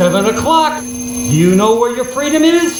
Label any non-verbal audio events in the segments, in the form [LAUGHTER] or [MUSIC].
7 o'clock. Do you know where your freedom is?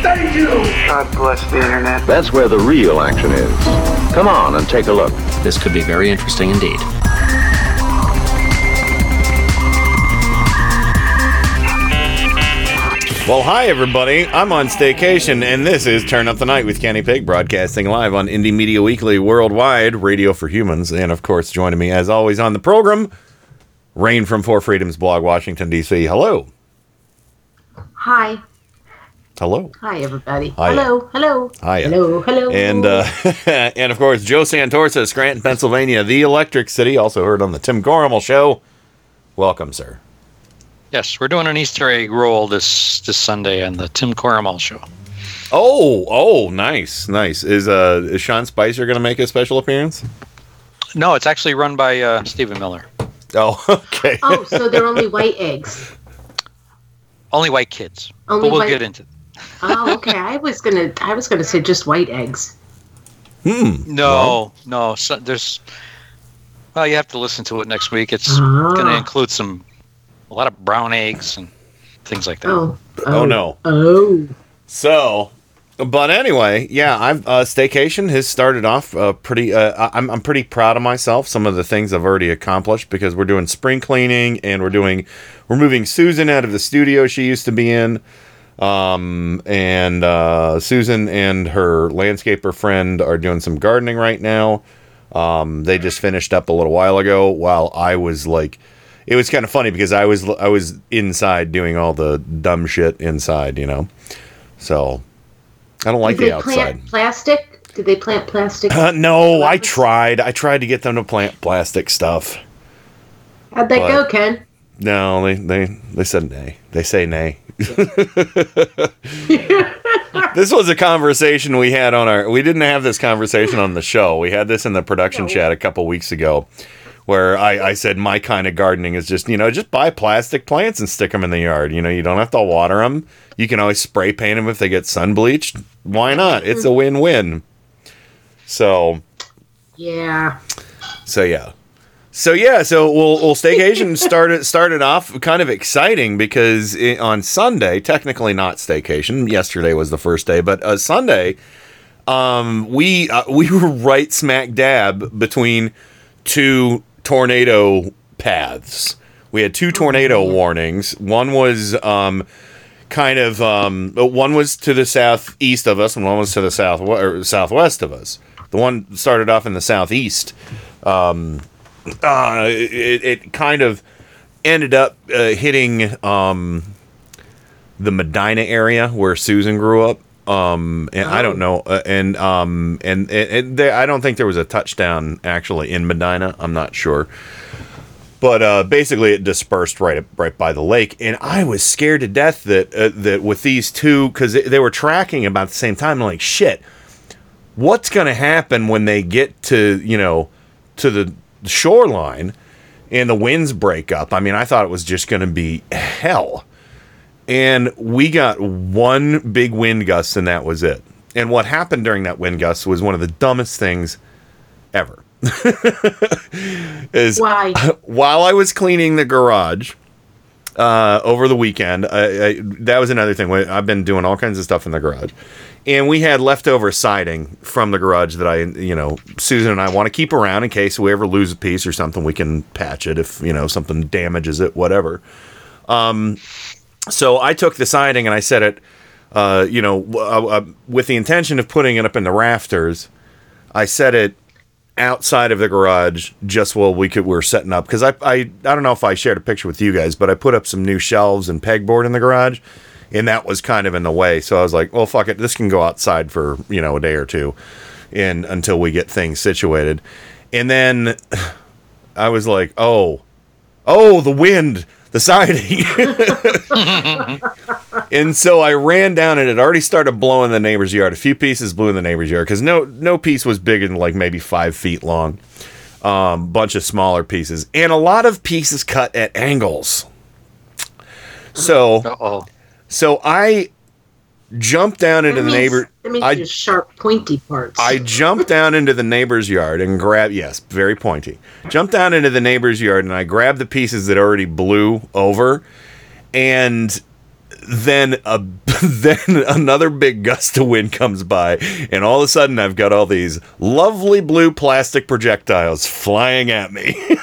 Thank you. God bless the internet. That's where the real action is. Come on and take a look. This could be very interesting indeed. Well, hi everybody. I'm on staycation, and this is Turn Up the Night with Kenny Pick, broadcasting live on Indie Media Weekly Worldwide, Radio for Humans, and of course, joining me as always on the program, Rain from Four Freedoms blog, Washington D.C. Hello, Hi. Hello, Hi, everybody. Hiya. Hello. Hello. Hi. Hello. Hello. and uh, [LAUGHS] and of course, Joe Santorsa, Scranton, Pennsylvania, the Electric City, also heard on the Tim Gormel Show. Welcome, sir. Yes, we're doing an Easter egg roll this this Sunday on the Tim Corrimal show. Oh, oh, nice, nice. Is uh is Sean Spicer going to make a special appearance? No, it's actually run by uh, Stephen Miller. Oh, [LAUGHS] okay. oh, so they're only white eggs. Only white kids. Only but we'll white- get into. Oh, okay. I was gonna. I was gonna say just white eggs. Hmm. No, no. So there's. Well, you have to listen to it next week. It's Ah. going to include some, a lot of brown eggs and things like that. Oh. Oh, no. Oh. So, but anyway, yeah, I've uh, staycation has started off uh, pretty. Uh, I'm I'm pretty proud of myself. Some of the things I've already accomplished because we're doing spring cleaning and we're doing we're moving Susan out of the studio she used to be in. Um, and uh, Susan and her landscaper friend are doing some gardening right now. Um, they just finished up a little while ago while I was like it was kind of funny because I was I was inside doing all the dumb shit inside, you know. So I don't like Did the they plant outside. plastic? Did they plant plastic? [LAUGHS] Uh, no, I tried. I tried to get them to plant plastic stuff. How'd that go, Ken? No, they they they said nay. They say nay. [LAUGHS] this was a conversation we had on our. We didn't have this conversation on the show. We had this in the production chat a couple weeks ago, where I, I said my kind of gardening is just you know just buy plastic plants and stick them in the yard. You know you don't have to water them. You can always spray paint them if they get sun bleached. Why not? It's a mm-hmm. win win. So Yeah. so yeah. So yeah, so we'll, we'll staycation [LAUGHS] started started off kind of exciting because i on Sunday, technically not staycation. Yesterday was the first day, but uh, Sunday, um, we uh, we were right smack dab between two tornado paths. We had two tornado warnings. One was um, kind of um, one was to the southeast of us, and one was to the south or southwest of us. The one started off in the southeast. Um, uh, it, it kind of ended up uh, hitting um, the Medina area where Susan grew up. Um, and I don't know, uh, and um, and, and, and there, I don't think there was a touchdown actually in Medina. I'm not sure, but uh, basically it dispersed right right by the lake, and I was scared to death that uh, that with these two because they, they were tracking about the same time. I'm like, shit, what's going to happen when they get to you know to the shoreline and the winds break up? I mean, I thought it was just going to be hell, and we got one big wind gust, and that was it. And what happened during that wind gust was one of the dumbest things ever. [LAUGHS] is Why? [LAUGHS] while I was cleaning the garage uh, over the weekend, I, I, that was another thing. I've been doing all kinds of stuff in the garage, and we had leftover siding from the garage that I, you know, Susan and I want to keep around in case we ever lose a piece or something. We can patch it if you know something damages it, whatever. Um, so I took the siding and I set it, uh, you know, uh, uh, with the intention of putting it up in the rafters. I set it outside of the garage just while we could we were setting up because I, I I don't know if I shared a picture with you guys, but I put up some new shelves and pegboard in the garage, and that was kind of in the way. So I was like, well, fuck it, this can go outside for you know a day or two, and until we get things situated. And then [SIGHS] I was like, oh, oh, the wind, the siding. [LAUGHS] and so I ran down and it already started blowing the neighbor's yard. A few pieces blew in the neighbor's yard because no no piece was bigger than like maybe five feet long. Um, bunch of smaller pieces and a lot of pieces cut at angles. So Uh-oh. So I jumped down into That the means- neighbor. That means I sharp, pointy parts. I jumped down into the neighbor's yard and grabbed, yes, very pointy. Jumped down into the neighbor's yard and I grabbed the pieces that already blew over. And then a [LAUGHS] then another big gust of wind comes by and all of a sudden I've got all these lovely blue plastic projectiles flying at me. [LAUGHS]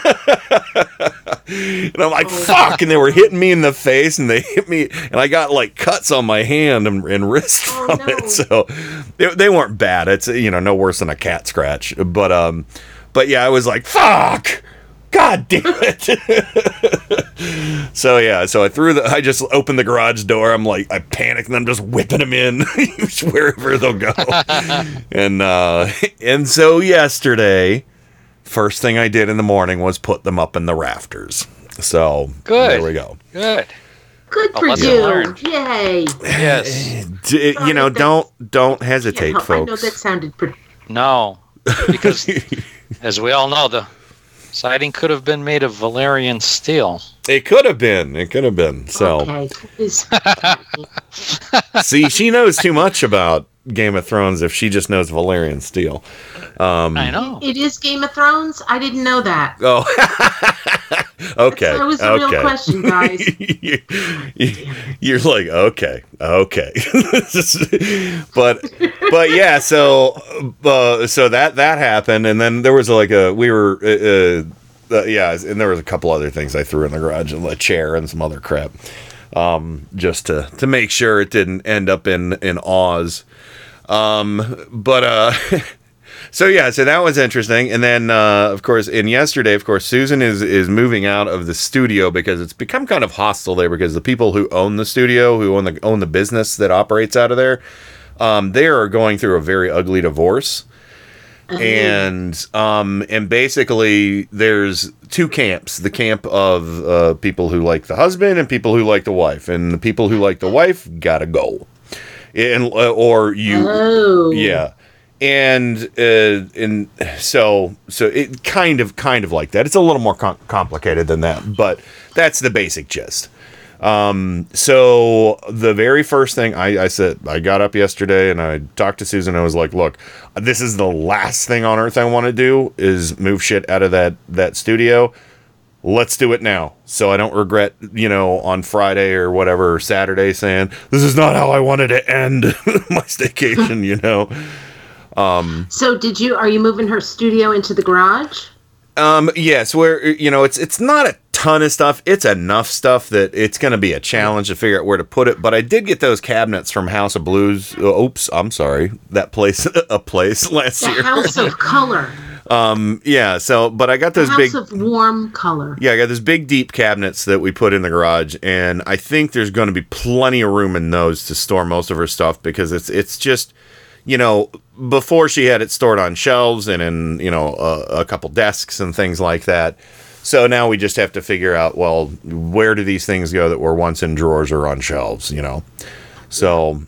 and I'm like, fuck! And they were hitting me in the face, and they hit me, and I got like cuts on my hand and, and wrist Oh, from it. So they, they weren't bad. It's you know no worse than a cat scratch. But um, but yeah, I was like, fuck! God damn it! so yeah, so I threw the. I just opened the garage door. I'm like, I panic, and I'm just whipping them in [LAUGHS] wherever they'll go. [LAUGHS] and uh, and so yesterday, first thing I did in the morning was put them up in the rafters. So Good. there we go. Good. Good for you. Yay. Yes. D- you know, Sorry, don't don't Yeah, hesitate, I know that sounded pretty. No. [LAUGHS] Because, as we all know, the siding could have been made of Valyrian steel. It could have been. It could have been. So Okay. see, she knows too much about Game of Thrones if she just knows Valyrian steel. Um, I know. it is Game of Thrones. I didn't know that. Oh, [LAUGHS] okay. That was the okay. real question, guys. [LAUGHS] You- are like, okay, okay, [LAUGHS] but but yeah, so uh, so that that happened, and then there was like a we were uh, uh, yeah, and there was a couple other things I threw in the garage, a chair and some other crap, um, just to to make sure it didn't end up in in Oz. Um, but uh. [LAUGHS] So yeah, so that was interesting, and then uh, of course, in yesterday, of course, Susan is is moving out of the studio because it's become kind of hostile there because the people who own the studio, who own the own the business that operates out of there, um, they are going through a very ugly divorce, and um, and basically there's two camps: the camp of uh, people who like the husband and people who like the wife, and the people who like the wife gotta go, and uh, or you Oh. yeah. And uh, and so so it kind of kind of like that. It's a little more com- complicated than that but that's the basic gist. Um so the very first thing I, I said i got up yesterday and i talked to susan i was like look this is the last thing on earth i want to do is move shit out of that that studio let's do it now so i don't regret you know on friday or whatever or saturday saying this is not how i wanted to end [LAUGHS] my staycation you know um So did you? Are you moving her studio into the garage? Um, yes, where you know it's it's not a ton of stuff. It's enough stuff that it's going to be a challenge to figure out where to put it. But I did get those cabinets from House of Blues. Oops, I'm sorry, that place [LAUGHS] a place last The year. House of Color. [LAUGHS] Um, yeah. So, but I got those big. of Warm Color. Yeah, I got those big deep cabinets that we put in the garage, and I think there's going to be plenty of room in those to store most of her stuff because it's it's just, you know, before she had it stored on shelves and in you know a, a couple desks and things like that. So now we just have to figure out well where do these things go that were once in drawers or on shelves, you know. So,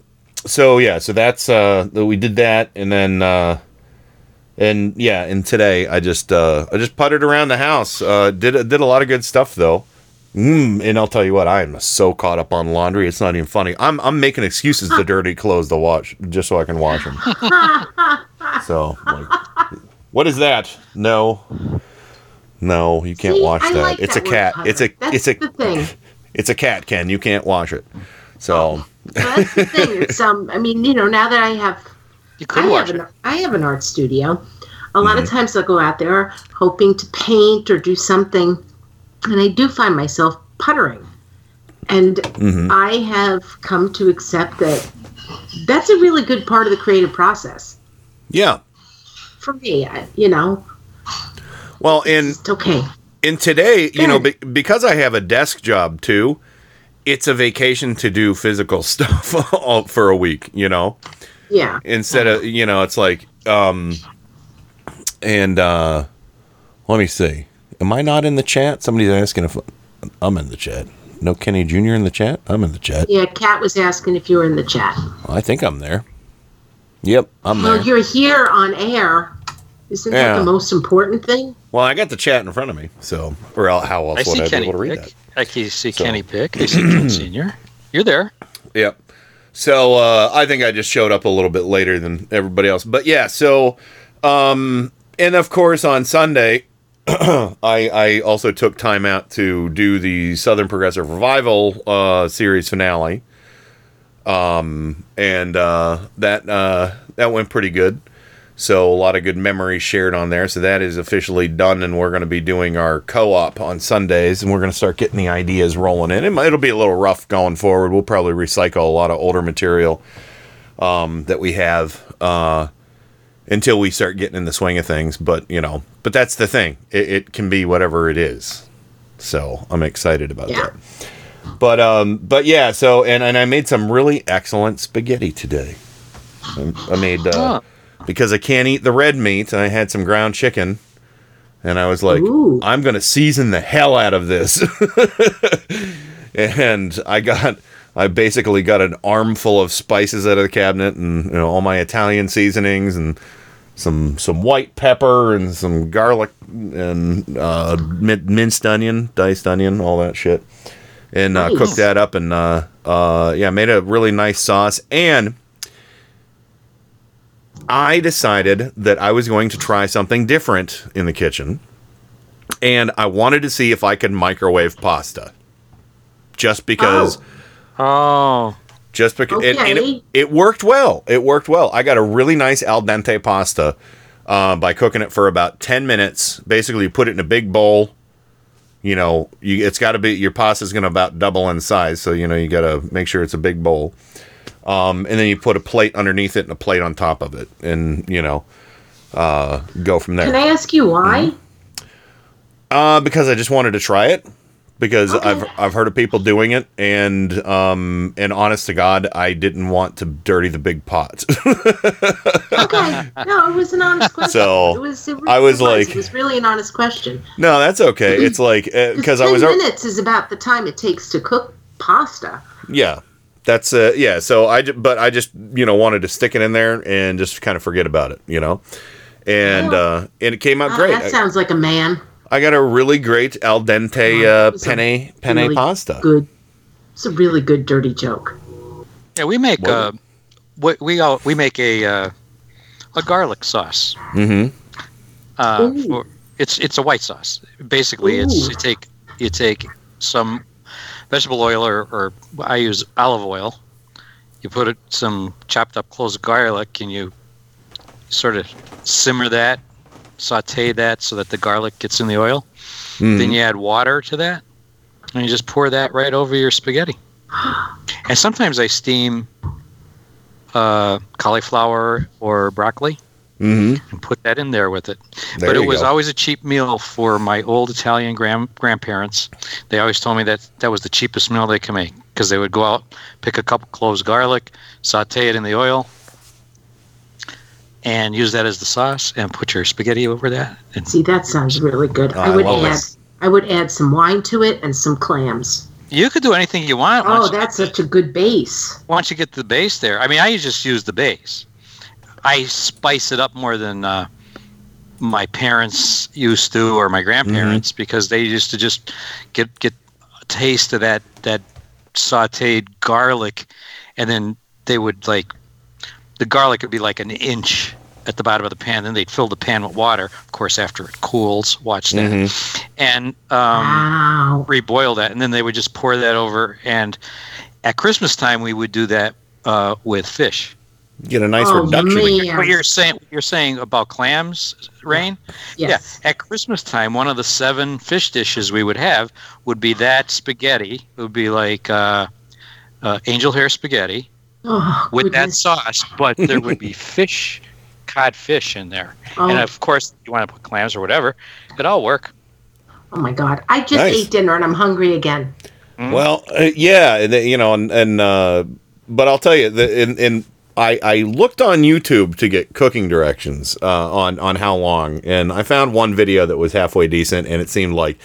so yeah, so that's uh we did that, and then. uh and yeah, and today I just uh, I just puttered around the house. Uh, did did a lot of good stuff though. Mm, and I'll tell you what, I am so caught up on laundry. It's not even funny. I'm I'm making excuses to dirty clothes to wash just so I can wash them. [LAUGHS] so like, what is that? No, no, you can't See, wash that. like it's that a cat. It's a. That's it's a thing. it's a cat. Ken, you can't wash it. So That's the thing. It's um. I mean, you know, now that I have, You I could have watch an it. I have an art studio. A lot of Mm-hmm. times I'll go out there hoping to paint or do something, and I do find myself puttering. And Mm-hmm. I have come to accept that that's a really good part of the creative process yeah. for me. I, you know, Well, and it's okay. And today, you know, be, because I have a desk job too, it's a vacation to do physical [LAUGHS] stuff all, for a week, you know, Yeah. instead of, you know, it's like, um, and, uh, Let me see. Am I not in the chat? Somebody's asking if I'm in the chat. No Kenny Jr. in the chat? I'm in the chat. Yeah, Kat was asking if you were in the chat. I think I'm there. Yep, I'm Well, there. you're here on air. Isn't that the most important thing? Well, I got the chat in front of me, so or how else I would see I be able to read Pick. that? I can see So- Kenny Pick. [CLEARS THROAT] I see Ken Senior. You're there. Yep. So uh, I think I just showed up a little bit later than everybody else, but yeah. So, um, and of course on Sunday, [CLEARS THROAT] I I also took time out to do the Southern Progressive Revival uh, series finale, um, and uh, that uh, that went pretty good. So a lot of good memories shared on there. So that is officially done, and we're going to be doing our co-op on Sundays, and we're going to start getting the ideas rolling in. It might, it'll be a little rough going forward. We'll probably recycle a lot of older material um, that we have uh, until we start getting in the swing of things. But you know, but that's the thing. It, it can be whatever it is. So I'm excited about Yeah. that. But um, but yeah. So and and I made some really excellent spaghetti today. I, I made uh, because I can't eat the red meat. I had some ground chicken, and I was like, Ooh. I'm gonna season the hell out of this. [LAUGHS] and I got. I basically got an armful of spices out of the cabinet, and you know all my Italian seasonings, and some some white pepper, and some garlic, and uh, min- minced onion, diced onion, all that shit, and uh, Nice. cooked that up, and uh, uh, yeah, made a really nice sauce. And I decided that I was going to try something different in the kitchen, and I wanted to see if I could microwave pasta, just because. Oh. Oh, Just because and, and it, it worked well. It worked well. I got a really nice al dente pasta uh, by cooking it for about ten minutes. Basically, you put it in a big bowl. You know, you, it's got to be your pasta's going to about double in size, so you know you got to make sure it's a big bowl. Um, and then you put a plate underneath it and a plate on top of it, and you know, uh, go from there. Can I ask you why? Uh, because I just wanted to try it. Because Okay. I've I've heard of people doing it, and um and honest to God, I didn't want to dirty the big pot. [LAUGHS] Okay. No, it was an honest question. So, it was, it I was it like- it was really an honest question. no, that's okay. It's like [LAUGHS] because I 10 was minutes is about the time it takes to cook pasta. yeah, that's uh yeah. So I ju- but I just you know wanted to stick it in there and just kind of forget about it, you know, and uh and it came out Oh, great. that sounds like a man. I, I got a really great al dente uh, it was a penne penne really pasta. Good. It's a really good dirty joke. yeah. We make What? uh, we we all we make a uh, a garlic sauce. Mm-hmm. Uh, for, it's it's a white sauce. Basically, it's you take you take some vegetable oil or, or I use olive oil. You put it some chopped up cloves of garlic, and you sort of simmer that, saute that so that the garlic gets in the oil. Mm-hmm. Then you add water to that, and you just pour that right over your spaghetti. [GASPS] And sometimes I steam uh, cauliflower or broccoli Mm-hmm. and put that in there with it. There but it was go. always a cheap meal for my old Italian grand grandparents. They always told me that that was the cheapest meal they could make because they would go out, pick a couple cloves of garlic, saute it in the oil, and use that as the sauce, and put your spaghetti over that. And See, that sounds really good. Oh, I I would love add it. I would add some wine to it and some clams. you could do anything you want. Oh, once you that's get such a good base. the, once you get the base there. I mean, I just use the base. I spice it up more than uh, my parents used to or my grandparents because they used to just get get a taste of that that sautéed garlic, and then they would like the garlic would be like an inch at the bottom of the pan. Then they'd fill the pan with water, of course, after it cools. Watch that, and um, wow. reboil that, and then they would just pour that over. And at Christmas time, we would do that uh, with fish. Get a nice Oh, reduction. man. What you're saying, what you're saying about clams, Rain? Yes. Yeah. At Christmas time, one of the seven fish dishes we would have would be that spaghetti. It would be like uh, uh, angel hair spaghetti Oh, with that sauce, but there would be [LAUGHS] fish, cod fish in there, and Oh. of course, you want to put clams or whatever. It all work. Oh my God! I just Nice. ate dinner and I'm hungry again. Well, uh, yeah, uh, you know, and, and uh, but I'll tell you, the, in, in I, I looked on YouTube to get cooking directions uh, on on how long, and I found one video that was halfway decent, and it seemed like,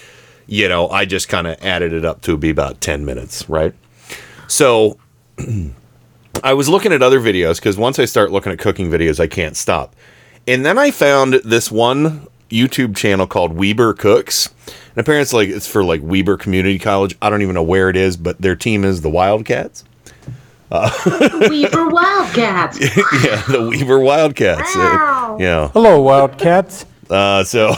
you know, I just kind of added it up to be about ten minutes, right? So [CLEARS THROAT] I was looking at other videos because once I start looking at cooking videos, I can't stop. And then I found this one YouTube channel called Weber Cooks. And apparently it's like it's for like Weber Community College. I don't even know where it is, but their team is the Wildcats. Uh, Weaver Wildcats. [LAUGHS] yeah, the Weber Wildcats. Uh, yeah. Hello, Wildcats. Uh, so, [LAUGHS]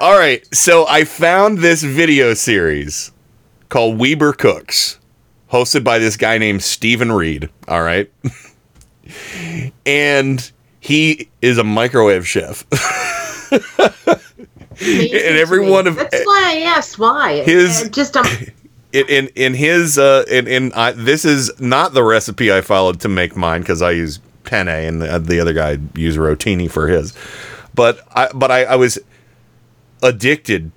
all right. So I found this video series called Weber Cooks, hosted by this guy named Stephen Reed. All right. [LAUGHS] and he is a microwave chef. and every one of That's why I asked why. His- Uh, just um, in in, in his uh in in I, this is not the recipe I followed to make mine because I use penne and the, the other guy used rotini for his, but I but I, I was addicted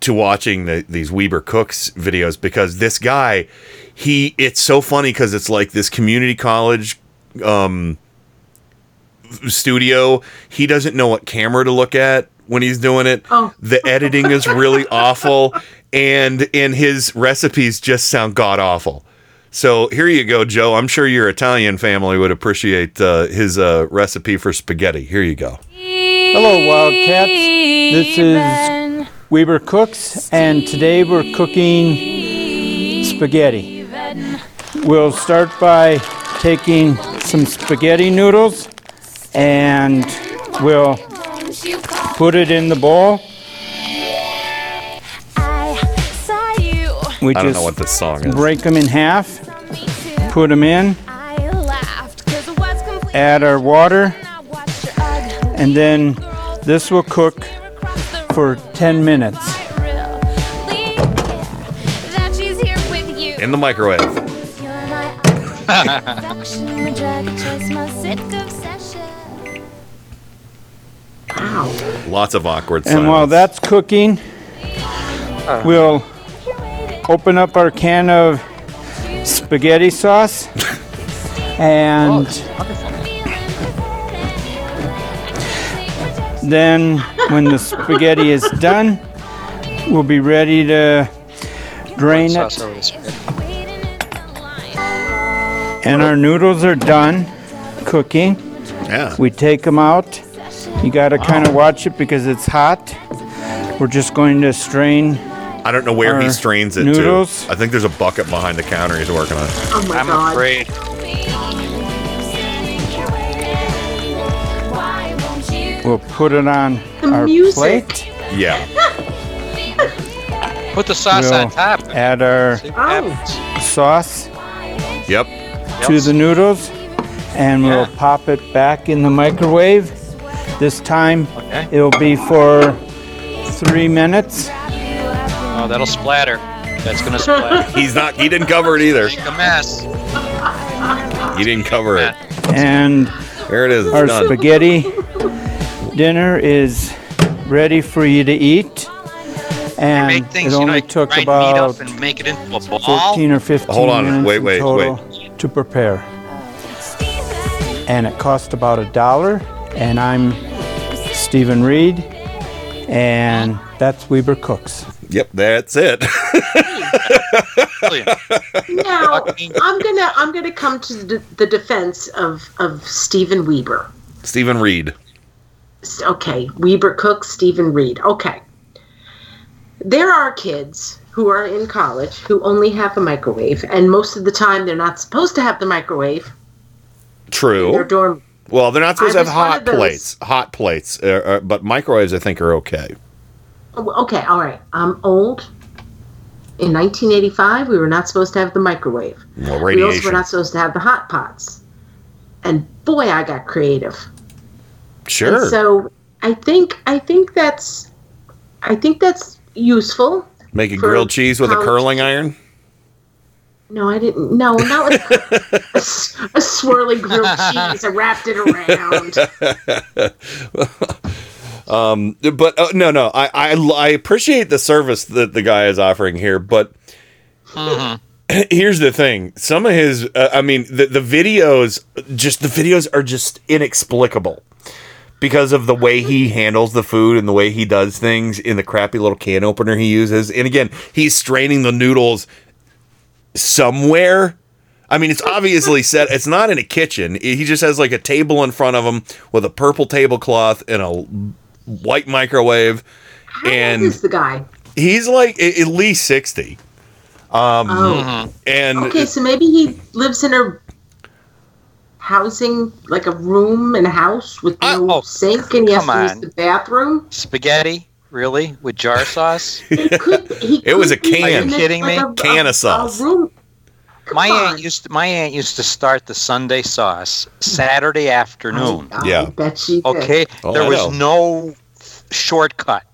to watching the, these Weber Cooks videos because this guy he it's so funny because it's like this community college um studio. He doesn't know what camera to look at when he's doing it. Oh. the editing is really [LAUGHS] awful and and his recipes just sound god awful so here you go joe i'm sure your italian family would appreciate uh, his uh, recipe for spaghetti here you go Hello, Wildcats. This is Weber Cooks, and today we're cooking spaghetti. We'll start by taking some spaghetti noodles and we'll put it in the bowl. We i don't just know what this song is. break them in half, put them in, add our water, and then this will cook for 10 minutes. in the microwave. [LAUGHS] Lots of awkward And while that's cooking, uh. we'll open up our can of spaghetti sauce and then when the spaghetti is done, we'll be ready to drain it. over the spaghetti. And our noodles are done cooking. yeah We take them out. You got to kind of watch it because it's hot. We're just going to strain. I don't know where he strains it noodles. to i think there's a bucket behind the counter he's working on oh my I'm god. afraid. We'll put it on The our music. plate. yeah Put the sauce We'll on top. add our See what Oh. happens. sauce yep to the noodles and we'll Yeah. pop it back in the microwave. This time Okay. it'll be for three minutes. That'll splatter. That's gonna splatter. [LAUGHS] he's not he didn't cover it either Make a mess. he didn't cover it And there it is it's our done. spaghetti dinner is ready for you to eat. And Make things, it you know, only took grind meat about up and make it into a ball. 14 or 15 Hold on, minutes wait, in wait, total to prepare. And it cost about a dollar. And I'm Stephen Reed, and that's Weber Cooks. Yep, that's it. Now I'm gonna I'm gonna come to the, the defense of of Stephen Weber. Stephen Reed. Okay, Weber Cook, Stephen Reed. Okay, there are kids who are in college who only have a microwave, and most of the time they're not supposed to have the microwave in their True. dorm. Well, they're not supposed to have hot plates. Hot plates, uh, uh, but microwaves I think are okay. Oh, Okay, all right. I'm old. In 1985, we were not supposed to have the microwave. Well, We also were not supposed to have the hot pots. And boy, I got creative. Sure. And so I think I think that's I think that's useful. Making grilled cheese with a curling iron. No, I didn't. No, not with a swirly grilled [LAUGHS] cheese. I wrapped it around. [LAUGHS] Um, but uh, no, no, I, I I appreciate the service that the guy is offering here, but Mhm. [CLEARS THROAT] here's the thing. Some of his uh, i mean the, the videos just the videos are just inexplicable because of the way he handles the food and the way he does things in the crappy little can opener he uses. And again he's straining the noodles somewhere. I mean it's obviously set it's not in a kitchen. He just has like a table in front of him with a purple tablecloth and a white microwave How and old is the guy? he's like a- at least 60 um Oh. and Okay, so maybe he lives in a housing, like a room in a house with no oh, sink, and he has come to use the bathroom. Spaghetti, really, with jar [LAUGHS] sauce? It could. He It was a can. Are you kidding like me? a- Can a- of sauce. A room. Come my on. aunt used to, my aunt used to start the Sunday sauce Saturday afternoon. I, Yeah. I bet she did. Okay, Oh, there I was know. no shortcut.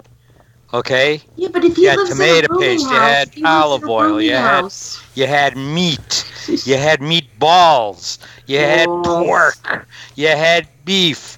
Okay, Yeah, but if he You had tomato in a rooming paste, you house, had he lives in olive oil, rooming you had- you had meat, you had meatballs, you had pork, you had beef.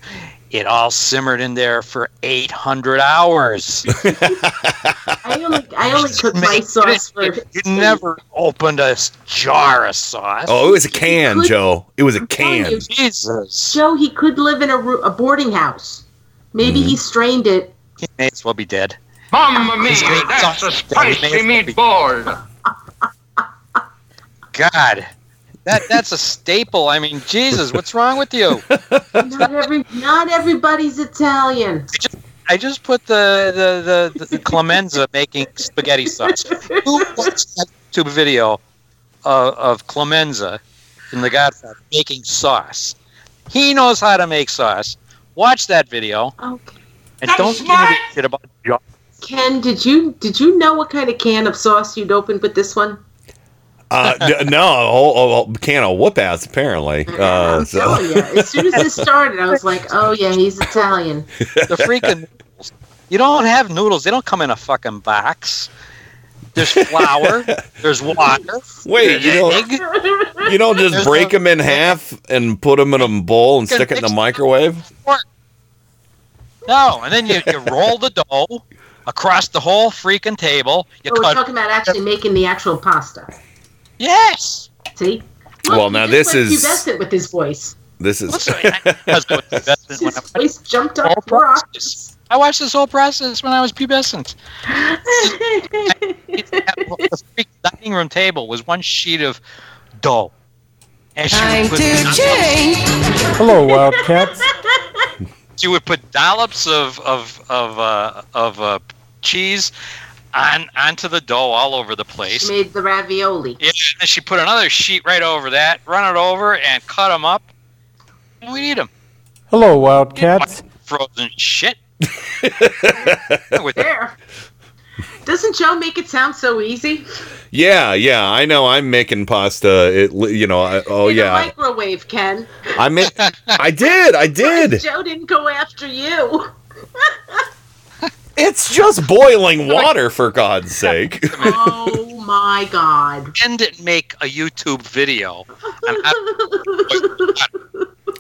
It all simmered in there for 800 hours. [LAUGHS] I only, I only [LAUGHS] cook my Made- sauce for. You never opened a jar of sauce. oh it was a can could- joe it was a I'm can you, Jesus. Joe, he could live in a, ro- a boarding house. Maybe Mm-hmm. he strained it. He may as well be dead. Mamma mia, that's a spicy He may- meatball. [LAUGHS] God. That that's a staple. I mean, Jesus, what's wrong with you? Not every, not everybody's Italian. I just put the the, the, the Clemenza making spaghetti sauce. Who watched that YouTube video of, of Clemenza in The Godfather making sauce? He knows how to make sauce. Watch that video Okay. and don't give me shit about. Ken, did you did you know what kind of can of sauce you'd open with this one? Uh d- no a whole, a can of whoop ass apparently [LAUGHS] uh I'm so telling you. As soon as this started, I was like, "Oh yeah, he's Italian." [LAUGHS] The freaking noodles. You don't have noodles. They don't come in a fucking box. There's [LAUGHS] flour. there's water. wait you don't egg. you don't just There's break a- them in half and put them in a bowl and stick it in the microwave No, and then you, you roll the dough across the whole freaking table. You Oh, we're talking about actually making the actual pasta. Yes. See? Well, now this went is- pubescent with his voice. this is I, I was going pubescent when I [LAUGHS] His voice jumped up four process. I watched this whole process when I was pubescent. [LAUGHS] the freaking dining room table was one sheet of dough. And she would put Hello, Wildcats. she would put dollops of of of uh, of uh, cheese on onto the dough all over the place. She made the ravioli. Yeah, and she put another sheet right over that, run it over, and cut them up. And we'd eat them. Hello, Wildcats. Frozen shit. [LAUGHS] With There. Doesn't Joe make it sound so easy? yeah yeah i know i'm making pasta it you know I, oh In a yeah microwave, Ken. i made i did i [LAUGHS] did Joe didn't go after you. [LAUGHS] it's just boiling [LAUGHS] water for god's sake [LAUGHS] Oh my God. And didn't make a YouTube video. on how-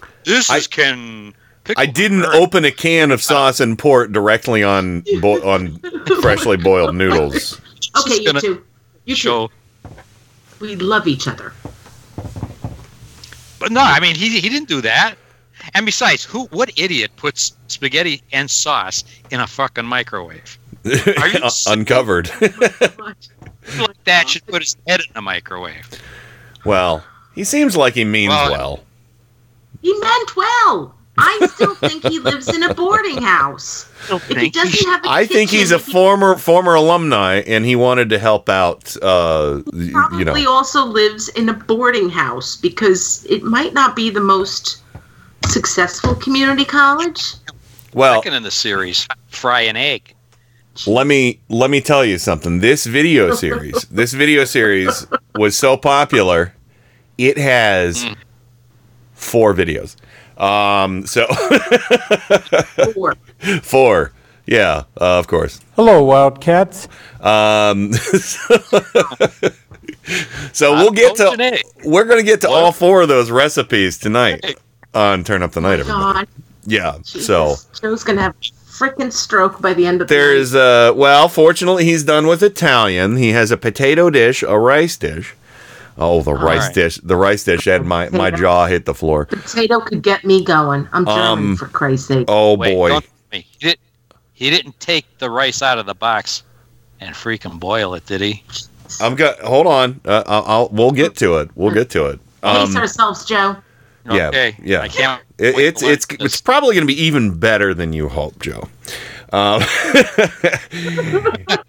[LAUGHS] this I- is Ken. I didn't open a can of sauce and pour it directly on bo- on freshly boiled noodles. Okay, you gonna two. You two. We love each other. But no, I mean he he didn't do that. And besides, who what idiot puts spaghetti and sauce in a fucking microwave? Are you [LAUGHS] Uncovered. [LAUGHS] Like that should put his head in a microwave. well, he seems like he means Well- well. He meant well. I still think he lives in a boarding house. If he think doesn't have a I think he's a he former former alumni, and he wanted to help out. Uh, y- probably you know, also lives in a boarding house because it might not be the most successful community college. well, Second in the series, fry an egg. let me let me tell you something. This video [LAUGHS] series, this video series was so popular, it has four videos. Um, so Four. [LAUGHS] four, yeah, uh, of course. Hello, Wildcats. Um, [LAUGHS] so we'll get to egg. we're gonna get to all four of those recipes tonight on Turn Up the Night, everybody. God, Yeah. Jesus. So Joe's gonna have a freaking stroke by the end of the there's uh well, fortunately he's done with Italian. He has a potato dish, a rice dish, Oh, the rice right. dish. The rice dish had my my jaw hit the floor. Potato could get me going. I'm German, Um, for Christ's sake. Oh Wait, boy. me. He, did, he didn't take the rice out of the box and freaking boil it, did he? I'm got. Hold on. Uh, I'll, I'll. We'll get to it. We'll get to it. Pace Um, ourselves, Joe. Yeah. Okay, Yeah. I can't It, it's to learn it's it's probably going to be even better than you hope, Joe. Um, [LAUGHS]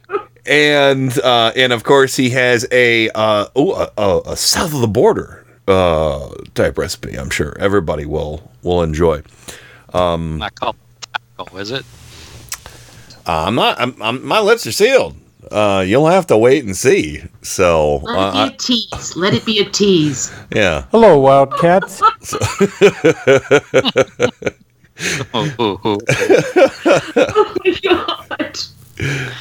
and uh, and of course he has a uh, ooh, a, a, a south of the border uh, type recipe. I'm sure everybody will will enjoy. Um, Not called taco, is it? I'm not. I'm, I'm, my lips are sealed. Uh, you'll have to wait and see. So Let uh, it be a tease. Let it be a tease. Yeah. Hello, Wildcats. Oh my god.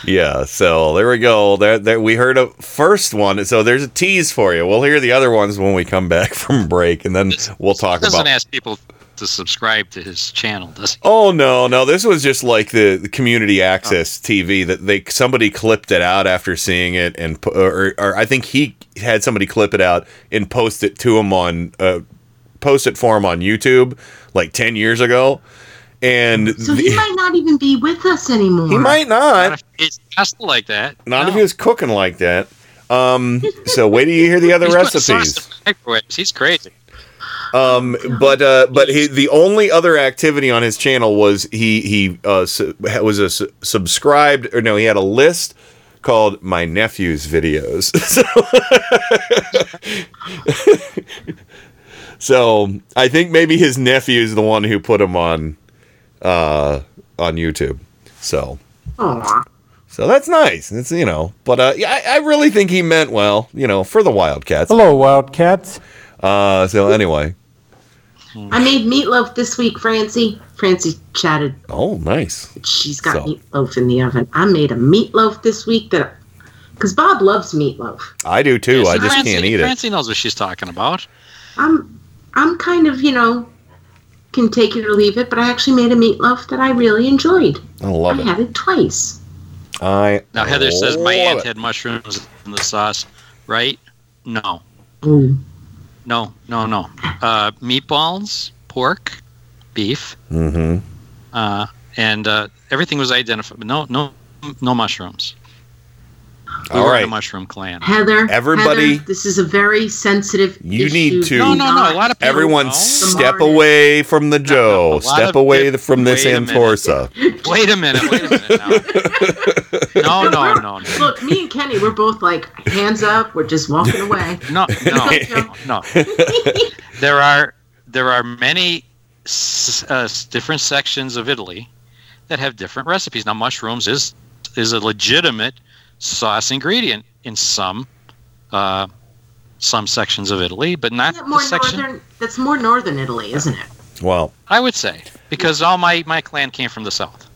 Yeah, so there we go. There, there we heard a first one. So there's a tease for you. We'll hear the other ones when we come back [LAUGHS] from break, and then we'll talk He doesn't about. ask people to subscribe to his channel, does he? Oh no, no! This was just like the, the community access TV that they somebody clipped it out after seeing it, and or, or I think he had somebody clip it out and post it to him on uh, post it for him on YouTube like ten years ago, and So the- he might not even be with us anymore. he might not. It's just like that. Not if he was cooking like that. Um, so wait till you hear the other He's recipes. He's crazy. Um, but uh, but he, the only other activity on his channel was he he uh, su- was a su- subscribed or no he had a list called my nephew's videos. [LAUGHS] so, so I think maybe his nephew is the one who put him on uh, on YouTube. So Aw. so that's nice. It's you know, but uh, yeah, I, I really think he meant well. You know, for the Wildcats. Hello, Wildcats. Uh, so anyway, I made meatloaf this week, Francie. Francie chatted. oh nice. She's got So- meatloaf in the oven. I made a meatloaf this week that, because Bob loves meatloaf. I do too. Yeah, I just Francie- can't eat it. Francie knows what she's talking about. I'm, I'm kind of, you know, can take it or leave it, but I actually made a meatloaf that I really enjoyed. I love I it. had it twice. I Now Heather says my love aunt it. had mushrooms in the sauce, right? No, Mm. No, no, no. Uh, meatballs, pork, beef, Mm-hmm. uh, and uh, everything was identified. No, no, no mushrooms. We All were in right. a mushroom clan. Heather, Everybody- Heather, this is a very sensitive. You issue. need to- No, no, no. A lot of people. Everyone know. step away from the [LAUGHS] Joe. a lot step away dip- from this wait. Antorsa. [LAUGHS] Wait a minute. Wait a minute. Now. [LAUGHS] No, no, no, no. Look, me and Kenny, we're both like hands up. We're just walking away. No, no, no. There are there are many uh, different sections of Italy that have different recipes. Now, mushrooms is is a legitimate sauce ingredient in some uh, some sections of Italy, but not Isn't that the more section. northern? That's more northern Italy, isn't it? Well, I would say because all my my clan came from the south.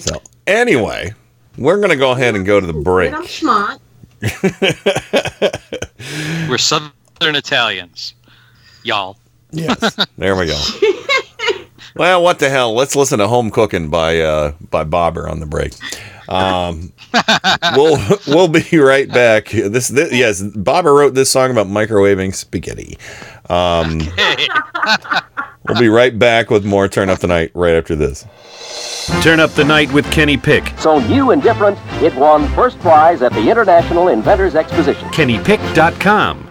So anyway, we're gonna go ahead and go to the break. But I'm smart. [LAUGHS] We're Southern Italians, y'all. Yes, [LAUGHS] there we go. [LAUGHS] Well, what the hell? Let's listen to "Home Cooking" by uh, by Bobber on the break. Um, we'll [LAUGHS] we'll be right back. This, this yes, Bobber wrote this song about microwaving spaghetti. Um, we'll be right back with more "Turn Up the Night" right after this. Turn up the night with Kenny Pick. So new and different, it won first prize at the International Inventors Exposition. KennyPick.com.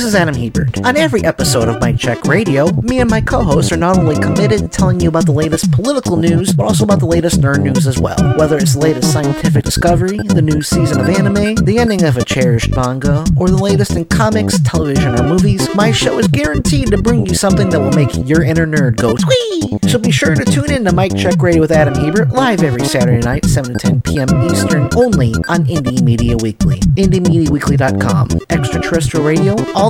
This is Adam Hebert. On every episode of Mike Check Radio, me and my co-hosts are not only committed to telling you about the latest political news, but also about the latest nerd news as well. Whether it's the latest scientific discovery, the new season of anime, the ending of a cherished manga, or the latest in comics, television, or movies, my show is guaranteed to bring you something that will make your inner nerd go twee. So be sure to tune in to Mike Check Radio with Adam Hebert live every Saturday night, 7 to 10 p.m. Eastern, only on Indie Media Weekly. IndieMediaWeekly.com. Extraterrestrial radio, all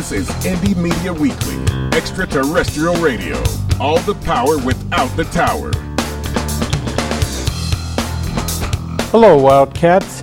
This is Indie Media Weekly, extraterrestrial radio. All the power without the tower. Hello, Wildcats.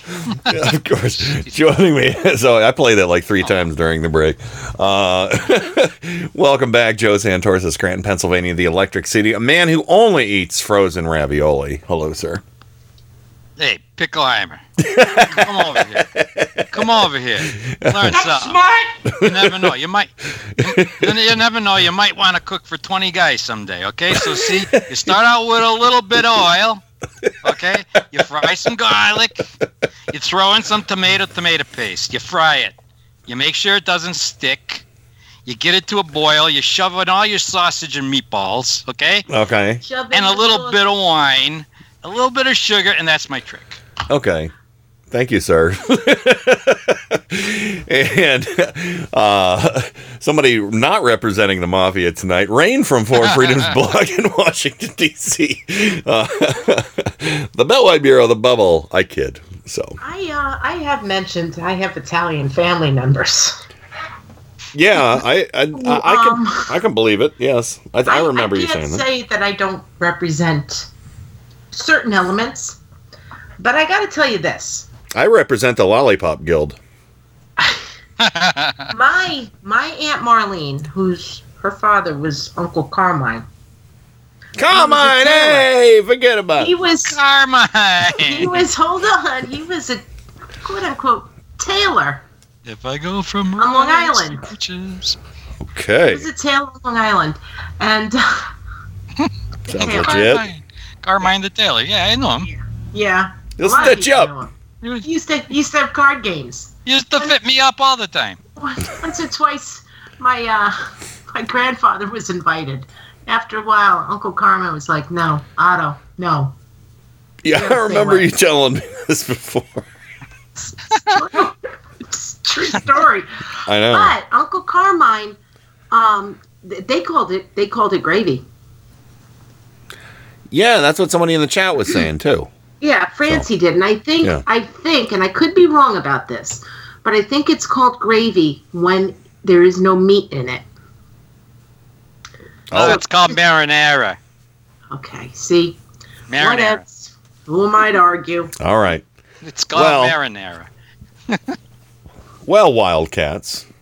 yeah, of course. Joining me. [LAUGHS] So I played that like three times during the break. Uh, [LAUGHS] welcome back, Joe Santorsa, Scranton, Pennsylvania, the Electric City. A man who only eats frozen ravioli. Hello, sir. Hey, Pickleheimer. Come over here. Come over here. Learn something. smart. You never know. You might. You, you never know. You might want to cook for 20 guys someday. Okay. So see, you start out with a little bit of oil. Okay. You fry some garlic. You throw in some tomato tomato paste. You fry it. You make sure it doesn't stick. You get it to a boil. You shove in all your sausage and meatballs. Okay. Okay. And a little bit of wine, a little bit of sugar, and that's my trick. Okay. Thank you, sir. and uh, somebody not representing the mafia tonight, Rain from Four Freedoms [LAUGHS] blog in Washington, D.C. Uh, the Beltway Bureau, the bubble. I kid. So, I uh, I have mentioned I have Italian family members. yeah, I I, I, I can I can believe it. Yes, I, I remember you can't saying that. say that I don't represent certain elements, but I got to tell you this: I represent the Lollipop Guild. [LAUGHS] my my aunt Marlene, whose her father was Uncle Carmine. Carmine, hey, forget about He was Carmine. He was hold on. He was a quote unquote tailor If I go from on Long rice to Island. riches- Okay, He was a tailor on Long Island, and sounds Taylor. legit. Carmine. Carmine the tailor. Yeah, I know him. yeah, a Listen lot to of people Chubb. know him. He used to used to have card games. He used to fit me up all the time. Once or twice, my uh, my grandfather was invited. After a while, Uncle Carmine was like, "No, Otto, no." Yeah, Yeah, I remember you telling me [LAUGHS] this before. It's a true story. I know. But Uncle Carmine, um, they called it they called it gravy. Yeah, that's what somebody in the chat was saying too. Yeah, Francie did, and I think Yeah. I think, and I could be wrong about this, but I think it's called gravy when there is no meat in it. Oh, it's called marinara. Okay, see? Marinara. Whatevs. Who am I to argue? All right. It's called Well- marinara. Well, Wildcats. [LAUGHS]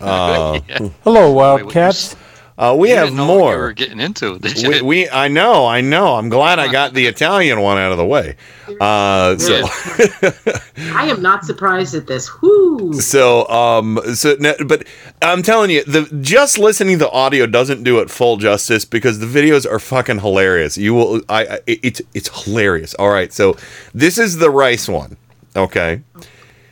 Uh, [LAUGHS] Hello, Wildcats. Uh, we You have didn't know what more. you were getting into. [LAUGHS] Did we, we I know, I know. I'm glad I got the [LAUGHS] Italian one out of the way. Uh, so [LAUGHS] I am not surprised at this. Whoo! so um so but I'm telling you, the just listening to the audio doesn't do it full justice because the videos are fucking hilarious. You will I, I it's it's hilarious. All right, so this is the rice one. Okay.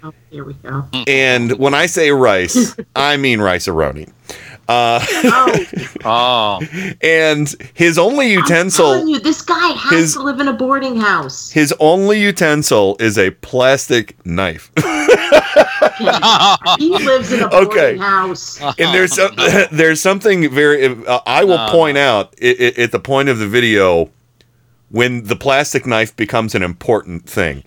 Oh, here we go. And when I say rice, I mean Rice-A-Roni. Uh, oh. [LAUGHS] and his only utensil telling you, this guy has His- to live in a boarding house. His only utensil is a plastic knife. [LAUGHS] he lives in a boarding Okay. house. and there's some, [LAUGHS] there's something very uh, I will No. point out i i at the point of the video when the plastic knife becomes an important thing.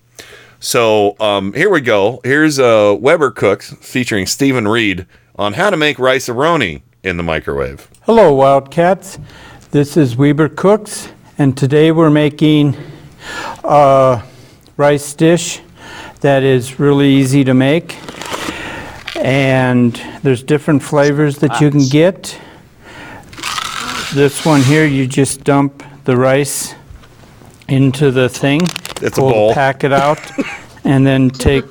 So um, here we go. Here's uh, Weber Cooks featuring Stephen Reed on how to make Rice-A-Roni in the microwave. Hello, Wildcats. This is Weber Cooks, and today we're making a rice dish that is really easy to make. And there's different flavors that you can get. This one here, you just dump the rice into the thing. It's a pull the bowl. packet out, [LAUGHS] and then take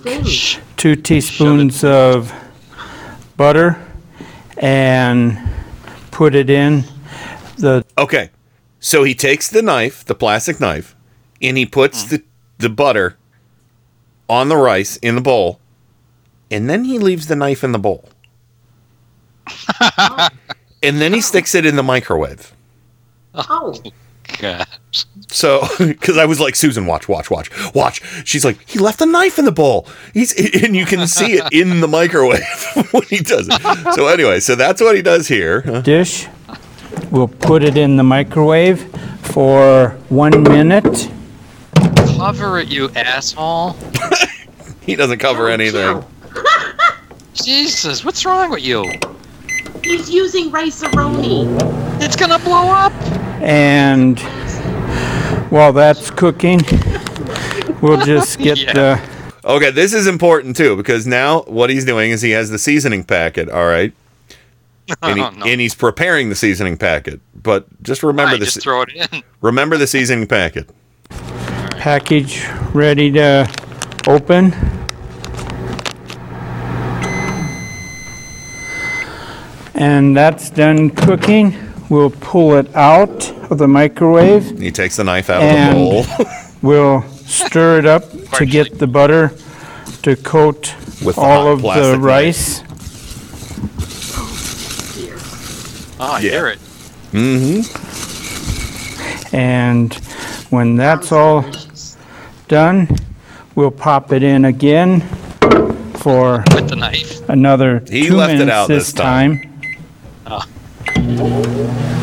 two teaspoons of butter and put it in the Okay. So he takes the knife, the plastic knife, and he puts mm. the, the butter on the rice in the bowl, and then he leaves the knife in the bowl. [LAUGHS] and then he sticks it in the microwave. Oh, God. So, [LAUGHS] because I was like, Susan, watch, watch, watch, watch. She's like, he left a knife in the bowl. He's, [LAUGHS] and you can see it in the microwave [LAUGHS] when he does it. So, anyway, so that's what he does here. dish. We'll put it in the microwave for one minute. Cover it, you asshole. He doesn't cover anything. Jesus, what's wrong with you? he's using Rice-A-Roni. It's gonna blow up. And while that's cooking, we'll just [LAUGHS] get Yeah. the Okay, this is important too because now what he's doing is he has the seasoning packet, all right? [LAUGHS] And, he, Oh, no. and he's preparing the seasoning packet. But just remember the just throw it in. [LAUGHS] remember the seasoning packet. package ready to open. And that's done cooking. We'll pull it out of the microwave. He takes the knife out And- of the bowl. [LAUGHS] We'll stir it up [LAUGHS] to get the butter to coat With the all hot of plastic the knife. rice. Oh, I hear it. Mm-hmm. And when that's all done, we'll pop it in again for With the knife. another He two left it minutes out this this time. Time. Oh.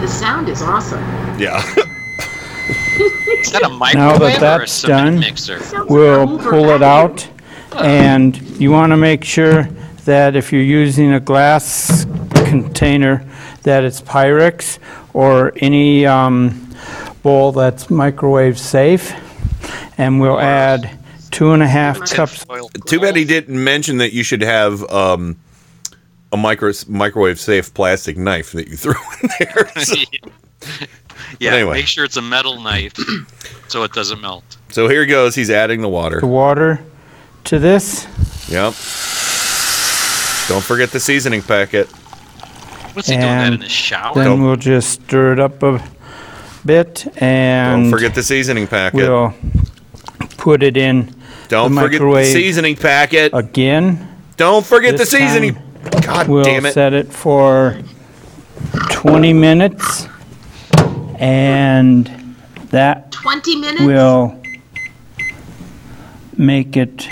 The sound is awesome. Yeah. [LAUGHS] Is that a Now microwave that or a that's done, mixer? we'll pull it out. And you want to make sure that if you're using a glass container, that it's Pyrex or any um, bowl that's microwave safe. And we'll add two and a half cups. Too bad he didn't mention that you should have um, a micro microwave safe plastic knife that you throw in there. So, [LAUGHS] yeah, anyway. make sure it's a metal knife [CLEARS THROAT] so it doesn't melt. so here he goes. He's adding the water. The water to this. Yep. Don't forget the seasoning packet. What's he doing that in And the shower? Then we'll just stir it up a bit and Don't forget the seasoning packet. we'll put it in Don't the forget the seasoning packet. again. Don't forget the This seasoning. God We'll damn it. set it for 20 minutes and that 20 minutes? will make it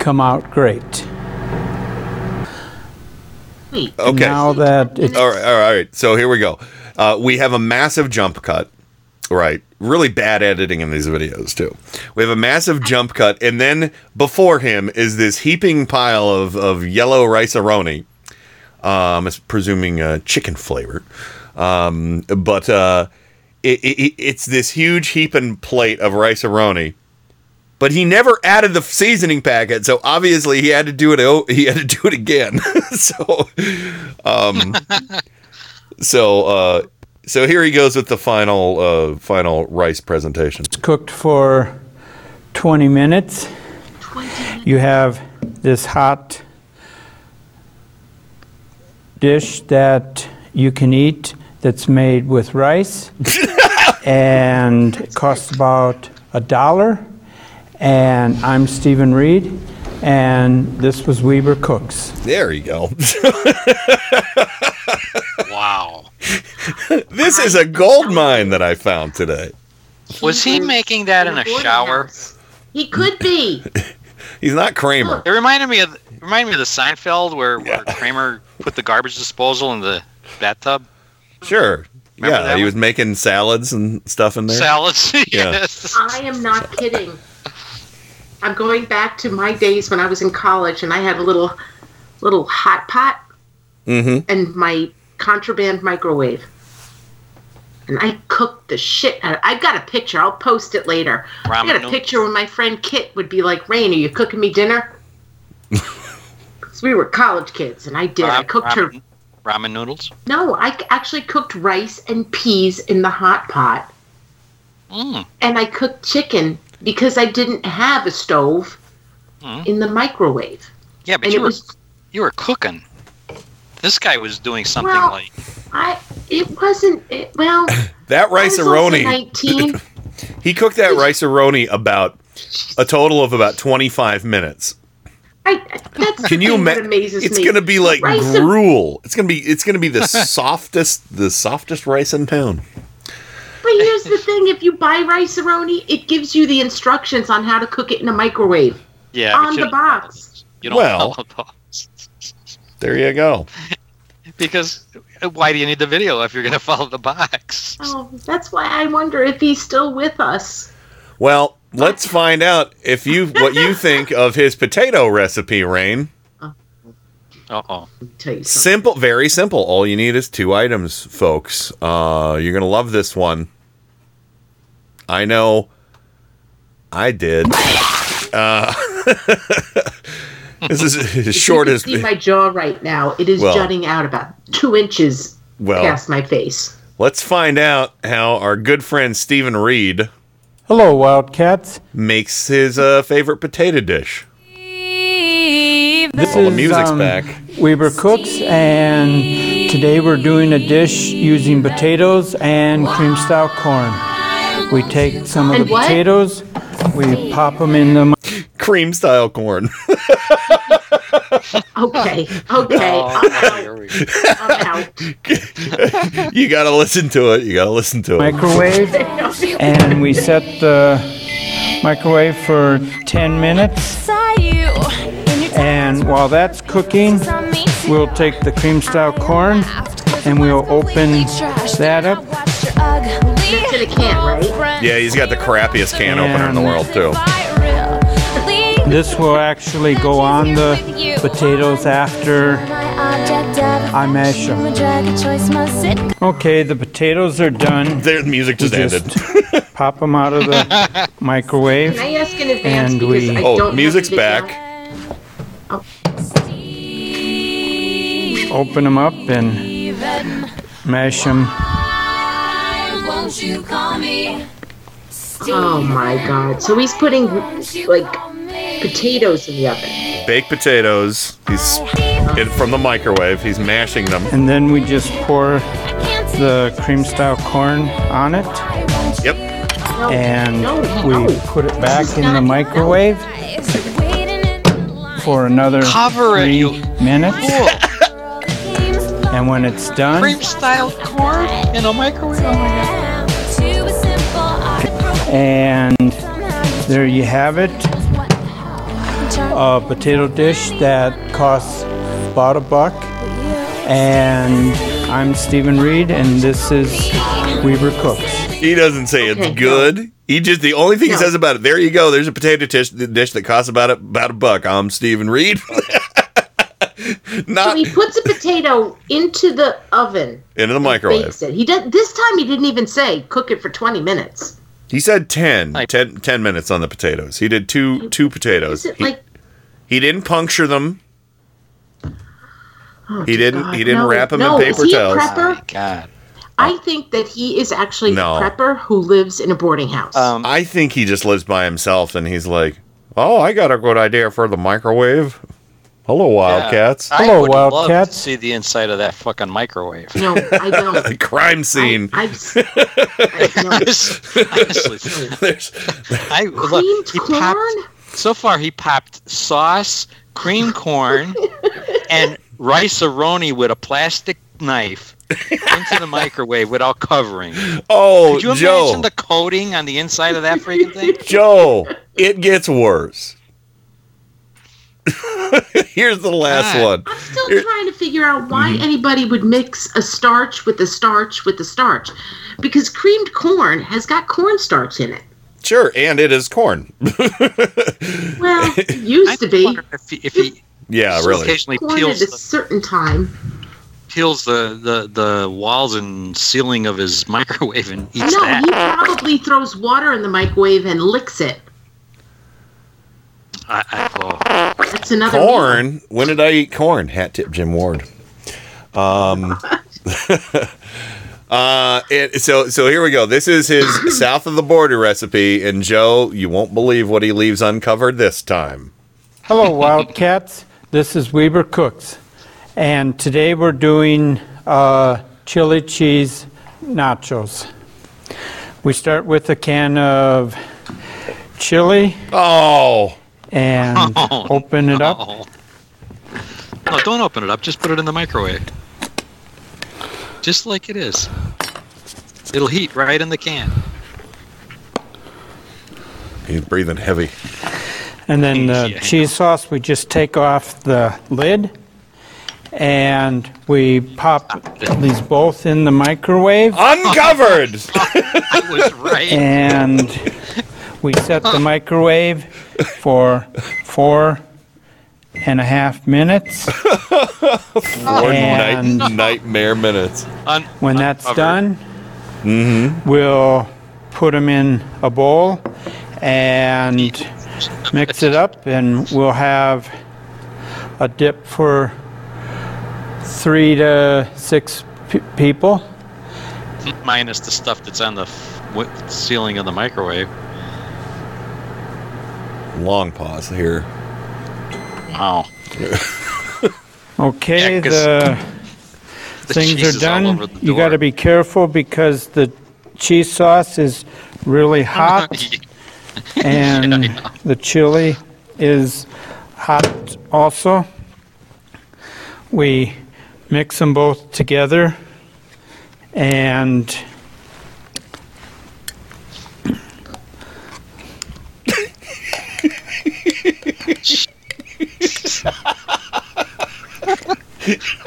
come out great. Wait, Okay. Now that it's All right, all right, all right. So here we go. Uh, we have a massive jump cut, right? Really bad editing in these videos too. We have a massive jump cut, and then before him is this heaping pile of, of yellow Rice-A-Roni. Um, it's presuming uh, chicken flavor, um, but uh, it, it, it's this huge heaping plate of Rice-A-Roni. But he never added the seasoning packet, so obviously he had to do it. o- He had to do it again. [LAUGHS] so, um, [LAUGHS] so uh, so here he goes with the final uh, final rice presentation. It's cooked for 20 minutes. You have this hot dish that you can eat that's made with rice [LAUGHS] and it costs about a dollar. And I'm Stephen Reed, and this was Weber Cooks. There you go. [LAUGHS] Wow. [LAUGHS] this is a gold mine that I found today. Was he making that in a shower? He could be. [LAUGHS] He's not Kramer. It reminded me of reminded me of the Seinfeld where, where Kramer put the garbage disposal in the bathtub. Sure. Remember yeah, he one? was making salads and stuff in there. Salads. [LAUGHS] Yeah. yes. I am not kidding. I'm going back to my days when I was in college and I had a little little hot pot Mm-hmm. and my contraband microwave. And I cooked the shit out of I've got a picture. I'll post it later. I got a picture where my friend Kit would be like, Rain, are you cooking me dinner? [LAUGHS] Because we were college kids and I did. I Ram- cooked her ramen, ramen noodles. No, I actually cooked rice and peas in the hot pot. Mm. And I cooked chicken because I didn't have a stove Mm. in the microwave. Yeah, but And you were was- you were cooking. This guy was doing something Well, like I it wasn't it, well [LAUGHS] That rice I was also aroni. 19. [LAUGHS] he cooked that Rice-A-Roni about a total of about 25 minutes. I, that's Can you thing that imagine? amazes It's me. gonna be like Rice and- gruel. It's gonna be it's gonna be the [LAUGHS] softest the softest rice in town. But here's the thing: if you buy Rice-A-Roni, it gives you the instructions on how to cook it in a microwave yeah. on the box. You don't Well- follow those. There you go. [LAUGHS] because why do you need the video if you're going to follow the box? Oh, that's why I wonder if he's still with us. Well, let's find out if you what you [LAUGHS] think of his potato recipe, Rain. Uh oh. Tell you something. Simple, very simple. All you need is two items, folks. Uh, you're gonna love this one. I know. I did. Uh, [LAUGHS] this is as If short you as can see my jaw right now. It is Well- jutting out about two inches well. past my face. Let's find out how our good friend Stephen Reed Hello, Wildcats. makes his uh, favorite potato dish. This All the is music's um, back. Weber Cooks, and today we're doing a dish using potatoes and cream style corn. We take some of And the what? potatoes, we pop them in the Cream style corn. [LAUGHS] Oh, okay, okay, Oh, I'm here we I'm out. [LAUGHS] you gotta listen to it. You gotta listen to it. microwave, [LAUGHS] and we set the microwave for 10 minutes. And while that's cooking, we'll take the cream style corn and we'll open that up. That's in a can, right? Yeah, he's got the crappiest can opener in the world too. This will actually go on the potatoes after I mash them. Okay, the potatoes are done. The music just We ended. [LAUGHS] pop them out of the [LAUGHS] microwave. Can I ask in advance And because we- I Oh, don't music's have video. back. Oh. Open them up and mash them. Oh my god! So he's putting like potatoes in the oven. Baked potatoes. He's in, from the microwave. He's mashing them. And then we just pour the cream style corn on it. Yep. And no, we put it back in the microwave for another Cover it, three you minutes. fool. [LAUGHS] And when it's done, Cream style corn in a microwave. Oh my god. and there you have it. A potato dish that costs about a buck. And I'm Stephen Reed, and this is Weaver Cooks. He doesn't say Okay, it's good. He just the only thing No. he says about it. There you go. There's a potato dish, dish that costs about a, about a buck. I'm Stephen Reed. [LAUGHS] so he puts a potato into the oven. Into the microwave. Bakes it. He did this time. He didn't even say cook it for twenty minutes. He said 10, 10, 10 minutes on the potatoes. He did two two potatoes. Is it he, like he didn't puncture them. Oh, he didn't. God, He didn't no, wrap them no, in paper he a towels. prepper? God. I think that he is actually No. a prepper who lives in a boarding house. Um, I think he just lives by himself, and he's like, "Oh, I got a good idea for the microwave." Hello, Wildcats. I would love to see the inside of that fucking microwave. No, I [LAUGHS] don't. Crime scene. I've, s- I, [LAUGHS] no. [LAUGHS] Honestly, there's I look. He popped. So far, he popped sauce, cream corn, and Rice-A-Roni with a plastic knife into the microwave without covering. Oh, Could you Joe. imagine the coating on the inside of that freaking thing? [LAUGHS] Joe, it gets worse. [LAUGHS] Here's the last one. I'm still trying to figure out why Mm-hmm. anybody would mix a starch with a starch with a starch, because creamed corn has got cornstarch in it. Sure, and it is corn. [LAUGHS] Well, it [LAUGHS] used to be. If he, if he yeah, So really. occasionally corn peels at a the- certain time. peels the, the, the walls and ceiling of his [LAUGHS] microwave and eats no, that. he probably throws water in the microwave and licks it. I, I, oh. That's another meal. Corn. When did I eat corn? Hat tip Jim Ward. Um. Uh. It, so so here we go. This is his [COUGHS] south of the border recipe, and Joe, you won't believe what he leaves uncovered this time. Hello, [LAUGHS] Wildcats. This is Weber Cooks, and today we're doing uh, chili cheese nachos. We start with a can of chili. Oh. And Oh, [LAUGHS] open it up. No, Oh, don't open it up. Just put it in the microwave. Just like it is. It'll heat right in the can. He's breathing heavy. And then the Yeah. cheese sauce, we just take off the lid and we pop these both in the microwave. Uncovered! [LAUGHS] I was right. And we set the microwave for four and a half minutes. [LAUGHS] Four night, And nightmare minutes. Un- when that's uncovered. done, Mm-hmm. we'll put them in a bowl and mix it up, and we'll have a dip for three to six pe- people. Minus the stuff that's on the f- wi- ceiling of the microwave. Long pause here. Wow. [LAUGHS] Okay, Yeah, 'cause the the things cheese are is all done. the You got to be careful because the cheese sauce is really [LAUGHS] hot, and the chili is hot also. We mix them both together, and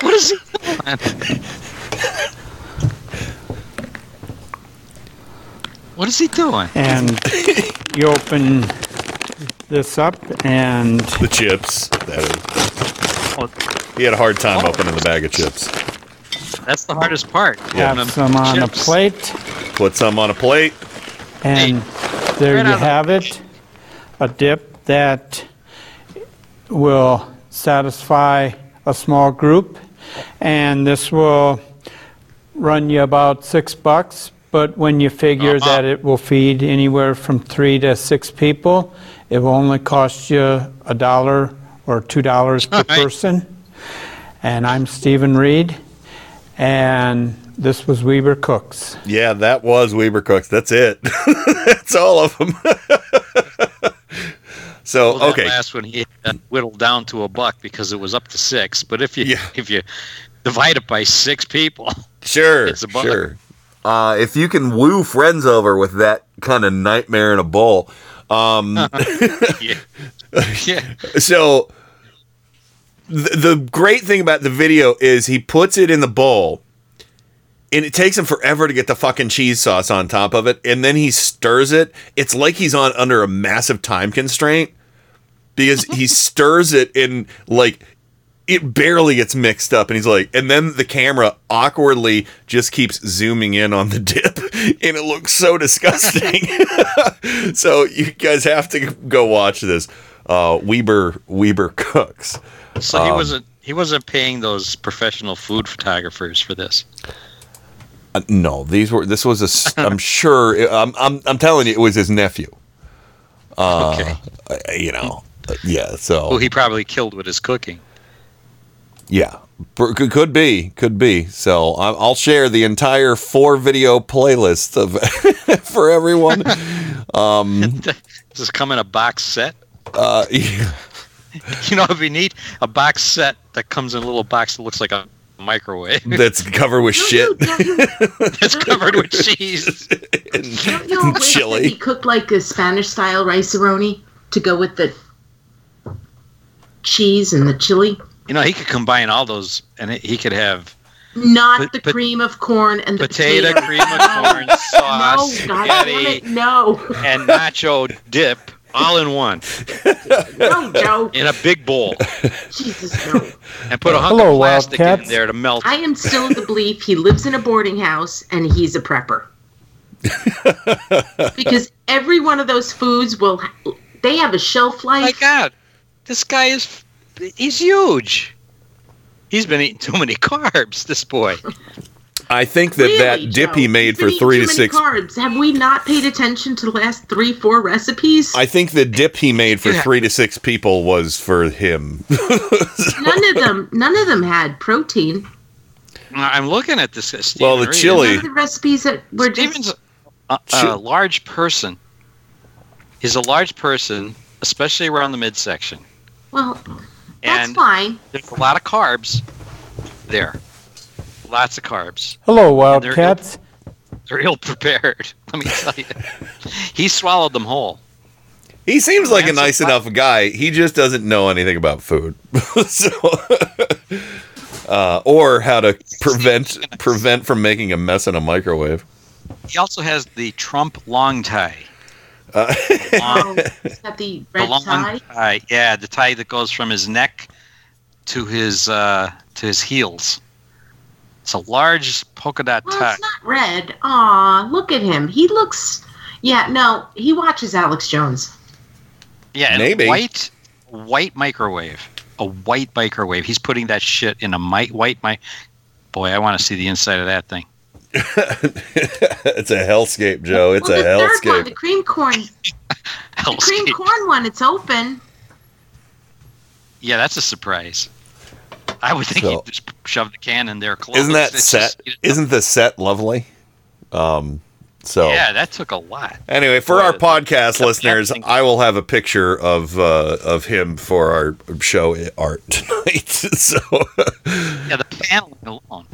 what is he doing? What is he doing? and you open this up, and The chips. That is. He had a hard time opening the bag of chips. That's the hardest part. Yeah. have some on a Chips. plate. Put some on a plate. And there right you out of have it, a dip that will satisfy a small group. And this will run you about six bucks, but when you figure oh, that it will feed anywhere from three to six people, it will only cost you a dollar or two dollars per Right. person. And I'm Stephen Reed, and this was Weber Cooks. Yeah, that was Weber Cooks. That's it. [LAUGHS] That's all of them. [LAUGHS] so Well, okay, last one he whittled down to a buck because it was up to six. But if you [LAUGHS] if you divide it by six people, [LAUGHS] sure, it's a buck. sure. Uh, if you can woo friends over with that kind of nightmare in a bowl, um, [LAUGHS] yeah. yeah. so the, the great thing about the video is he puts it in the bowl and it takes him forever to get the fucking cheese sauce on top of it, and then he stirs it. It's like he's on under a massive time constraint because he stirs it and like it barely gets mixed up and he's like and then the camera awkwardly just keeps zooming in on the [LAUGHS] dip and it looks so disgusting [LAUGHS] so you guys have to go watch this uh weber weber cooks So he Um, wasn't he wasn't paying those professional food photographers for this. uh, no these were this was a [LAUGHS] i'm sure i'm i'm, I'm telling you it was his nephew uh okay. you know uh, yeah so Who he probably killed with his cooking. Yeah, could, could be, could be. So I- I'll share the entire four video playlist of [LAUGHS] for everyone. [LAUGHS] Um, Does this come in a box set? uh, yeah. [LAUGHS] You know, it'd be neat. A box set that comes in a little box that looks like a microwave. that's covered with shit. That's covered with cheese. Don't you wish he cooked like a Spanish style rice to go with the cheese and the chili? You know, he could combine all those, and he could have Not But- the but- cream of corn and the potato, potato. cream of corn, sauce, No, God damn spaghetti, it, no. and nacho dip all in one No, Joe. in a big bowl, Jesus, no. and put a hunk Hello, of plastic in there to melt. I am still of the belief he lives in a boarding house and he's a prepper. [LAUGHS] because every one of those foods will, they have a shelf life. My God, this guy is he's huge. He's been eating too many carbs. This boy. I think that Really, that dip he made for three to six. carbs. Have we not paid attention to the last three, four recipes? I think the dip he made for Yeah. three to six people was for him. [LAUGHS] none of them, none of them had protein. I'm looking at this. uh, Well, the Stephen chili- None of the recipes that were Steven's just. a, a large person. He's a large person, especially around the midsection. Well, that's And fine. there's a lot of carbs there. Lots of carbs. Hello, And they're Wildcats. They're ill prepared. [LAUGHS] Let me tell you. he swallowed them whole. He seems like a nice enough guy. He just doesn't know anything about food, [LAUGHS] so [LAUGHS] uh, or how to prevent prevent from making a mess in a microwave. He also has the Trump long tie. Uh, Long, [LAUGHS] Is that the the long tie? tie. Yeah, the tie that goes from his neck to his uh, to his heels. It's a large polka dot Well, tie. it's not red. Aw, look at him. He looks. Yeah, no, he watches Alex Jones. Yeah, and Maybe. white white microwave. A white microwave. He's putting that shit in a mi- white mic. Boy, I want to see the inside of that thing. [LAUGHS] it's a hellscape, Joe. It's well, a the third one, the hellscape. cream corn, [LAUGHS] the cream corn one, it's open. Yeah, that's a surprise. I would think So- he'd just shove the can in there. Close. Isn't that It's set? just- Isn't the set lovely? Um. So Yeah, that took a lot. Anyway, for our podcast the listeners, dancing- I will have a picture of uh, of him for our show art [LAUGHS] tonight. so Yeah, the paneling alone.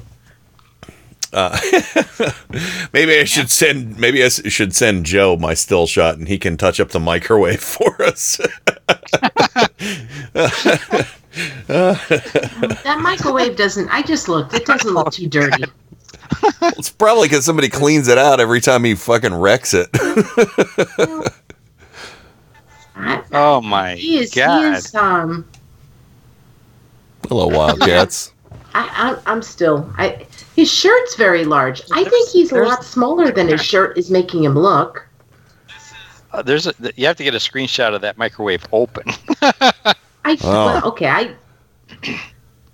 Uh, [LAUGHS] maybe I should send maybe I s- should send Joe my still shot, and he can touch up the microwave [LAUGHS] for us. That microwave doesn't. I just looked. It doesn't look too dirty. [LAUGHS] it's probably because somebody cleans it out every time he fucking wrecks it. Oh my He is. god! He is. Um. Hello, Wildcats. I, I, I'm still. I. His shirt's very large. I think he's a lot smaller than his shirt is making him look. Uh, there's a. You have to get a screenshot of that microwave open. [LAUGHS] I Oh. well, okay. I.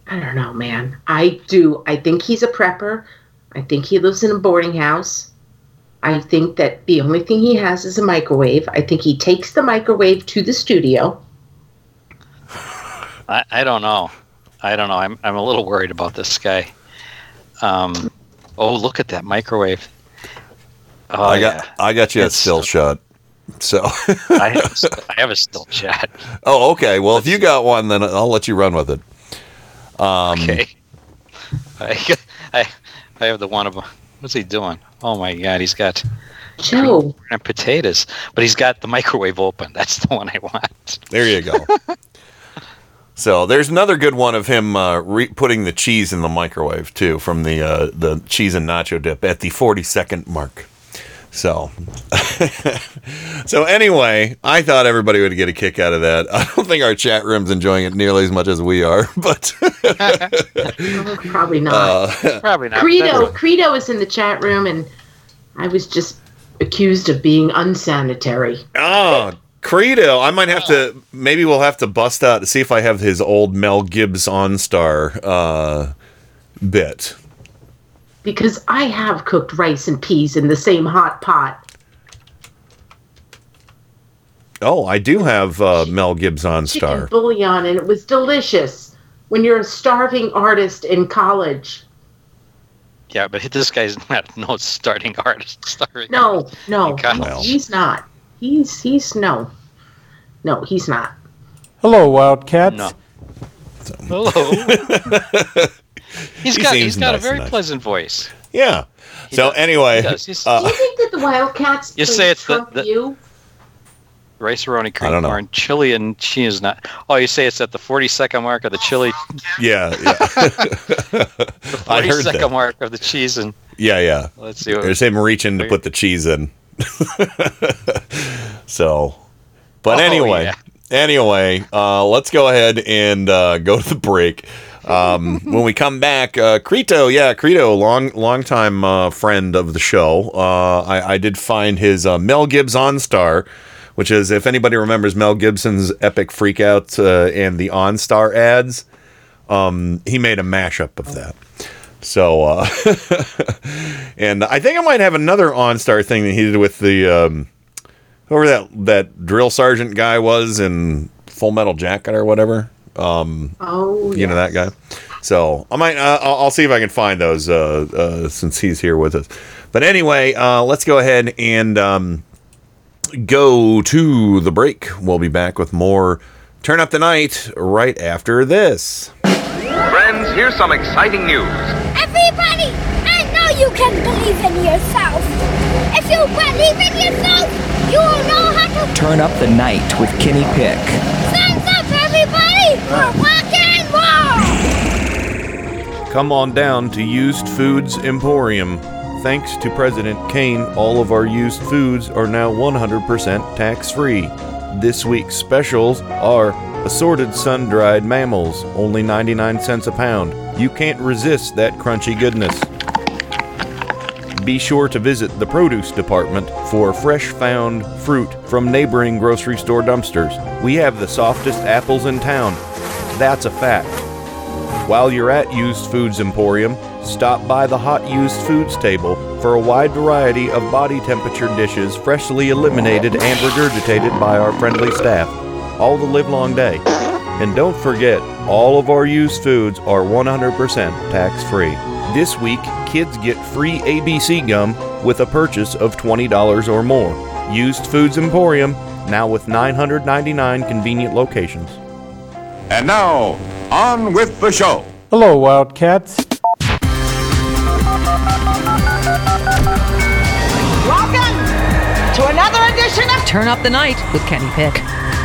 I don't know, man. I do. I think he's a prepper. I think he lives in a boarding house. I think that the only thing he has is a microwave. I think he takes the microwave to the studio. I, I don't know. I don't know. I'm I'm a little worried about this guy. Um. Oh, look at that microwave. Oh, I got yeah. I got you a It's still shot. So I have, a [LAUGHS] I have a still chat. Oh, okay. Well, if you got one, then I'll let you run with it. Um, Okay. [LAUGHS] I, I, I have the one of them what's he doing? Oh my god, he's got Joe. and potatoes, but he's got the microwave open. That's the one I want. There you go. [LAUGHS] So there's another good one of him uh, re- putting the cheese in the microwave too, from the uh, the cheese and nacho dip at the 40 second mark. So, [LAUGHS] so anyway, I thought everybody would get a kick out of that. I don't think our chat room's enjoying it nearly as much as we are, [LAUGHS] but [LAUGHS] Probably not. uh, Probably not. Credo, Credo is in the chat room, and I was just accused of being unsanitary. Oh, Credo. I might have to, maybe we'll have to bust out to see if I have his old Mel Gibbs OnStar uh, bit. Because I have cooked rice and peas in the same hot pot. Oh, I do have uh, Mel Gibbs Chicken OnStar. bouillon, and it was delicious. When you're a starving artist in college. Yeah, but this guy's [LAUGHS] not no starting artist. Starting. No, no, God. Well. he's not. He's he's no, no, he's not. Hello, Wildcats. No. Hello. [LAUGHS] he's He got seems he's got nice a very enough. pleasant voice. Yeah. So anyway, He does. He's- uh, Do you think that the Wildcats You say it's the- Trump the- you? Rice roni cream I know. corn, chili and cheese. Not. Oh, you say it's at the 40 second mark of the chili. yeah, yeah. [LAUGHS] The [LAUGHS] I heard second that. mark of the cheese and Yeah, yeah. Let's see what- There's him reaching to put the cheese in. [LAUGHS] so, but Oh, anyway, yeah. anyway, uh, let's go ahead and uh, go to the break. Um, when we come back, uh, Creto, yeah, Creto, long, long time uh, friend of the show. Uh, I, I did find his uh, Mel Gibbs OnStar, which is if anybody remembers Mel Gibson's epic freakout uh, and the OnStar ads. Um, he made a mashup of that. So, uh, [LAUGHS] and I think I might have another OnStar thing that he did with the um, whoever that that drill sergeant guy was in Full Metal Jacket or whatever. Um, Oh, you know that guy. So I might uh, I'll, I'll see if I can find those uh, uh, since he's here with us. But anyway, uh, let's go ahead and um, go to the break. We'll be back with more. Turn up the night right after this. Friends, here's some exciting news. Everybody, I know you can believe in yourself. If you believe in yourself, you will know how to Turn up the night with Kenny Pick. stand up, everybody, for rock and roll. Come on down to Used Foods Emporium. Thanks to President Kane, all of our used foods are now 100% tax free. This week's specials are assorted sun dried mammals, only 99 cents a pound. You can't resist that crunchy goodness. Be sure to visit the produce department for fresh found fruit from neighboring grocery store dumpsters. We have the softest apples in town. That's a fact. While you're at Used Foods Emporium, stop by the Hot Used Foods table for a wide variety of body temperature dishes freshly eliminated and regurgitated by our friendly staff all the livelong day. And don't forget, all of our used foods are 100% tax free. This week, kids get free ABC gum with a purchase of $20 or more. Used Foods Emporium, now with 999 convenient locations. And now, on with the show. Hello, Wildcats. Welcome to another edition of Turn up the night with Kenny Pick.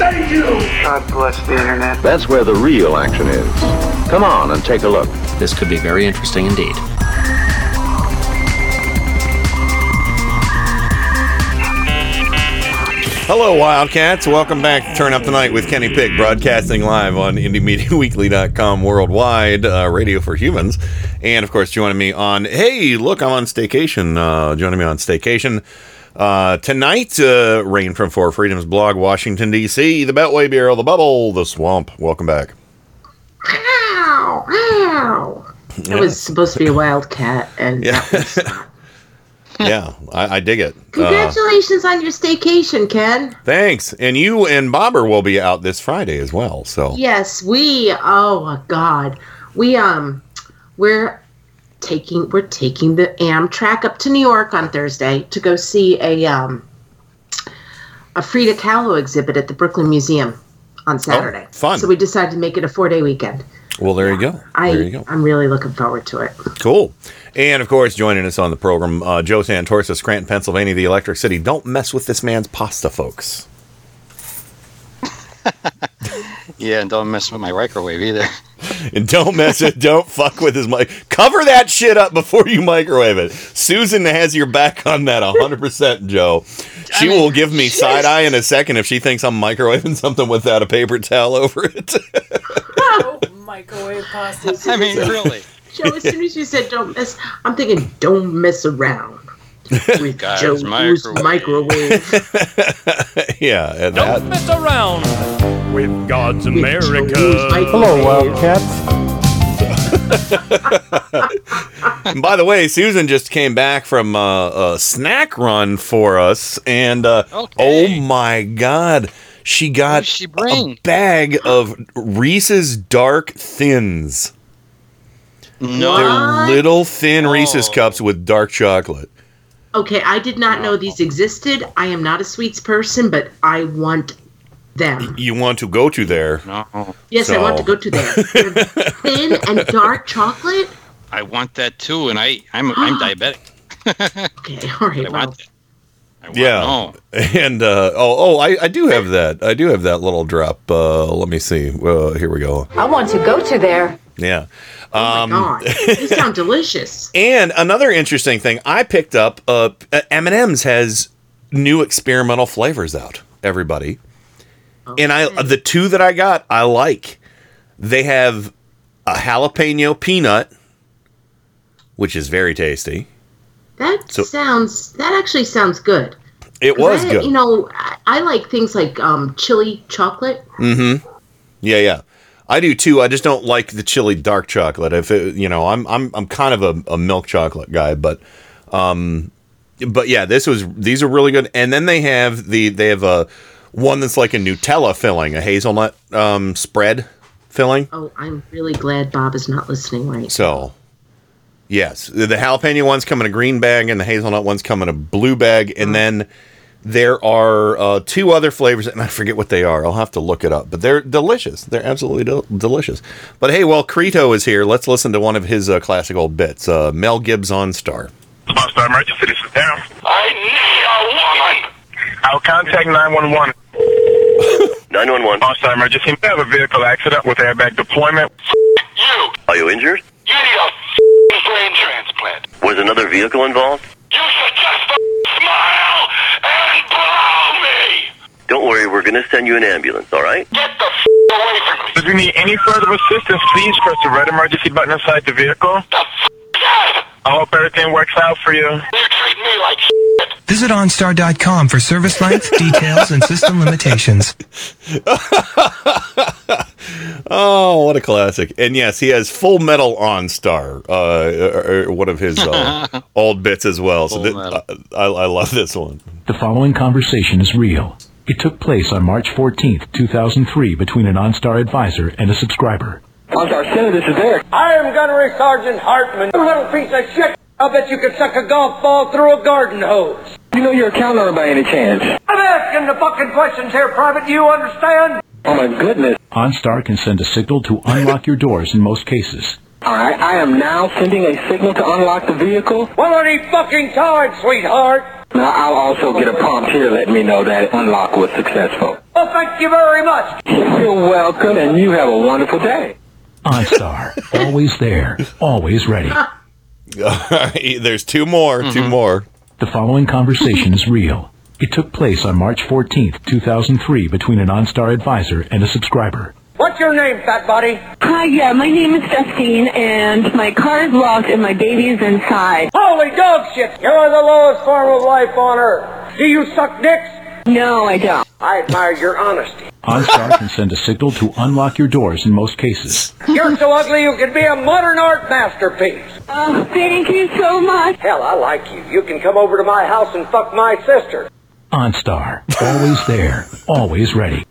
Thank you. God bless the internet. That's where the real action is. Come on and take a look. This could be very interesting indeed. Hello, Wildcats. Welcome back to Turn Up the Night with Kenny Pick, broadcasting live on IndieMediaWeekly.com worldwide, uh, radio for humans. And of course, joining me on, hey, look, I'm on staycation. Uh, joining me on staycation uh, tonight, uh, Rain from Four Freedoms blog, Washington, D.C., the Beltway Bureau, the Bubble, the Swamp. Welcome back. Ow! Ow! That was supposed to be a wildcat, and Yeah. [LAUGHS] yeah, I, I dig it. Uh, congratulations on your staycation, Ken. thanks. And you and Bobber will be out this Friday as well. So, Yes, we. Oh my God, we um we're taking we're taking the Amtrak up to New York on Thursday to go see a um, a Frida Kahlo exhibit at the Brooklyn Museum on Saturday. Oh, fun. So we decided to make it a four day weekend. Well, there you go. I there you go. I'm really looking forward to it. Cool. And of course, joining us on the program, uh, Joe Santorsa, Scranton, Pennsylvania, the Electric City. Don't mess with this man's pasta, folks. [LAUGHS] Yeah, and don't mess with my microwave either. And don't mess it. Don't fuck with his mic. Cover that shit up before you microwave it. Susan has your back on that 100%, Joe. She will give me side eye in a second if she thinks I'm microwaving something without a paper towel over it. Oh, [LAUGHS] microwave pasta. I mean, really. Joe, as soon as you said don't mess, I'm thinking don't mess around with [LAUGHS] Guys, Joe's microwave. microwave. [LAUGHS] yeah, and Don't that. mess around with God's America. Hello, Wildcats. And [LAUGHS] by the way, Susan just came back from uh, a snack run for us, and uh, oh my god, she got she bring? a bag of Reese's Dark Thins. No. They're little thin Reese's cups with dark chocolate. Okay, I did not know these existed. I am not a sweets person, but I want them. You want to go to there? No. Yes, I want to go to there. They're thin and dark chocolate. [LAUGHS] I want that too, and I I'm [GASPS] I'm diabetic. [LAUGHS] Okay, all right. I Well, want that. I want, Yeah, No. [LAUGHS] and uh, oh, oh, I, I do have that. I do have that little drop. Uh, let me see. Uh, here we go. I want to go to there. Yeah. Oh Um, my god, these [LAUGHS] sound delicious. And another interesting thing, I picked up uh, M&M's has new experimental flavors out. Everybody, and I the two that I got I like. They have a jalapeno peanut, which is very tasty. That So- sounds. That actually sounds good. It was I- good. You know, I, I like things like um, chili chocolate. Mm-hmm. Yeah, yeah. I do too. I just don't like the chili dark chocolate. If it, you know, I'm I'm I'm kind of a, a milk chocolate guy, but um, but yeah, this was these are really good. And then they have the they have a one that's like a Nutella filling, a hazelnut um spread filling. Oh, I'm really glad Bob is not listening right. So yes, the, the jalapeno ones come in a green bag, and the hazelnut ones come in a blue bag, and then. There are uh, two other flavors, and I forget what they are. I'll have to look it up, but they're delicious. They're absolutely del- delicious. But hey, while Creto is here, let's listen to one of his uh, classic old bits. Uh, Mel Gibson OnStar. Star emergency, this is Darren. I need a woman. I'll contact 911. 911. Star emergency. We have a vehicle accident with airbag deployment. You. Are you injured? You need a brain transplant. Was another vehicle involved? You should just smile and blow me. Don't worry, we're going to send you an ambulance, all right? Get the away from me. If you need any further assistance, please press the red emergency button inside the vehicle. The I hope everything works out for you. You treat me like Visit OnStar.com for service length, [LAUGHS] details, and system limitations. [LAUGHS] Oh, what a classic! And yes, he has Full Metal OnStar, uh, or- or one of his uh, [LAUGHS] old bits as well. So Full thi- Metal. I, I love this one. The following conversation is real. It took place on March 14th, 2003, between an OnStar advisor and a subscriber. OnStar Center, this is Eric. I am Gunnery Sergeant Hartman. You little piece of shit. I'll bet you could suck a golf ball through a garden hose. You know your account number by any chance? I'm asking the fucking questions here, Private. Do you understand? Oh my goodness. OnStar can send a signal to unlock your doors in most cases. Alright, I am now sending a signal to unlock the vehicle. Well, any fucking time, sweetheart. Now, I'll also get a prompt here letting me know that unlock was successful. Well, thank you very much. You're welcome, and you have a wonderful day. OnStar, [LAUGHS] always there, always ready. [LAUGHS] There's two more, two mm-hmm. more. The following conversation is real. It took place on March 14th, 2003, between an OnStar advisor and a subscriber. What's your name, fat body? Hi, yeah, my name is Justine, and my car is locked and my baby is inside. Holy dog shit! You're the lowest form of life on earth. Do you suck dicks? No, I don't. I admire your honesty. OnStar can send a signal to unlock your doors in most cases. You're so ugly you could be a modern art masterpiece. Oh, thank you so much. Hell, I like you. You can come over to my house and fuck my sister. OnStar, always there, always ready.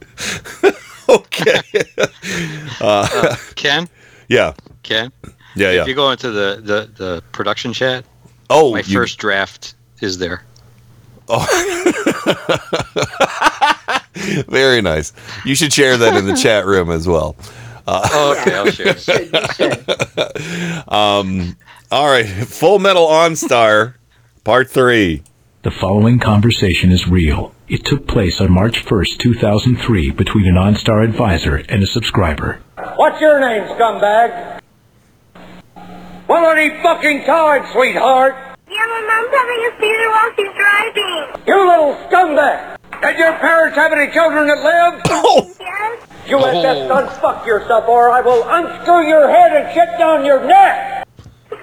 [LAUGHS] okay. [LAUGHS] Uh, Ken, yeah. Ken, Yeah, yeah. If you go into the the, the production chat, Oh, my you- first draft is there. Oh, [LAUGHS] very nice. You should share that in the chat room as well. Uh, okay, I'll share. um, all right, Full Metal OnStar, Part Three. The following conversation is real. It took place on March 1st, 2003, between an OnStar advisor and a subscriber. What's your name, scumbag? Well, any fucking time, sweetheart. Yeah, my mom's having a seizure while she's driving. You little scumbag. Did your parents have any children that lived? [LAUGHS] Oh. Yes? You had best unfuck oh. yourself or I will unscrew your head and shit down your neck.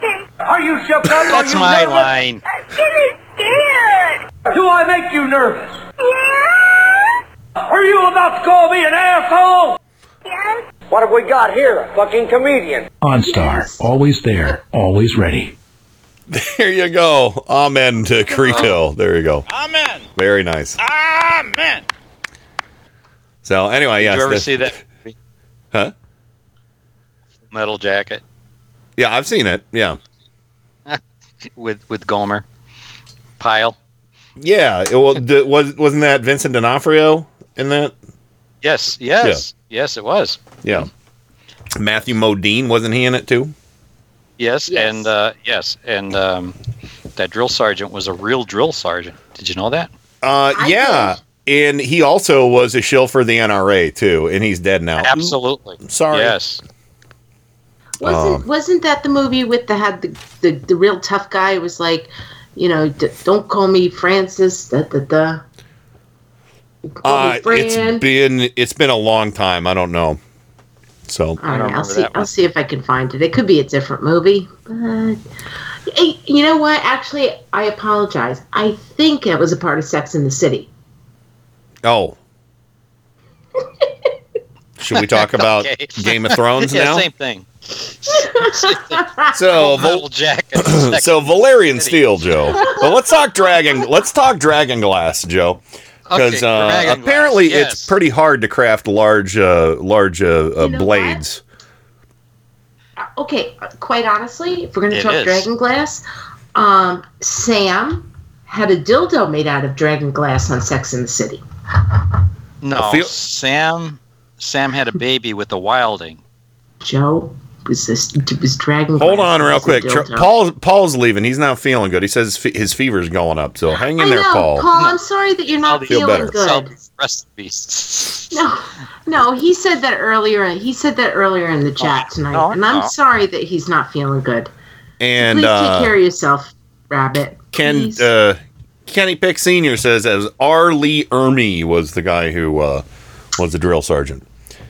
[LAUGHS] Are you shook up? That's you my nervous? line. Getting scared. Do I make you nervous? Yeah? Are you about to call me an asshole? Yes? What have we got here? A fucking comedian. OnStar, always there, always ready. There you go. Amen to Creto. Uh-huh. There you go. Amen. Very nice. Amen. So anyway, yes. Did you ever this- see that [LAUGHS] Huh? Metal Jacket Yeah, I've seen it. Yeah. [LAUGHS] with with Gomer Pyle? Yeah. It, well, d- was wasn't that Vincent D'Onofrio in that? Yes, yes, yes, it was. Yeah. Matthew Modine wasn't he in it too? Yes, and uh, yes, and um, that drill sergeant was a real drill sergeant. Did you know that? Uh, yeah. And he also was a shill for the NRA too, and he's dead now. Absolutely. Sorry. Yes. Wasn't Um, wasn't that the movie with the had the the, the real tough guy who was like, you know, D- don't call me Francis. Da da da. Call Uh, me Fran. it's been it's been a long time. I don't know. So All right, I'll see. I'll see if I can find it. It could be a different movie, but Hey, you know what? Actually, I apologize. I think it was a part of Sex in the City. Oh. Should we talk [LAUGHS] about Okay. Game of Thrones [LAUGHS] yeah, now? Same thing. [LAUGHS] So, Metal Jacket. [CLEARS THROAT] so Valyrian Steel, Joe. Well, let's talk Dragon. Let's talk Dragon Glass, Joe. Because Okay, uh, Dragon Glass, apparently yes. it's pretty hard to craft large, uh, large uh, uh, know blades. Okay, uh, quite honestly, if we're going to talk is. dragon glass, um, Sam had a dildo made out of dragon glass on Sex in the City. No, feel- Sam. Sam had a baby with a wilding. Joe was this was dragon. Hold on, real quick. Tr- dildo. Paul, Paul's leaving. He's not feeling good. He says his, fe- his fever's going up. So hang in I there, know, Paul. I'm sorry that you're not Feel feeling better. good. Rest in peace. No, no, he said that earlier. He said that earlier in the chat tonight, no, and I'm no. sorry that he's not feeling good. And Please uh, take care of yourself, Rabbit. Ken uh, Kenny Pick Senior says as R. Lee Ermey was the guy who uh, was the drill sergeant.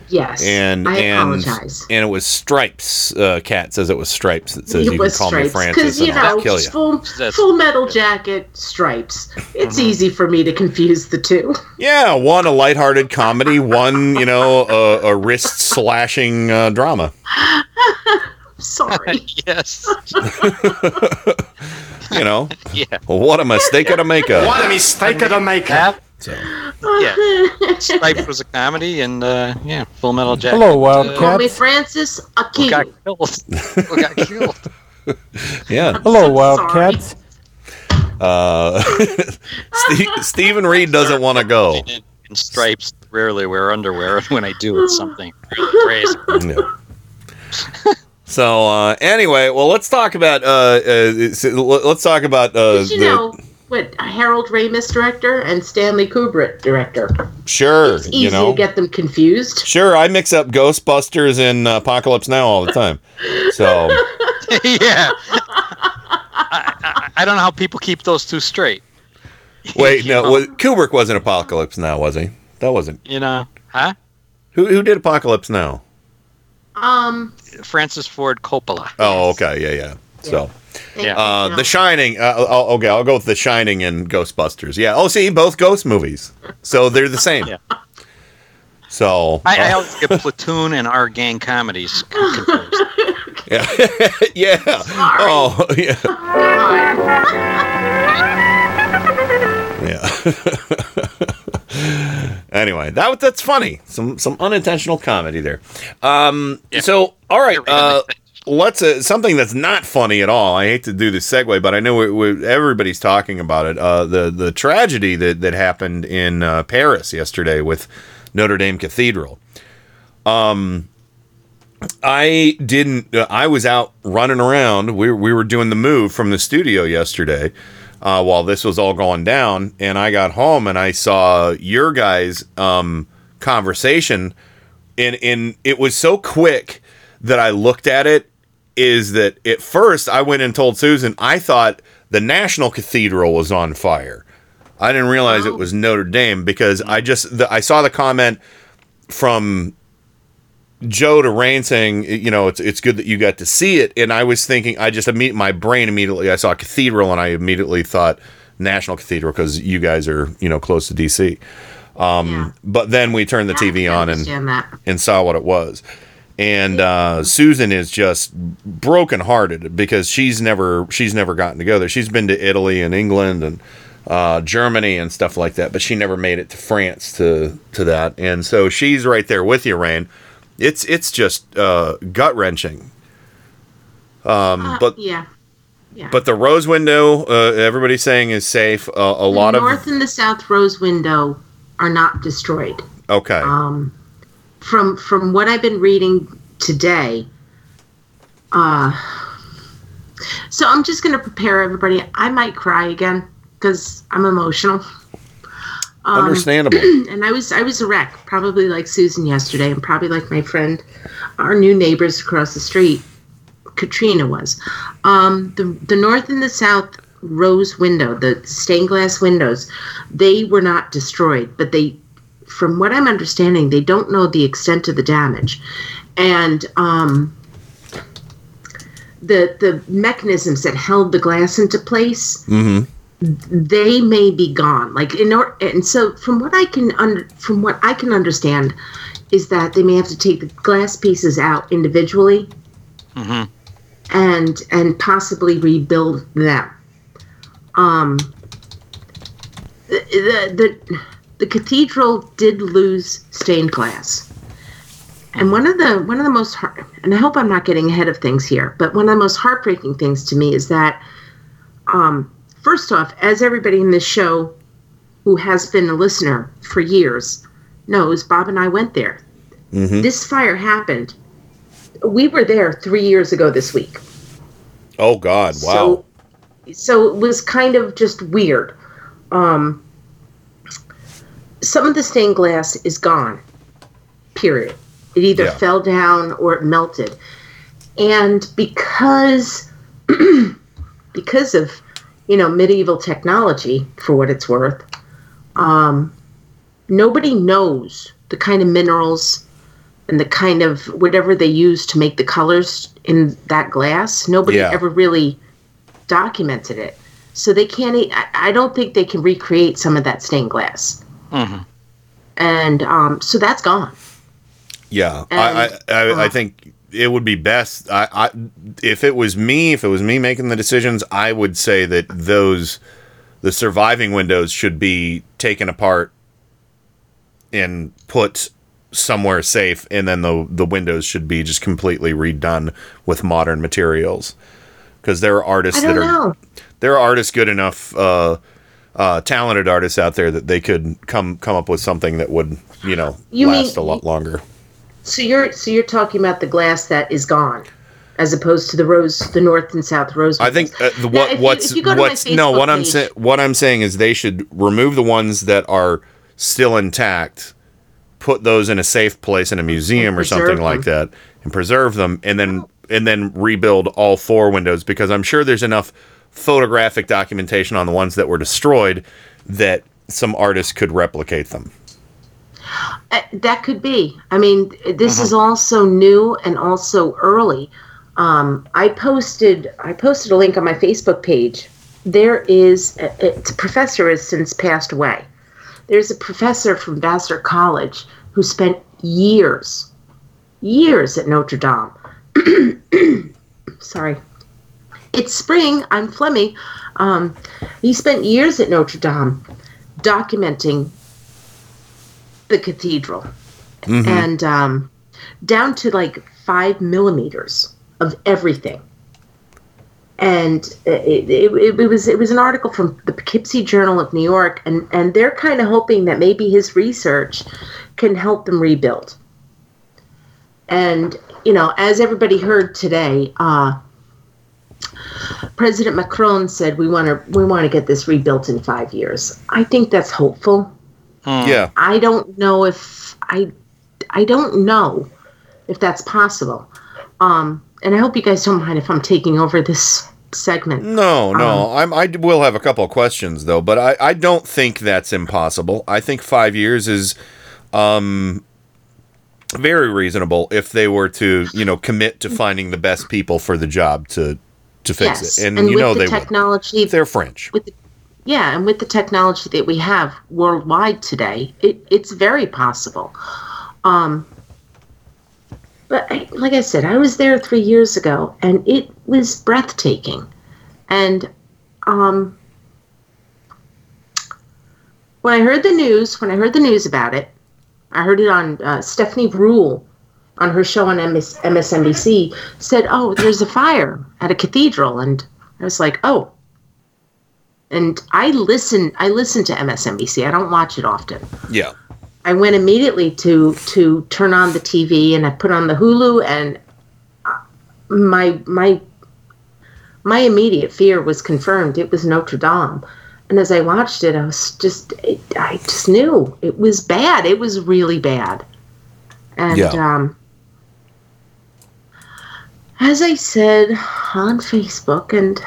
Yes, And I and apologize. and it was Stripes. Uh, Cat says it was Stripes that says it you can call me stripes Francis you and I'll know kill you. full full metal jacket stripes. It's Mm-hmm. easy for me to confuse the two. Yeah, one a lighthearted comedy, one you know a, a wrist slashing uh, drama. [LAUGHS] Sorry. [LAUGHS] yes. [LAUGHS] You know, Yeah. what a mistake to make a. What a mistake to make. Yeah. So. Yeah. [LAUGHS] Stripes was a comedy, and uh, yeah, Full Metal Jacket. Hello, Call Wildcats. me Francis Who [LAUGHS] got killed? Who got killed? Yeah. Hello, Wildcats. Uh, [LAUGHS] Steve, Stephen Reed doesn't want to go. In stripes, rarely wear underwear. When I do, it's something really crazy. Yeah. So uh, anyway, well, let's talk about uh, uh, let's talk about uh, you the know what Harold Ramis director and Stanley Kubrick director? sure, It's easy you know, to get them confused. sure. I mix up Ghostbusters and Apocalypse Now all the time. So [LAUGHS] [LAUGHS] yeah. I, I, I don't know how people keep those two straight. wait, [LAUGHS] no, was, Kubrick wasn't Apocalypse Now, was he? That wasn't. You know, huh? Who who did Apocalypse Now? Um, Francis Ford Coppola. Oh, okay, yeah, yeah. So. Yeah. Uh, The Shining. Uh, I'll, okay, I'll go with The Shining and Ghostbusters. Yeah. Oh, see, both ghost movies, so they're the same. Yeah. So I, I uh, always get [LAUGHS] Platoon and our gang comedies confused. [LAUGHS] [LAUGHS] yeah, yeah. Oh, yeah, yeah. anyway, that that's funny. Some some unintentional comedy there. Um. So all right. Uh, let's uh, something that's not funny at all. I hate to do this segue, but I know we, we, everybody's talking about it. Uh, the the tragedy that that happened in uh, Paris yesterday with Notre Dame Cathedral. Um, I didn't. Uh, I was out running around. We we were doing the move from the studio yesterday. Uh, while this was all going down, and I got home and I saw your guys' um, conversation, and and it was so quick that I looked at it is that at first I went and told Susan I thought the National Cathedral was on fire. I didn't realize it was Notre Dame because I just the, I saw the comment from Joe to Rain saying you know it's it's good that you got to see it and I was thinking I just imme- my brain immediately I saw Cathedral and I immediately thought National Cathedral because you guys are you know close to DC. Um, But then we turned the TV on and and saw what it was. And uh, Susan is just brokenhearted because she's never she's never gotten to go there. She's been to Italy and England and uh, Germany and stuff like that, but she never made it to France to to that. And so she's right there with you, Rain. It's it's just uh, gut wrenching. Um, Uh, but yeah, yeah. but the rose window, uh, everybody's saying is safe. Uh, a lot the of north and the south rose window are not destroyed. okay. Um, from from what I've been reading today, uh, so I'm just going to prepare everybody. I might cry again because I'm emotional. Um, Understandable. [CLEARS THROAT] and I was I was a wreck, probably like Susan yesterday, and probably like my friend, our new neighbors across the street, Katrina was. Um, the the north and the south rose window, the stained glass windows, they were not destroyed, but they, from what I'm understanding, they don't know the extent of the damage, and um, the the mechanisms that held the glass into place mm-hmm. they may be gone like in or, and so from what i can under from what i can understand is that they may have to take the glass pieces out individually Mm-hmm. and and possibly rebuild them um the the the, the cathedral did lose stained glass and one of the one of the most heart, and I hope I'm not getting ahead of things here, but one of the most heartbreaking things to me is that, um, first off, as everybody in this show, who has been a listener for years, knows, Bob and I went there. Mhm. This fire happened. We were there three years ago this week. Oh God! Wow. So, so it was kind of just weird. Um, some of the stained glass is gone. Period. It either Yeah. fell down or it melted, and because [CLEARS THROAT] because of you know medieval technology, for what it's worth, um, nobody knows the kind of minerals and the kind of whatever they use to make the colors in that glass. Nobody Yeah. ever really documented it. So they can't. I don't think they can recreate some of that stained glass, Mm-hmm. and um, so that's gone. Yeah, I, I, And, I, I uh, think it would be best. I, I, if it was me, if it was me making the decisions, I would say that those, the surviving windows should be taken apart and put somewhere safe, and then the the windows should be just completely redone with modern materials. Because there are artists I don't that are know. there are artists good enough, uh, uh, talented artists out there that they could come come up with something that would you know You mean- last a lot longer. So you're so you're talking about the glass that is gone, as opposed to the rose, the north and south rose. I think uh, the, what what's you go to my what's no what I'm saying what I'm saying is they should remove the ones that are still intact, put those in a safe place in a museum or something like that, and preserve them, and then and then rebuild all four windows because I'm sure there's enough photographic documentation on the ones that were destroyed that some artists could replicate them. Uh, that could be. I mean, this Mhm. is also new and also early. Um, I posted I posted a link on my Facebook page. There is a, it's a professor has since passed away. There's a professor from Vassar College who spent years, years at Notre Dame. [CLEARS THROAT] Sorry. It's spring. I'm phlegmy. Um, he spent years at Notre Dame documenting the cathedral Mhm. and um, down to like five millimeters of everything. And it, it, it, it was it was an article from the Poughkeepsie Journal of New York, and, and they're kind of hoping that maybe his research can help them rebuild. And you know, as everybody heard today, uh, President Macron said we want to we want to get this rebuilt in five years. I think that's hopeful. Yeah. I don't know if I I don't know if that's possible. Um, and I hope you guys don't mind if I'm taking over this segment. No, no. Um, I'm, I will have a couple of questions though, but I, I don't think that's impossible. I think five years is um, very reasonable if they were to, you know, commit to finding the best people for the job to to fix yes, it. And, and you know the they technology They're French. the, yeah, and with the technology that we have worldwide today, it, it's very possible. Um, but I, like I said, I was there three years ago, and it was breathtaking. And um, when I heard the news, when I heard the news about it, I heard it on uh, Stephanie Ruhle on her show on MS, MSNBC said, "Oh, there's a fire at a cathedral," and I was like, "Oh." And I listen. I listen to MSNBC. I don't watch it often. Yeah. I went immediately to to turn on the TV and I put on the Hulu and uh, my my my immediate fear was confirmed. It was Notre Dame. And as I watched it, I was just it, I just knew it was bad. It was really bad. And Yeah. um as I said on Facebook and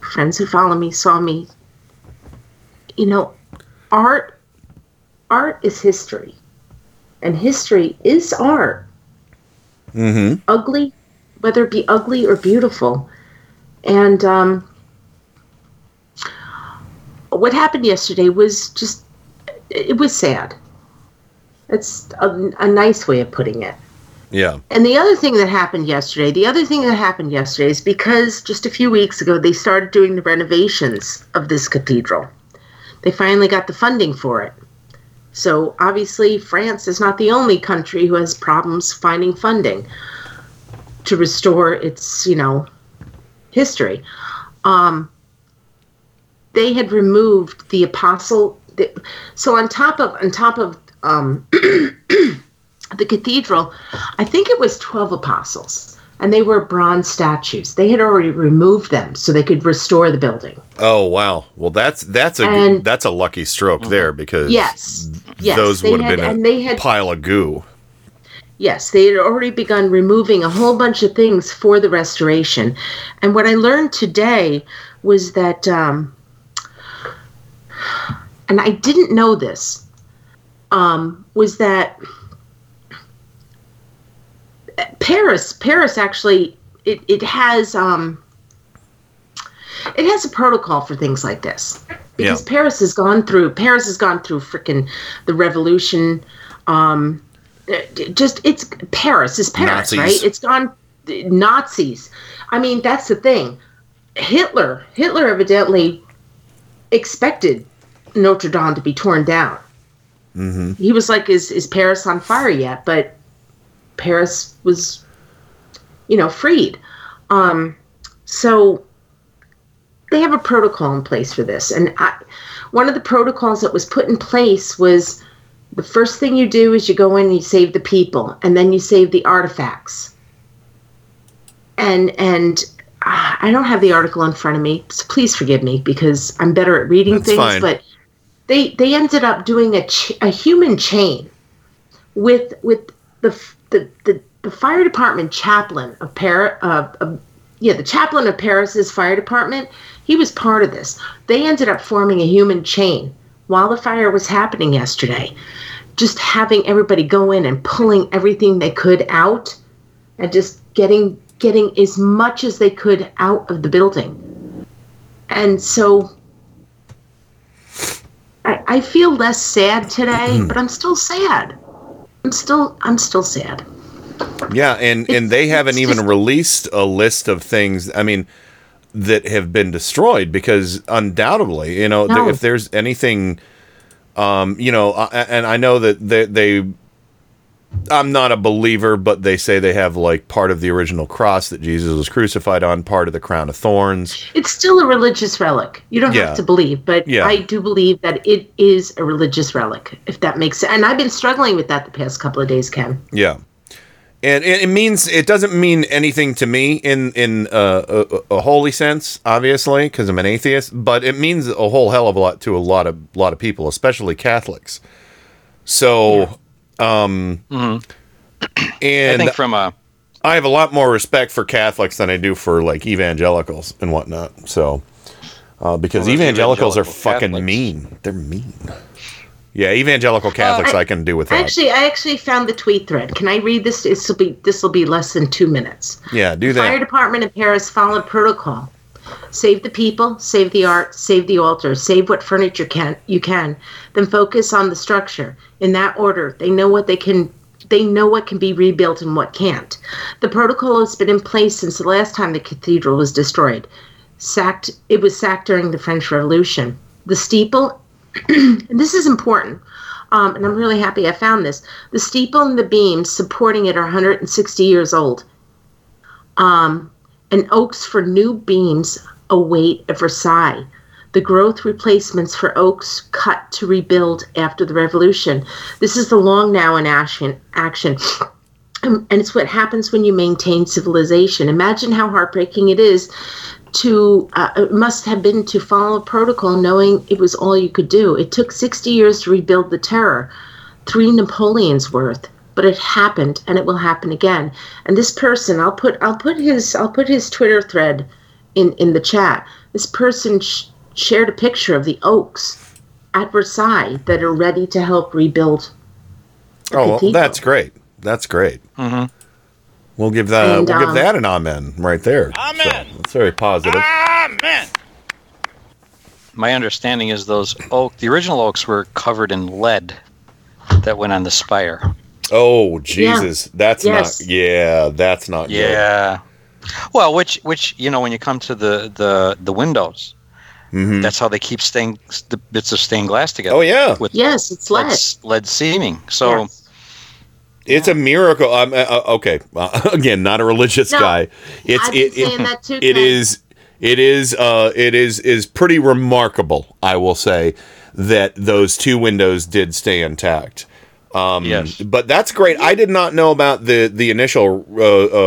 friends who follow me saw me you know art art is history. And history is art. Mm-hmm. ugly whether it be ugly or beautiful. And um, what happened yesterday was just it was sad. It's a, a nice way of putting it Yeah. and the other thing that happened yesterday, the other thing that happened yesterday is because just a few weeks ago they started doing the renovations of this cathedral. They finally got the funding for it. So obviously, France is not the only country who has problems finding funding to restore its, you know, history. Um, they had removed the apostle. The, so on top of on top of um, [CLEARS THROAT] the cathedral, I think it was 12 apostles, and they were bronze statues. They had already removed them so they could restore the building. Oh wow. Well, that's that's a And- that's a lucky stroke there because Yes. Yes. those would have been a and they had pile of goo. Yes, they had already begun removing a whole bunch of things for the restoration. And what I learned today was that, um, and I didn't know this, um, was that Paris, Paris actually, it, it has, um, it has a protocol for things like this because Yeah. Paris has gone through Paris has gone through freaking the revolution. Um, just it's Paris is Paris, Nazis. right? It's gone Nazis. I mean, that's the thing. Hitler, Hitler evidently expected Notre Dame to be torn down. Mm-hmm. He was like, "Is is Paris on fire yet?" But Paris was, you know, freed. Um, so they have a protocol in place for this, and I, one of the protocols that was put in place was the first thing you do is you go in and you save the people, and then you save the artifacts. And and ah, I don't have the article in front of me, so please forgive me because I'm better at reading That's things. fine. But they they ended up doing a ch- a human chain with with the the the, the fire department chaplain of Paris. Uh, of, yeah, the chaplain of Paris's fire department. He was part of this. They ended up forming a human chain while the fire was happening yesterday. Just having everybody go in and pulling everything they could out, and just getting getting as much as they could out of the building. And so I, I feel less sad today, but I'm still sad. I'm still I'm still sad. Yeah, and and they haven't even released a list of things. I mean, that have been destroyed because undoubtedly, you know, th- if there's anything, um, you know, uh, and I know that they, they I'm not a believer, but they say they have like part of the original cross that Jesus was crucified on, part of the crown of thorns. It's still a religious relic. You don't Yeah. have to believe, but Yeah. I do believe that it is a religious relic, if that makes sense. And I've been struggling with that the past couple of days, Ken. Yeah. And it, means it doesn't mean anything to me in in uh, a, a holy sense, obviously, because I'm an atheist. But it means a whole hell of a lot to a lot of lot of people, especially Catholics. So, um, and I think from a I have a lot more respect for Catholics than I do for like evangelicals and whatnot. So, uh, because Well, those evangelicals are fucking Catholics. mean. They're mean. Yeah, evangelical Catholics I- I, can do with that. Actually, I actually found the tweet thread. Can I read this? This will be this will be less than two minutes. yeah, do that. Fire department in Paris followed protocol. Save the people, save the art, save the altar, save what furniture can you can. Then focus on the structure. In that order, they know what they can they know what can be rebuilt and what can't. The protocol has been in place since the last time the cathedral was destroyed. Sacked it was sacked during the French Revolution. The steeple [CLEARS THROAT] and this is important. Um, and I'm really happy I found this. The steeple and the beams supporting it are 160 years old. Um, and oaks for new beams await at Versailles. The growth replacements for oaks cut to rebuild after the revolution. This is the long now in action. Um, And it's what happens when you maintain civilization. Imagine how heartbreaking it is to, uh, must have been to follow protocol knowing it was all you could do. It took 60 years to rebuild the terror, three Napoleons worth but it happened and it will happen again and this person i'll put i'll put his i'll put his twitter thread in in the chat this person sh- shared a picture of the oaks at versailles that are ready to help rebuild the Oh, well, that's great. That's great. Mm-hmm. We'll give that. And, we'll give um, that an amen right there. Amen. that's very positive. Amen. My understanding is those oak, the original oaks were covered in lead that went on the spire. Oh Jesus, that's Yes. not. Yeah, that's not. good. Yeah. Well, which which you know when you come to the the the windows, Mhm. that's how they keep stained the bits of stained glass together. Oh yeah. With yes, it's lead lead. s- lead seaming. So It's a miracle. Um, uh, okay, uh, [LAUGHS] again, not a religious No, guy. It's I've been it, it, saying that too, it Ken. is it is uh it is is pretty remarkable. I will say that those two windows did stay intact. Um, Yes. but that's great. I did not know about the the initial uh,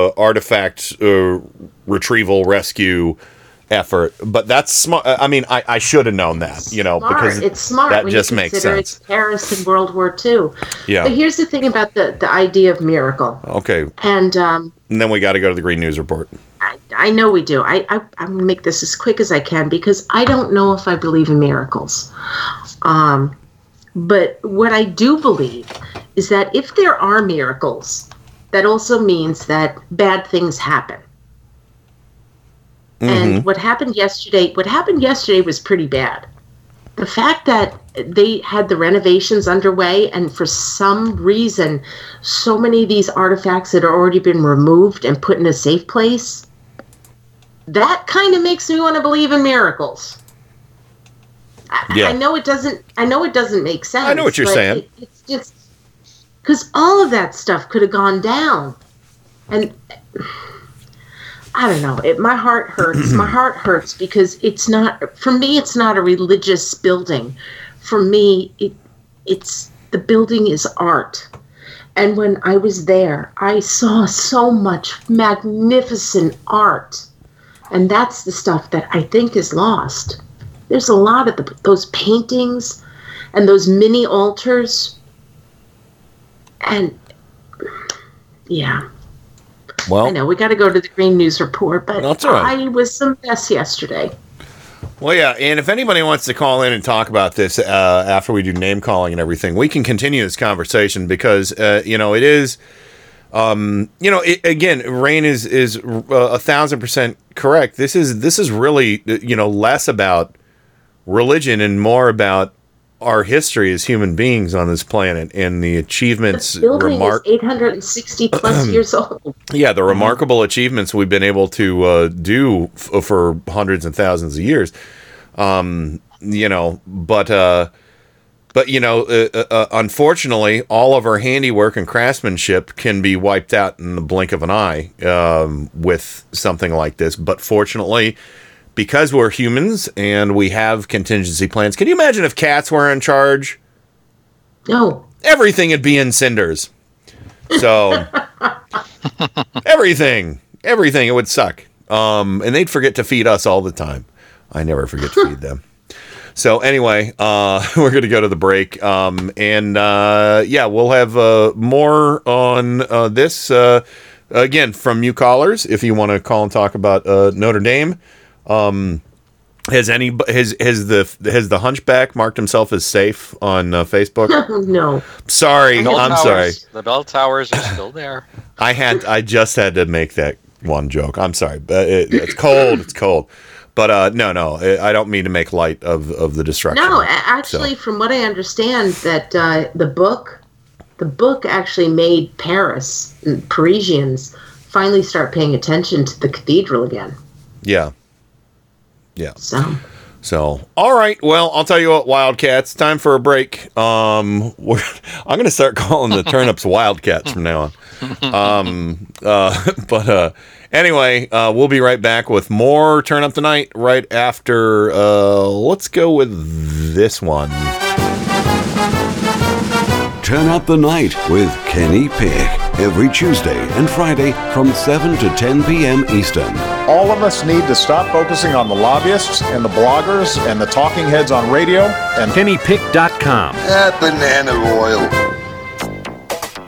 uh, artifact uh, retrieval rescue effort, but that's smart. I mean, I, I should have known that, you know, smart. because it's smart that when just you makes consider sense. it's Paris in World War II. Yeah. But here's the thing about the, the idea of miracle. Okay, And um, and then we got to go to the Green News Report. I, I know we do. I, I I'm gonna make this as quick as I can because I don't know if I believe in miracles. Um, but what I do believe is that if there are miracles, that also means that bad things happen. And mm-hmm. what happened yesterday, what happened yesterday was pretty bad. The fact that they had the renovations underway, and for some reason, so many of these artifacts had already been removed and put in a safe place, that kind of makes me want to believe in miracles. I, Yeah. I know it doesn't. I know it doesn't make sense. I know what you're saying. it- it's just because all of that stuff could have gone down, and I don't know. It my heart hurts. my [CLEARS THROAT] heart hurts because it's not for me. It's not a religious building. For me, it it's the building is art. And when I was there, I saw so much magnificent art. And that's the stuff that I think is lost. There's a lot of the, those paintings and those mini altars. And yeah, Well, I know we got to go to the Green News Report, but right. I was some mess yesterday. Well, yeah, and if anybody wants to call in and talk about this uh, after we do name calling and everything, we can continue this conversation because uh, you know it is, um, you know, it, again, Rain is is uh, a thousand percent correct. This is this is really you know less about religion and more about our history as human beings on this planet and the achievements. Building remark- is 860 plus [CLEARS THROAT] years old. yeah, the remarkable achievements we've been able to uh, do f- for hundreds and thousands of years. Um, you know, but uh, But you know, uh, uh, uh, unfortunately, all of our handiwork and craftsmanship can be wiped out in the blink of an eye um, with something like this. But fortunately, because we're humans and we have contingency plans, can you imagine if cats were in charge? No. Everything would be in cinders. So everything, everything, it would suck. Um, and they'd forget to feed us all the time. I never forget to feed them. So anyway, uh, [LAUGHS] we're going to go to the break, um, and uh, yeah, we'll have uh, more on uh, this uh, again from you callers. If you want to call and talk about uh, Notre Dame, um, has any has has the has the Hunchback marked himself as safe on uh, Facebook? [LAUGHS] no. Sorry, The bell I'm towers- sorry. The bell towers are still there. I had I just had to make that one joke. I'm sorry, but it, it's cold. It's cold. But uh, no, no, I I don't mean to make light of, of the destruction. No, actually, So- from what I understand, that uh, the book, the book actually made Paris, and Parisians, finally start paying attention to the cathedral again. yeah, yeah. So So, all right. Well, I'll tell you what, Wildcats. Time for a break. Um, [LAUGHS] we're, I'm going to start calling the turnips [LAUGHS] Wildcats from now on. Um, uh, [LAUGHS] but uh, anyway, uh, we'll be right back with more Turn Up Tonight right after. Uh, let's go with this one. Turn up the night with Kenny Pick every Tuesday and Friday from 7 to 10 p.m. Eastern. All of us need to stop focusing on the lobbyists and the bloggers and the talking heads on radio and KennyPick.com. That banana oil.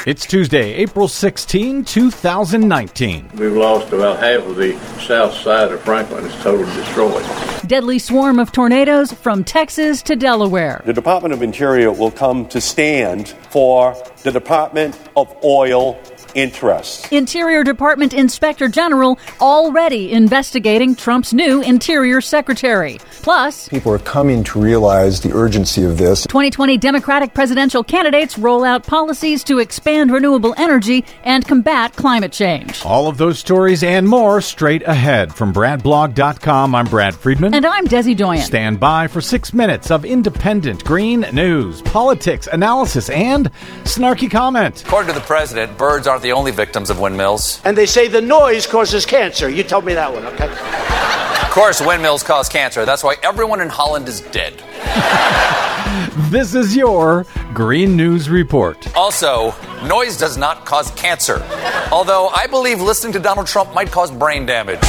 It's Tuesday, April 16, 2019. We've lost about half of the south side of Franklin. It's totally destroyed. Deadly swarm of tornadoes from Texas to Delaware. The Department of Interior will come to stand for the Department of Oil Interests. Interior Department Inspector General already investigating Trump's new Interior Secretary. Plus, People are coming to realize the urgency of this. 2020 Democratic presidential candidates roll out policies to expand renewable energy and combat climate change. All of those stories and more straight ahead from BradBlog.com. I'm Brad Friedman. And I'm Desi Doyen. Stand by for six minutes of independent green news, politics, analysis, and snarky comment. According to the president, birds aren't the only victims of windmills. And they say the noise causes cancer. You told me that one, okay? Of course, windmills cause cancer. That's why everyone in Holland is dead. [LAUGHS] This is your Green News Report. Also, noise does not cause cancer. Although I believe listening to Donald Trump might cause brain damage.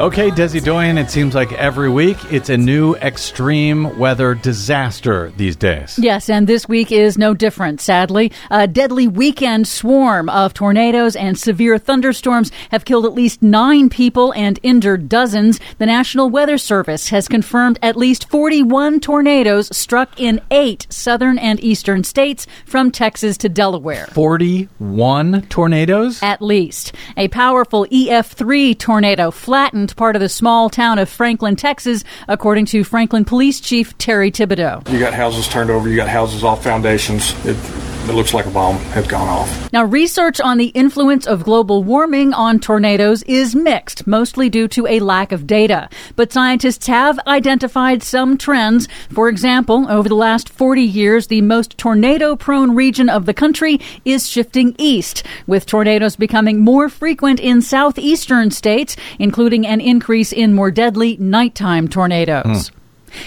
Okay, Desi Doyen, it seems like every week it's a new extreme weather disaster these days. Yes, and this week is no different, sadly. A deadly weekend swarm of tornadoes and severe thunderstorms have killed at least nine people and injured dozens. The National Weather Service has confirmed at least 41 tornadoes struck in eight southern and eastern states from Texas to Delaware. 41 tornadoes? At least. A powerful EF3 tornado flattened part of the small town of Franklin, Texas, according to Franklin Police Chief Terry Thibodeau. You got houses turned over, you got houses off foundations. It, it looks like a bomb had gone off. Now, research on the influence of global warming on tornadoes is mixed, mostly due to a lack of data. But scientists have identified some trends. For example, over the last 40 years, the most tornado prone region of the country is shifting east, with tornadoes becoming more frequent in southeastern states, including an increase in more deadly nighttime tornadoes. Hmm.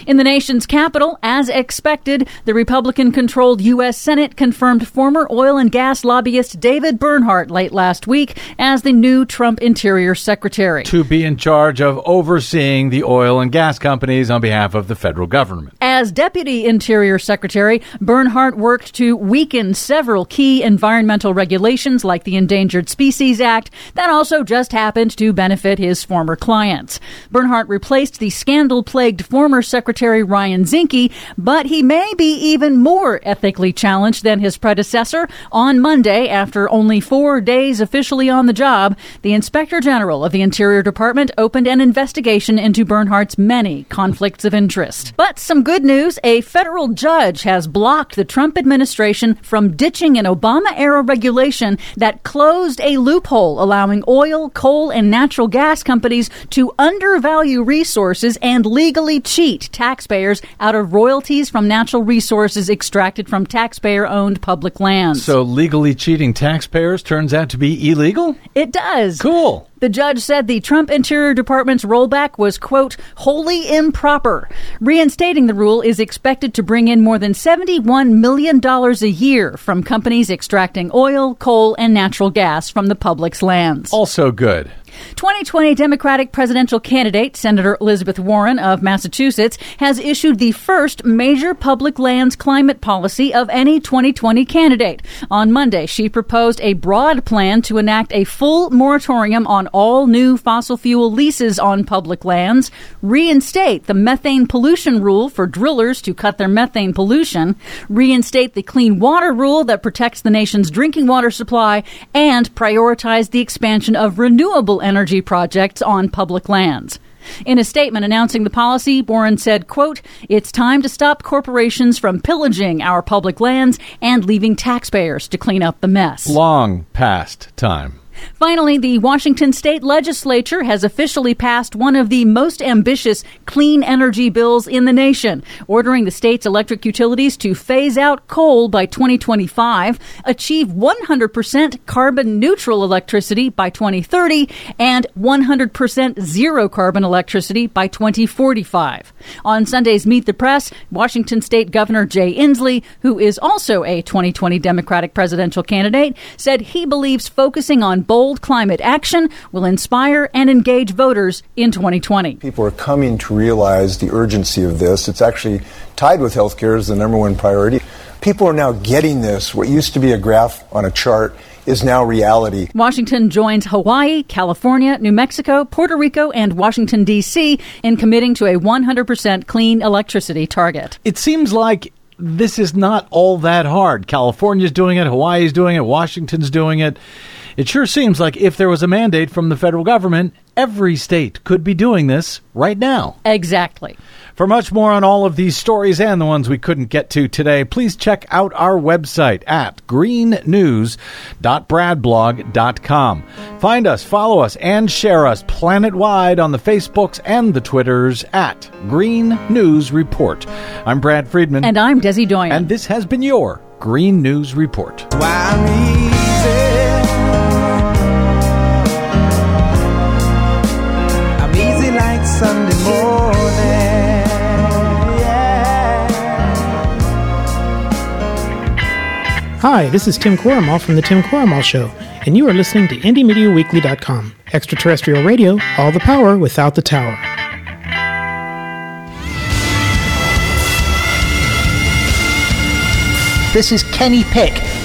In the nation's capital, as expected, the Republican controlled U.S. Senate confirmed former oil and gas lobbyist David Bernhardt late last week as the new Trump Interior Secretary. To be in charge of overseeing the oil and gas companies on behalf of the federal government. As Deputy Interior Secretary, Bernhardt worked to weaken several key environmental regulations like the Endangered Species Act that also just happened to benefit his former clients. Bernhardt replaced the scandal plagued former Secretary Ryan Zinke, but he may be even more ethically challenged than his predecessor. On Monday, after only four days officially on the job, the Inspector General of the Interior Department opened an investigation into Bernhardt's many conflicts of interest. But some good news a federal judge has blocked the Trump administration from ditching an Obama era regulation that closed a loophole allowing oil, coal, and natural gas companies to undervalue resources and legally cheat taxpayers out of royalties from natural resources extracted from taxpayer owned public lands. So legally cheating taxpayers turns out to be illegal? It does. Cool. The judge said the Trump Interior Department's rollback was, quote, wholly improper. Reinstating the rule is expected to bring in more than $71 million a year from companies extracting oil, coal, and natural gas from the public's lands. Also good. 2020 Democratic presidential candidate Senator Elizabeth Warren of Massachusetts has issued the first major public lands climate policy of any 2020 candidate. On Monday, she proposed a broad plan to enact a full moratorium on all new fossil fuel leases on public lands, reinstate the methane pollution rule for drillers to cut their methane pollution, reinstate the clean water rule that protects the nation's drinking water supply, and prioritize the expansion of renewable energy projects on public lands. In a statement announcing the policy, Warren said, quote, It's time to stop corporations from pillaging our public lands and leaving taxpayers to clean up the mess. Long past time. Finally, the Washington state legislature has officially passed one of the most ambitious clean energy bills in the nation, ordering the state's electric utilities to phase out coal by 2025, achieve 100% carbon neutral electricity by 2030, and 100% zero carbon electricity by 2045. On Sunday's Meet the Press, Washington state Governor Jay Inslee, who is also a 2020 Democratic presidential candidate, said he believes focusing on bold climate action will inspire and engage voters in 2020. People are coming to realize the urgency of this. It's actually tied with healthcare as the number one priority. People are now getting this. What used to be a graph on a chart is now reality. Washington joins Hawaii, California, New Mexico, Puerto Rico, and Washington, D.C. in committing to a 100% clean electricity target. It seems like this is not all that hard. California's doing it, Hawaii's doing it, Washington's doing it. It sure seems like if there was a mandate from the federal government, every state could be doing this right now. Exactly. For much more on all of these stories and the ones we couldn't get to today, please check out our website at greennews.bradblog.com. Find us, follow us, and share us planet-wide on the Facebooks and the Twitters at Green News Report. I'm Brad Friedman. And I'm Desi Doyen. And this has been your Green News Report. I'm Hi, this is Tim Corrimal from The Tim Corrimal Show, and you are listening to IndieMediaWeekly.com. Extraterrestrial radio, all the power without the tower. This is Kenny Pick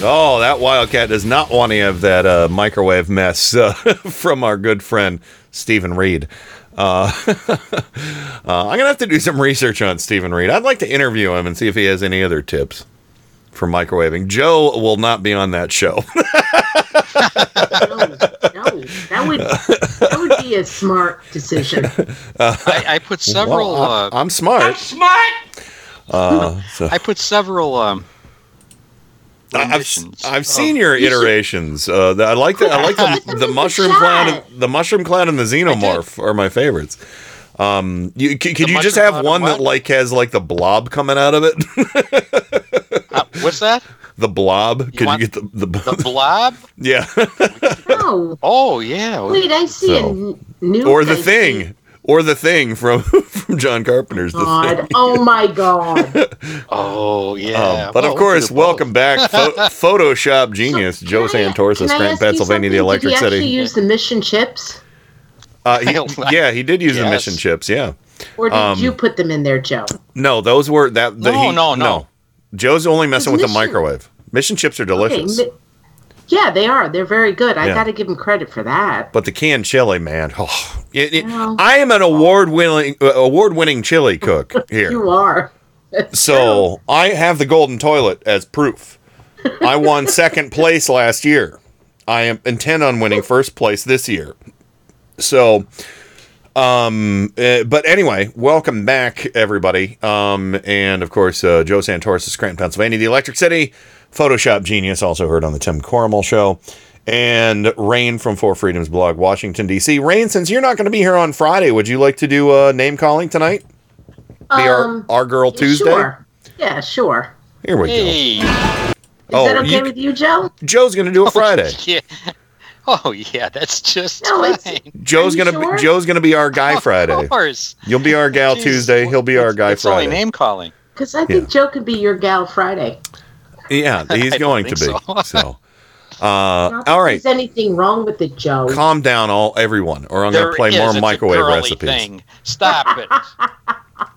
That Wildcat does not want any of that uh, microwave mess [LAUGHS] uh, from our good friend Stephen Reed. Uh, [LAUGHS] uh, I'm gonna have to do some research on Stephen Reed. I'd like to interview him and see if he has any other tips for microwaving. Joe will not be on that show. [LAUGHS] no, that would that would be a smart decision. I, I put several. Well, I- uh, I'm smart. smart. Uh, so I put several. Um, I've, I've seen your iterations. Uh, the- I like the I like the, [LAUGHS] the mushroom cloud, and, the mushroom cloud, and the xenomorph are my favorites. Um, you, c- could The you just mushroom have cloud one that what? like has like the blob coming out of it? uh, what's that? [LAUGHS] the blob? Could you want get the the, The blob? [LAUGHS] yeah, No. Oh yeah. Wait, I see So- a n- new. or the face. thing, or the thing from [LAUGHS] from John Carpenter's The God. Thing. Oh my [LAUGHS] God. Oh yeah. Um, but Well, of course, could both. welcome back, pho- [LAUGHS] Photoshop genius Joe Santorsa, Can Scranton, Pennsylvania, the something? Electric Did he actually City. use the mission chips, Uh, he, yeah, he did use the mission chips. Yeah. or did Um, you put them in there, Joe? No, those were that. The, No, he- no, no. Joe's only messing with the microwave. Mission chips are delicious, Okay, mi- yeah, they are. They're very good. I Yeah. got to give them credit for that. but the canned chili, man. Oh, it- it- Well- I am an award winning uh, award winning chili cook [LAUGHS] here. You are. So I have the golden toilet as proof. [LAUGHS] I won second place last year. I am intent on winning first place this year. So, um, uh, but anyway, welcome back, everybody. Um, and of course, uh, Joe Santoris of Scranton, Pennsylvania, the Electric City, Photoshop genius, also heard on the Tim Corrimal show. And Rain from Four Freedoms blog, Washington, D.C. Rain, since you're not going to be here on Friday, would you like to do uh, name calling tonight? Be Um, our, our Girl Tuesday? Sure. Yeah, sure. Here we Hey. Is Oh, that okay you- with you, Joe? Joe's going to do it Friday. [LAUGHS] Yeah. Oh yeah, that's just No, it's- fine. Joe's gonna sure? be Joe's gonna be our guy Friday. Of course. You'll be our gal Jeez, Tuesday. He'll be our guy it's only Friday. name calling. Because I think Joe could be your gal Friday. Yeah, [LAUGHS] he's going to be. so. So, [LAUGHS] uh, all right, There's anything wrong with it, Joe? calm down, all everyone, or I'm gonna play is, more it's a microwave girly recipes. Thing. Stop it. [LAUGHS]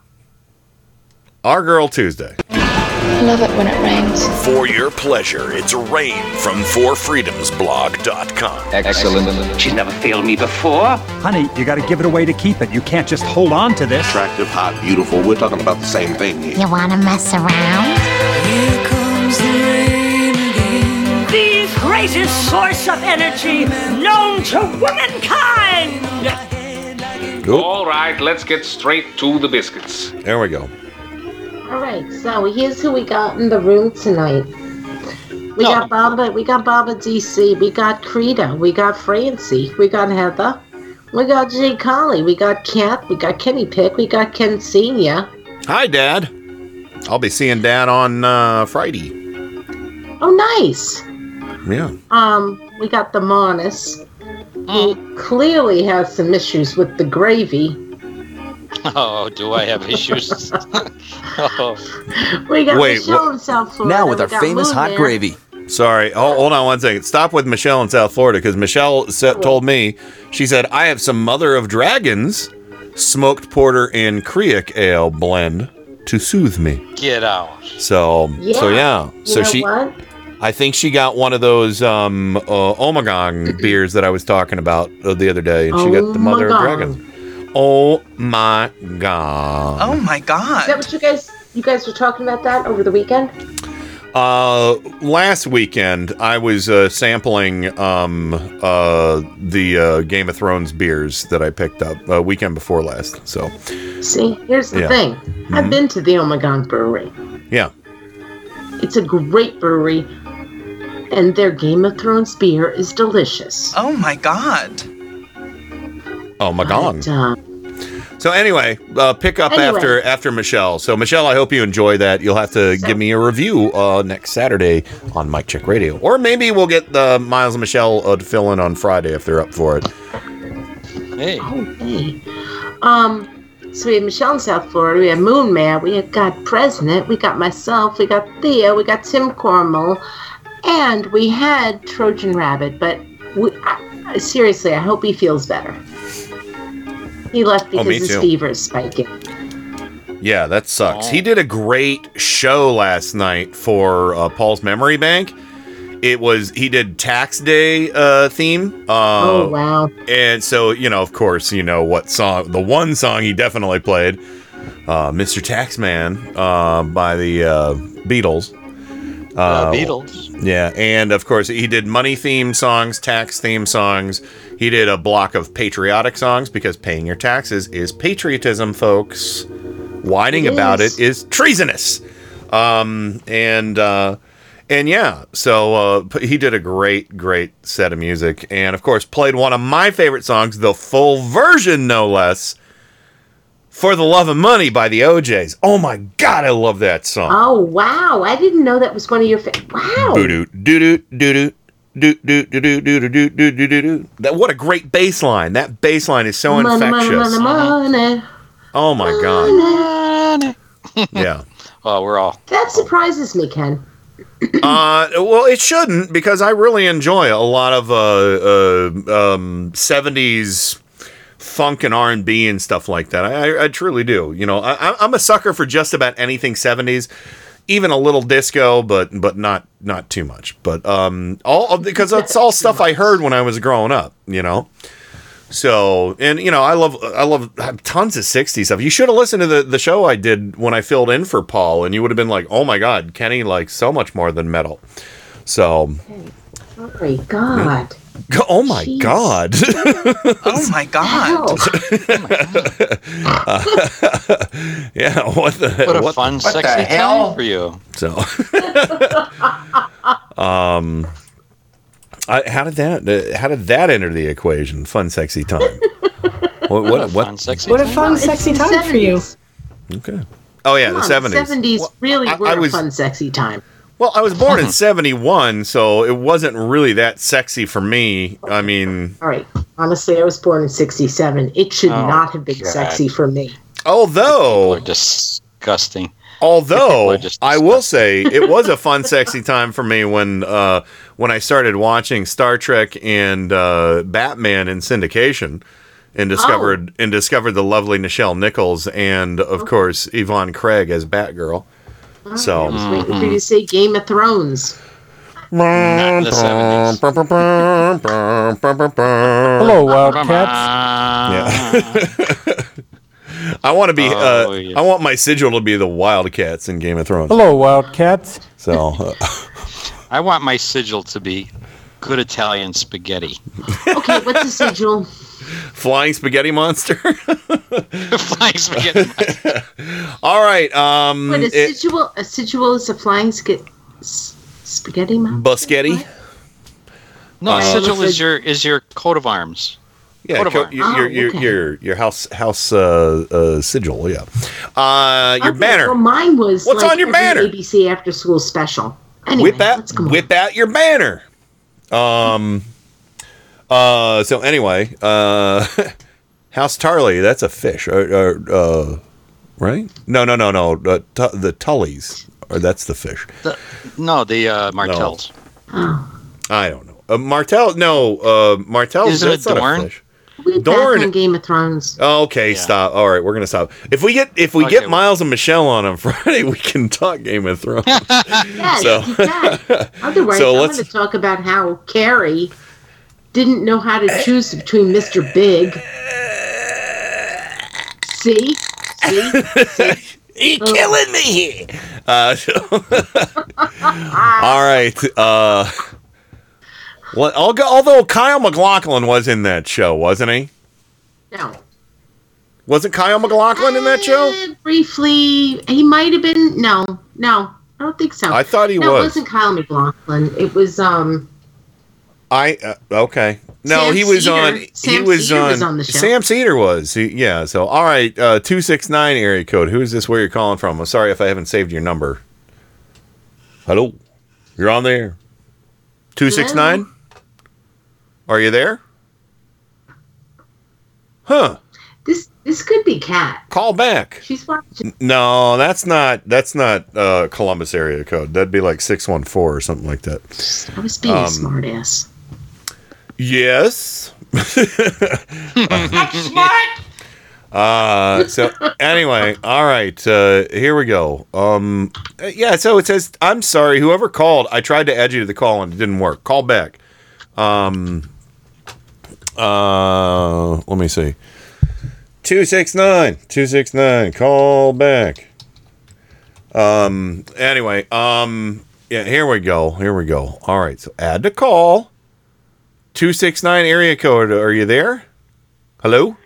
Our girl Tuesday. I love it when it rains. For your pleasure, it's Rain from FourFreedomsBlog.com. Excellent. She's never failed me before. Honey, you gotta give it away to keep it. You can't just hold on to this. Attractive, hot, beautiful. We're talking about the same thing here. You wanna mess around? The greatest source of energy known to womankind! All right, let's get straight to the biscuits. There we go. All right, so here's who we got in the room tonight. We got Baba, we got Baba DC, we got Creta, we got Francie, we got Heather, we got Jay Collie, we got Kat, we got Kenny Pick, we got Ken Senior. Hi, Dad. I'll be seeing Dad on uh, Friday. Oh, nice. Yeah. Um, we got the Monis, who clearly has some issues with the gravy. [LAUGHS] Oh, do I have issues? [LAUGHS] [LAUGHS] oh. We got Wait, Michelle what- in South Florida. Now with our famous hot there. gravy. Sorry. Hold, hold on one second. Stop with Michelle in South Florida because Michelle sa- told me she said I have some Mother of Dragons smoked porter and kriek ale blend to soothe me. Get out. So so yeah. You So know she what? I think she got one of those um uh, Ommegang [CLEARS THROAT] beers that I was talking about uh, the other day, and she got the Mother of Dragons. Oh my god! Oh my god. Is god. that what you guys you guys were talking about that over the weekend? Uh, last weekend I was uh, sampling um uh the uh, Game of Thrones beers that I picked up uh, weekend before last. So See, here's the Yeah. thing. I've Mhm. been to the Ommegang Brewery. yeah, It's a great brewery, and their Game of Thrones beer is delicious. Oh my god. oh my god. But, uh, So anyway, uh, pick up Anyway. after after Michelle. So Michelle, I hope you enjoy that. You'll have to give me a review uh, next Saturday on Mike Check Radio, or maybe we'll get the Miles and Michelle uh, to fill in on Friday if they're up for it. Hey. oh, hey. Um, so we have Michelle in South Florida. We have Moon Man. We have got President. We got myself. We got Theo. We got Tim Corrimal, and we had Trojan Rabbit. But we, I, I- seriously, I hope he feels better. He left Oh, because me his too. fever is spiking. Yeah, that sucks. He did a great show last night for uh, Paul's Memory Bank. It was he did tax day uh, theme. Uh, oh wow! And so you know, of course, you know what song? The one song he definitely played, uh, "Mr. Taxman" uh, by the uh, Beatles. Uh, Beatles. Yeah, and of course he did money theme songs, tax theme songs. He did a block of patriotic songs because paying your taxes is patriotism, folks. Whining It about it is treasonous. Um, and uh, and yeah, so uh, he did a great, great set of music, and of course played one of my favorite songs, the full version, no less. For the Love of Money by the O'Jays. Oh my God, I love that song. Oh wow! I didn't know that was one of your. Fa- wow! Boo doo doo doo doo doo do do do do do do do do do do do. That what a great bass line. That bass line is so money, money, infectious. money, money. Oh my god. Yeah. [LAUGHS] Oh, we're all. That surprises me, Ken. uh, well, it shouldn't because I really enjoy a lot of uh, uh, um, 70s funk and R&B and stuff like that. I, I, I truly do. You know, I, I- I'm a sucker for just about anything 70s, even a little disco, but but not not too much. But um, all because it's all stuff I heard when I was growing up. You know. So and you know I love I love tons of '60s stuff. You should have listened to the the show I did when I filled in for Paul, and you would have been like, "Oh my God, Kenny likes so much more than metal." So, Oh my God. go- oh my God, [LAUGHS] Oh my [LAUGHS] god. [LAUGHS] yeah, what the What a what fun, the- sexy time for you. So, um, I, how did that uh, how did that enter the equation? Fun, sexy time. what what what? Fun, sexy What a fun, It's sexy the time for you. Okay. Oh yeah, Come the on, seventies. 70s really I- were I a was- fun, sexy time. Well, I was born in '71, so it wasn't really that sexy for me. I mean, All right. Honestly, I was born in 67. It should Oh, not have been God. sexy for me. although People are disgusting. although We're just I will say it was a fun, [LAUGHS] sexy time for me when uh, when I started watching Star Trek and uh, Batman in syndication, and discovered and discovered the lovely Nichelle Nichols and of course Yvonne Craig as Batgirl. I So. was waiting for you to say Game of Thrones. Not in the 70s. Hello, Wildcats. Yeah. [LAUGHS] I want to be. Oh, uh, yeah. I want my sigil to be the Wildcats in Game of Thrones. Hello, Wildcats. So, uh, [LAUGHS] I want my sigil to be good Italian spaghetti. Okay, what's a sigil? [LAUGHS] [LAUGHS] flying spaghetti monster. [LAUGHS] Flying spaghetti. Monster. All right. Um, What a it- sigil? A sigil is a flying sk- s- spaghetti monster? Buschetti. No, Uh, sigil is your is your coat of arms. Yeah, Coat of co- arms. your, Oh, your, your, okay. your your house house uh, uh, sigil. Yeah. Uh, your Okay, banner. Well, mine was. What's like on your every banner? ABC After School Special. Anyway, whip out let's go on. whip out your banner. Um. Uh. So anyway, uh, [LAUGHS] House Tarley. That's a fish. Uh. uh, uh right? No. No. No. No. Uh, tu- the Tullies. Or that's the fish. The, no, the uh, Martells. Oh, I don't know. Uh, Martell. No. Uh. Martell. Is it a that's not Dorne? a fish. we Dorne- back on Game of Thrones. Oh, okay, Yeah. stop. All right, we're gonna stop. If we get if we Okay, get well- Miles and Michelle on on [LAUGHS] Friday, we can talk Game of Thrones. [LAUGHS] Yes, So- you can. Otherwise, So I'm let's- going to talk about how Carrie didn't know how to choose between Mr. Big. See? See? See? [LAUGHS] killing me here. Uh, so- [LAUGHS] all right. Uh, well, al- although Kyle MacLachlan was in that show, wasn't he? No. Wasn't Kyle MacLachlan in that show? Eh, briefly, he might have been. No, no, I don't think so. I thought he no, was. it wasn't Kyle MacLachlan. It was um. I uh, okay. No, Sam he was Cedar. on. he was Cedar on. was on the show. Sam Seder was. He, yeah. So all right. Uh, two six nine area code. Who is this? Where you're calling from? I'm sorry if I haven't saved your number. Hello. You're on there. Two six nine. Are you there? Huh. This this could be Cat. Call back. She's watching. No, that's not. That's not uh, Columbus area code. That'd be like six one four or something like that. I was being Um, a smartass. Yes. [LAUGHS] I'm Uh, so anyway, all right, uh, here we go. Um, yeah, so it says, I'm sorry, whoever called, I tried to add you to the call and it didn't work. Call back. Um, uh, let me see. 269, 269, call back. Um, anyway, um, yeah, here we go. Here we go. All right, so add to call. 269 area code. Are you there? Hello?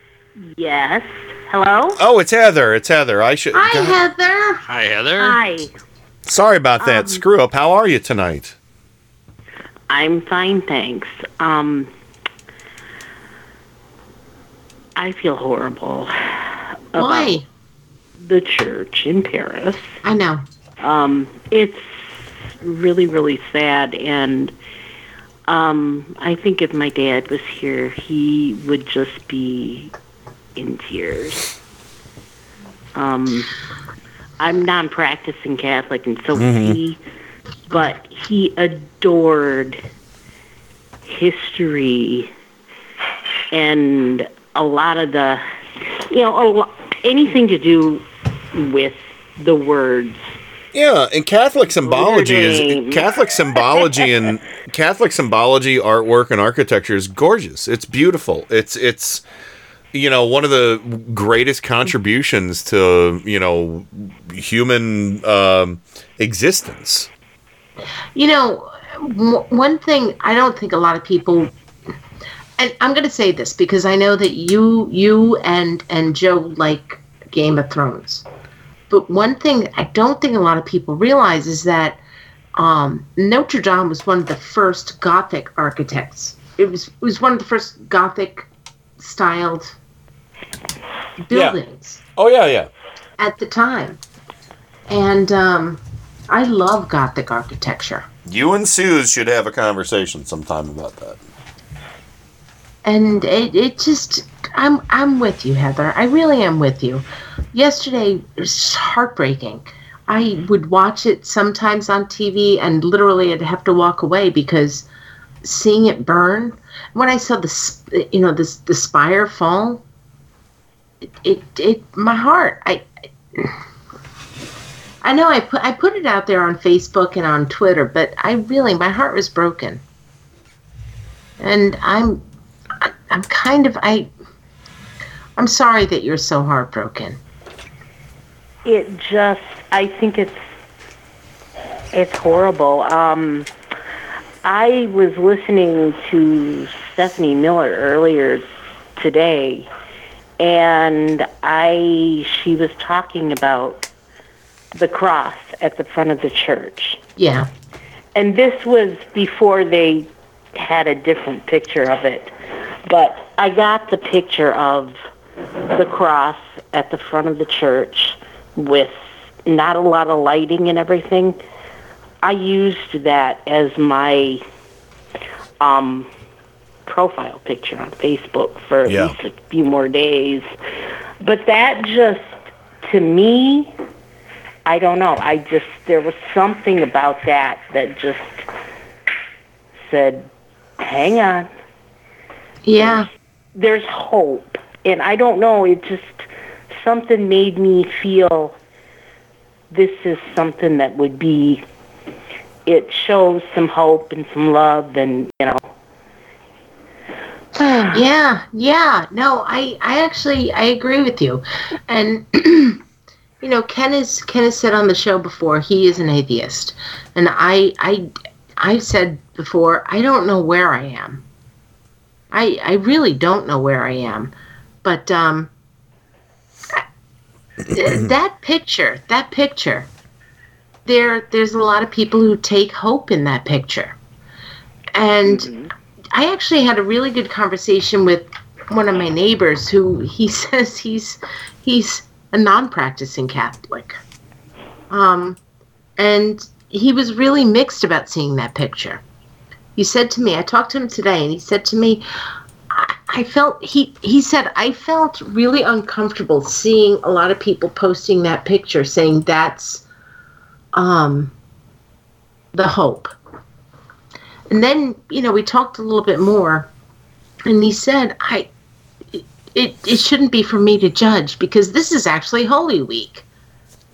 Yes. Hello? Oh, it's Heather. It's Heather. I should. Hi, God, Heather. Hi, Heather. Hi. sorry about that. Screw up. How are you tonight? I'm fine, thanks. Um, I feel horrible about Why? the church in Paris. I know. Um, it's really, really sad, and Um, I think if my dad was here, he would just be in tears. Um, I'm non-practicing Catholic, and so Mhm. he, but he adored history and a lot of the, you know, a lo- anything to do with the words. Yeah, and Catholic symbology is [LAUGHS] Catholic symbology and Catholic symbology, artwork, and architecture is gorgeous. It's beautiful. It's it's you know one of the greatest contributions to you know human um, existence. You know, w- one thing I don't think a lot of people and I'm going to say this because I know that you you and and Joe like Game of Thrones. But one thing I don't think a lot of people realize is that um, Notre Dame was one of the first Gothic architects. It was it was one of the first Gothic styled buildings Oh yeah, yeah. at the time. And um, I love Gothic architecture. You and Suze should have a conversation sometime about that. and it, it just I'm I'm with you, Heather. I really am with you. Yesterday was heartbreaking. I would watch it sometimes on TV, and literally I'd have to walk away because seeing it burn. When I saw the you know the the spire fall, it it, it my heart. I I know I put I put it out there on Facebook and on Twitter, but I really my heart was broken. And I'm I'm kind of I I'm sorry that you're so heartbroken. It just, I think it's, it's horrible. Um, I was listening to Stephanie Miller earlier today, and I, she was talking about the cross at the front of the church. Yeah. And this was before they had a different picture of it. But I got the picture of the cross at the front of the church with not a lot of lighting and everything. I used that as my um, profile picture on Facebook for at least a few more days. But that just, to me, I don't know. I just, there was something about that that just said, hang on. Yeah. There's hope. And I don't know, it just, something made me feel this is something that would be, it shows some hope and some love and, you know. [SIGHS] yeah, yeah. No, I I actually I agree with you. And [CLEARS THROAT] you know, Ken is Ken has said on the show before he is an atheist. And I I i've said before I don't know where I am. I I really don't know where I am. But um [CLEARS THROAT] that picture, that picture. There there's a lot of people who take hope in that picture. And I actually had a really good conversation with one of my neighbors who he [LAUGHS] says he's he's a non-practicing Catholic. Um, and he was really mixed about seeing that picture. He said to me, I talked to him today, and he said to me, I, I felt he he said I felt really uncomfortable seeing a lot of people posting that picture, saying that's um the hope. And then, you know, we talked a little bit more, and he said, I, it, it shouldn't be for me to judge because this is actually Holy Week.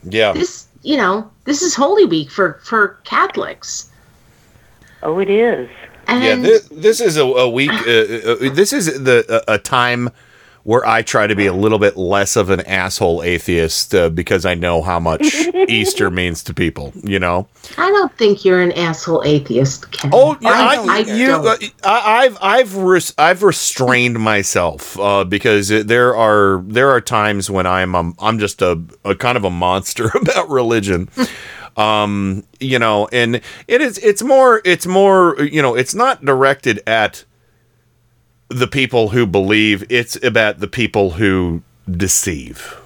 Yeah. This, you know, this is Holy Week for, for Catholics. Oh, it is. And yeah, this, this is a, a week. Uh, uh, this is the a, a time where I try to be a little bit less of an asshole atheist uh, because I know how much [LAUGHS] Easter means to people. You know. I don't think you're an asshole atheist, Ken. Oh, yeah, I, I, I you, don't. Uh, I, I've I've res- I've restrained myself uh, because there are there are times when I'm um, I'm just a, a kind of a monster [LAUGHS] about religion. Um, you know, and it is it's more it's more you know it's not directed at the people who believe. It's about the people who deceive.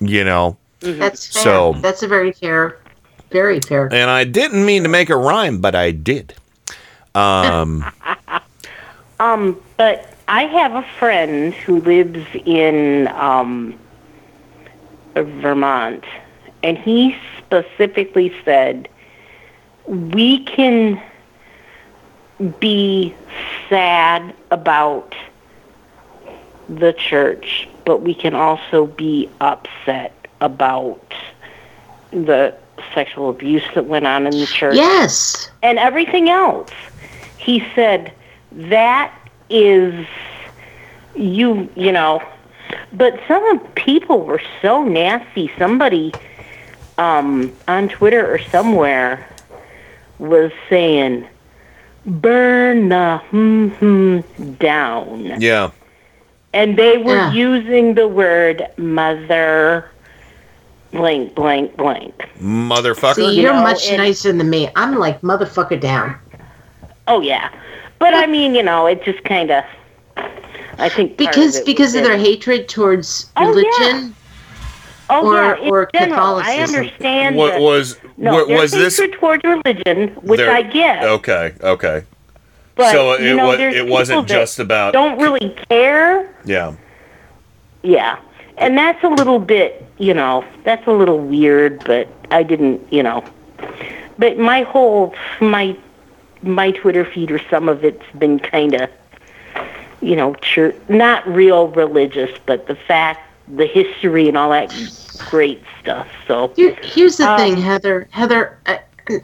You know. That's fair. So- That's a very fair, very fair. And I didn't mean to make a rhyme, but I did. Um, [LAUGHS] Um, but I have a friend who lives in um, Vermont, and he specifically said we can be sad about the church, but we can also be upset about the sexual abuse that went on in the church. Yes. And everything else. He said that is you, you know, but some people were so nasty. Somebody um, on Twitter or somewhere was saying, burn the hmm hmm down. yeah. And they were Yeah. using the word mother blank, blank, blank. Motherfucker. See, you're know, much nicer than me. I'm like motherfucker down. Oh, yeah. But I mean, you know, it just kind of, I think Because of because of their hatred towards Oh, yeah. religion. Oh, Oh, or- yeah, in or general, I understand. What that- was no, what there's was this? towards religion, which there- I get. Okay, okay. But, so you it know, was there's it wasn't people that just about Don't really care. yeah. Yeah. And that's a little bit, you know, that's a little weird, but I didn't, you know. But my whole my my Twitter feed or some of it's been kind of you know, church, not real religious, but the fact, the history and all that great stuff. So Here, here's the Um, thing, Heather. Heather, uh,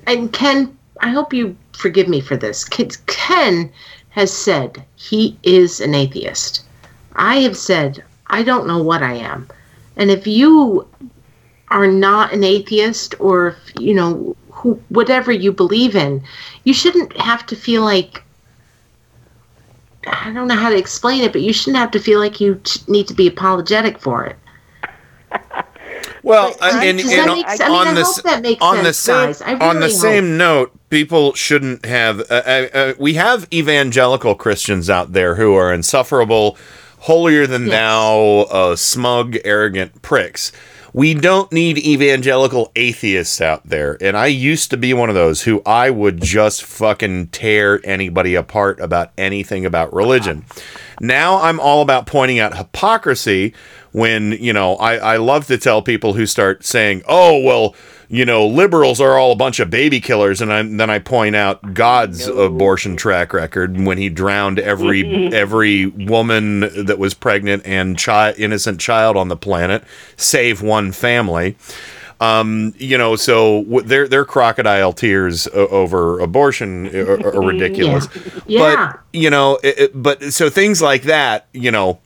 and Ken. I hope you forgive me for this. Ken- Ken has said he is an atheist. I have said I don't know what I am, and if you are not an atheist, or if, you know who, whatever you believe in, you shouldn't have to feel like. I don't know how to explain it, but you shouldn't have to feel like you need to be apologetic for it. [LAUGHS] Well, uh, and, and that make? I mean, on I the hope makes on the sense, same guys. I on the really same note, people shouldn't have. Uh, uh, uh, we have evangelical Christians out there who are insufferable, holier than thou, uh, smug, arrogant pricks. We don't need evangelical atheists out there. And I used to be one of those who I would just fucking tear anybody apart about anything about religion. Now I'm all about pointing out hypocrisy when, you know, I, I love to tell people who start saying, oh, well, you know, liberals are all a bunch of baby killers. And I, then I point out God's abortion track record when he drowned every [LAUGHS] every woman that was pregnant and chi- innocent child on the planet, save one family. Um, you know, so w- their their crocodile tears o- over abortion are, [LAUGHS] are ridiculous. Yeah. Yeah. But you know, it, it- but so things like that, you know,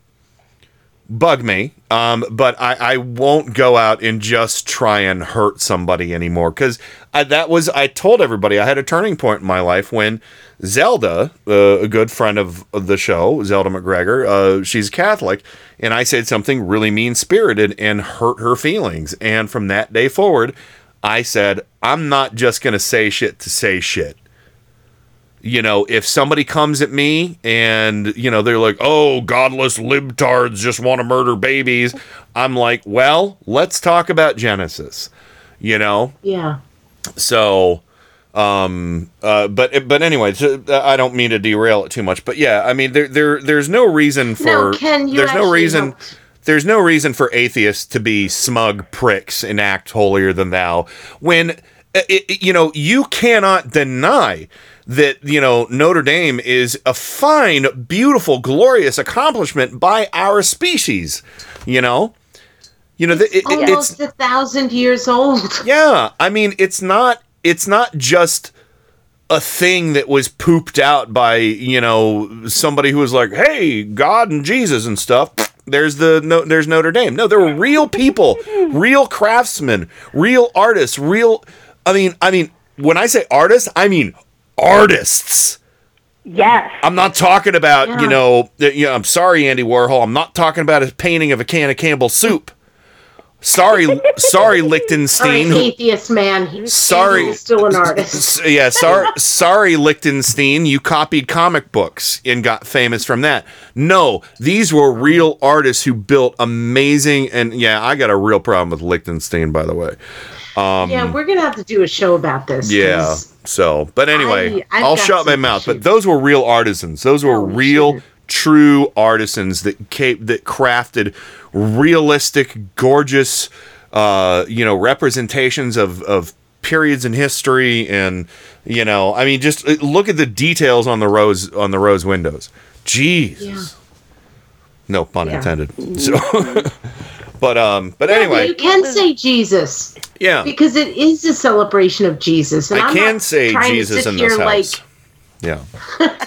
bug me. Um, but I, I won't go out and just try and hurt somebody anymore because that was I told everybody I had a turning point in my life when Zelda, uh, a good friend of, the show, Zelda McGregor, uh, she's Catholic, and I said something really mean spirited and hurt her feelings. And from that day forward, I said I'm not just gonna say shit to say shit you know, if somebody comes at me and, you know, they're like, oh, godless libtards just want to murder babies, I'm like, well, let's talk about Genesis, you know? Yeah. So, um, uh, but, but anyway, so, uh, I don't mean to derail it too much, but yeah, I mean, there, there, there's no reason for, No, there's no reason, helped. there's no reason for atheists to be smug pricks and act holier than thou when, Uh, it, it- you know, you cannot deny that, you know, Notre Dame is a fine, beautiful, glorious accomplishment by our species, you know? You know, the, it, it- it's Almost a thousand years old. [LAUGHS] yeah, I mean, it's not it's not just a thing that was pooped out by you know somebody who was like, "Hey, God and Jesus and stuff." There's the no, there's Notre Dame. No, there were real people, real craftsmen, real artists, real. I mean, I mean, when I say artists, I mean artists. Yes. I'm not talking about Yeah. you know. the- You know, I'm sorry, Andy Warhol. I'm not talking about a painting of a can of Campbell soup. Sorry, [LAUGHS] sorry, Lichtenstein. Or an atheist man. He's Sorry. he's still an artist. [LAUGHS] Yeah, sorry, [LAUGHS] sorry, Lichtenstein. You copied comic books and got famous from that. No, these were real artists who built amazing. And yeah, I got a real problem with Lichtenstein, by the way. Um, yeah, we're gonna have to do a show about this. Yeah. So, but anyway, I- I've I'll got shut my mouth. But those were real artisans. Those were real, true artisans that ca- that crafted realistic, gorgeous, uh, you know, representations of of periods in history, and you know, I mean, just uh, look at the details on the rose on the rose windows. Jeez. Yeah. No pun Yeah. intended. So, [LAUGHS] but um, but Yeah, anyway, you can say Jesus. Yeah. Because it is a celebration of Jesus. And I I'm can say Jesus sit in this here house. yeah. [LAUGHS]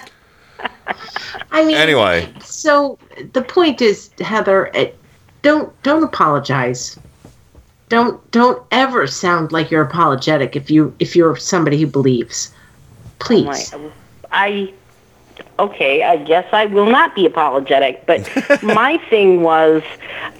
I mean, Anyway. So the point is, Heather, eh, don't don't apologize. Don't don't ever sound like you're apologetic if you if you're somebody who believes. Please. Oh my- I okay, I guess I will not be apologetic, but [LAUGHS] my thing was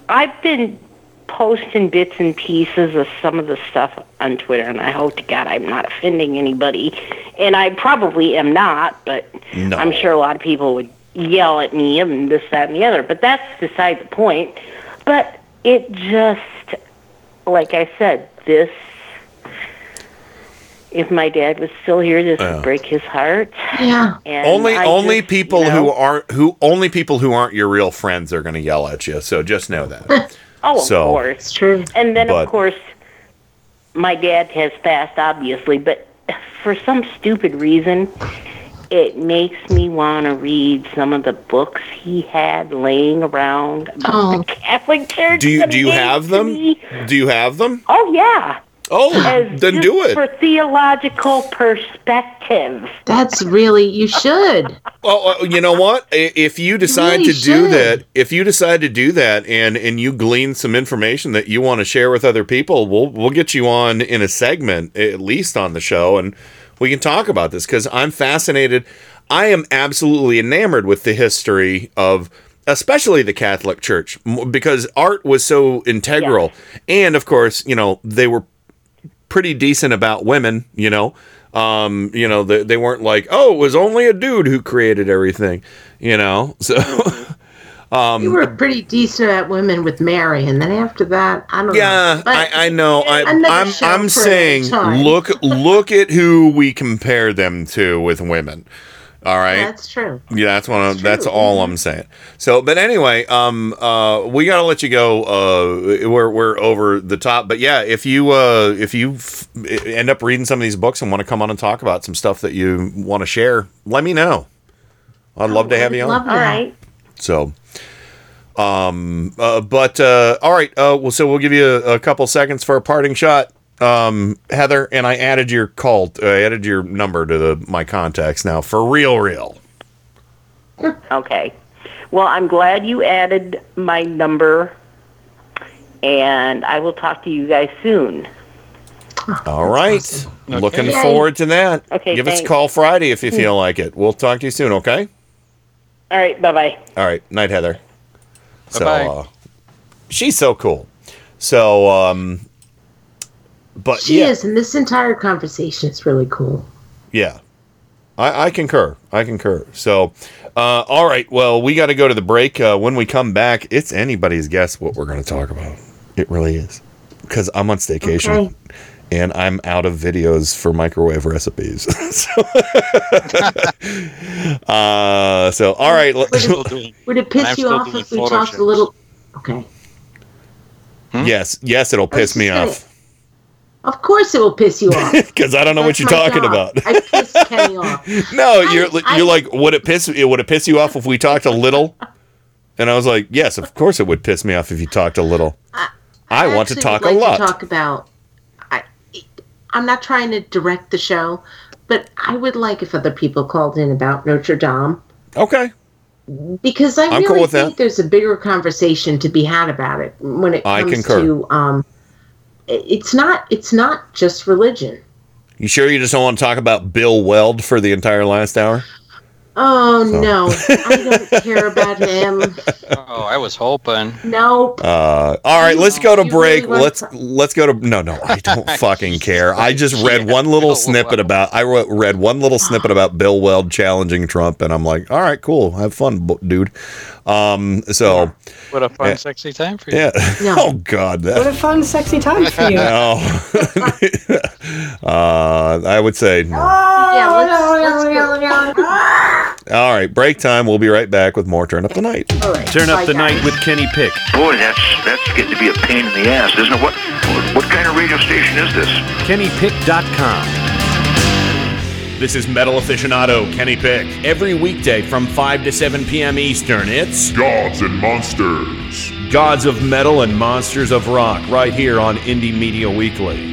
I've been posting bits and pieces of some of the stuff on Twitter and I hope to God I'm not offending anybody. And I probably am not, but No. I'm sure a lot of people would yell at me and this, that, and the other. But that's beside the point. But it just like I said, this if my dad was still here, this Yeah. would break his heart. Yeah. And only I only just, people you who aren't who only people who aren't your real friends are going to yell at you. So just know that. [LAUGHS] Oh, of course. It's true. And then, But- of course, my dad has passed, obviously, but for some stupid reason, it makes me want to read some of the books he had laying around about Oh. the Catholic Church. do you do you have them? me. Do you have them? Oh, yeah. Oh, As then just do it. For theological perspective. That's really you should. Well, uh, you know what? If you decide really to do that, if you decide to do that, and and you glean some information that you want to share with other people, we'll we'll get you on in a segment at least on the show, and we can talk about this because I'm fascinated. I am absolutely enamored with the history of especially the Catholic Church because art was so integral, and of course, you know they were pretty decent about women, you know. Um, you know, they, they weren't like, oh, it was only a dude who created everything, you know. [LAUGHS] So, um, You were pretty decent at women with Mary, and then after that, I don't yeah, know. But I, I know. I, I'm I'm saying look [LAUGHS] look at who we compare them to with women. All right. That's true. Yeah, that's one. Of, that's all I'm saying. So, but anyway, um, uh, we gotta let you go. Uh, we're we're over the top, but yeah, if you uh, if you f- end up reading some of these books and want to come on and talk about some stuff that you want to share, let me know. I'd love to have you on. Love All right. So, um, uh, but uh, all right. Uh, well, so we'll give you a, a couple seconds for a parting shot, um, Heather. And I added your call. Uh, I added your number to the my contacts now for real, real. Okay. Well, I'm glad you added my number, and I will talk to you guys soon. All right. Looking Yay. forward to that. Okay, Give us a call Friday if you feel like it. We'll talk to you soon. Okay. All right. Bye bye. All right. Night, Heather. So, Bye-bye. uh, she's so cool. So, um, but She yeah. is, and this entire conversation is really cool. Yeah. I, I concur. I concur. So, uh, all right. Well, we got to go to the break. Uh, when we come back, it's anybody's guess what we're going to talk about. It really is. Because I'm on staycation Okay. and I'm out of videos for microwave recipes. [LAUGHS] so, [LAUGHS] uh, so, all right. let- Would it piss you off if we talked a little? Okay. yes. Yes, it'll piss me just off. Of course, it will piss you off. [LAUGHS] Because I don't know what you're talking job. about. I piss [LAUGHS] Kenny off. No, you're I- you're like, would it piss would it piss you off if we talked a little? And I was like, yes, of course it would piss me off if you talked a little. I, want to talk would a like lot. To talk about. I, I'm not trying to direct the show, but I would like if other people called in about Notre Dame okay. because I I'm really cool think that. there's a bigger conversation to be had about it when it comes to. Um, it's not. It's not just religion. You sure you just don't want to talk about Bill Weld for the entire last hour? Oh So- no, [LAUGHS] I don't care about him. Oh, I was hoping. Nope. Uh, all right, let's go to You break. really let's let's go to no, no. I [LAUGHS] don't fucking care. I just read one little [LAUGHS] snippet about. I read one little snippet about Bill Weld challenging Trump, and I'm like, all right, cool, have fun, dude. Um, so What a fun, Yeah. sexy time for you. yeah. oh God, that, What a fun, sexy time for you. no. uh, I would say no. Yeah, let's, let's go. All right, break time. We'll be right back with more Turn Up the Night. Turn up the night with Kenny Pick. Boy, that's that's getting to be a pain in the ass, isn't it? What what, what kind of radio station is this? KennyPick.com. This is metal aficionado Kenny Pick. Every weekday from 5 to 7 p.m. Eastern, it's Gods and Monsters. Gods of Metal and Monsters of Rock right here on Indie Media Weekly.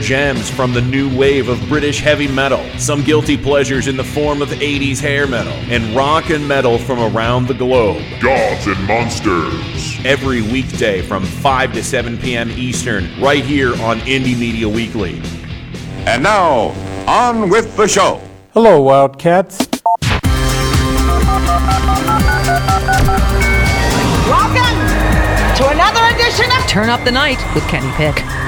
gems from the new wave of British heavy metal, some guilty pleasures in the form of 80s hair metal, and rock and metal from around the globe. Gods and Monsters. Every weekday from 5 to 7 p.m. Eastern, right here on Indie Media Weekly. And now, on with the show. Hello, Wildcats. Welcome to another edition of Turn Up the Night with Kenny Pick.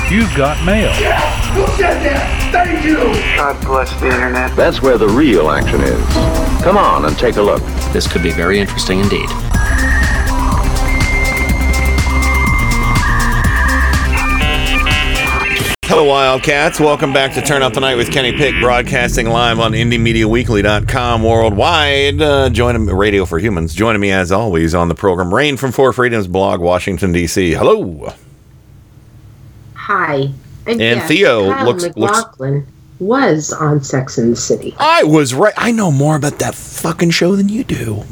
You've got mail. Yes! Who said that? Thank you. God bless the internet. That's where the real action is. Come on and take a look. This could be very interesting indeed. Hello, Wildcats. Welcome back to Turn Up the Night with Kenny Pick, broadcasting live on IndieMediaWeekly.com worldwide. Uh, joining Radio for Humans. Joining me, as always, on the program, Rain from Four Freedoms blog, Washington, D.C. Hello. Hi. And yes, Theo Kyle looks- looks- was on Sex and the City. I was right. I know more about that fucking show than you do.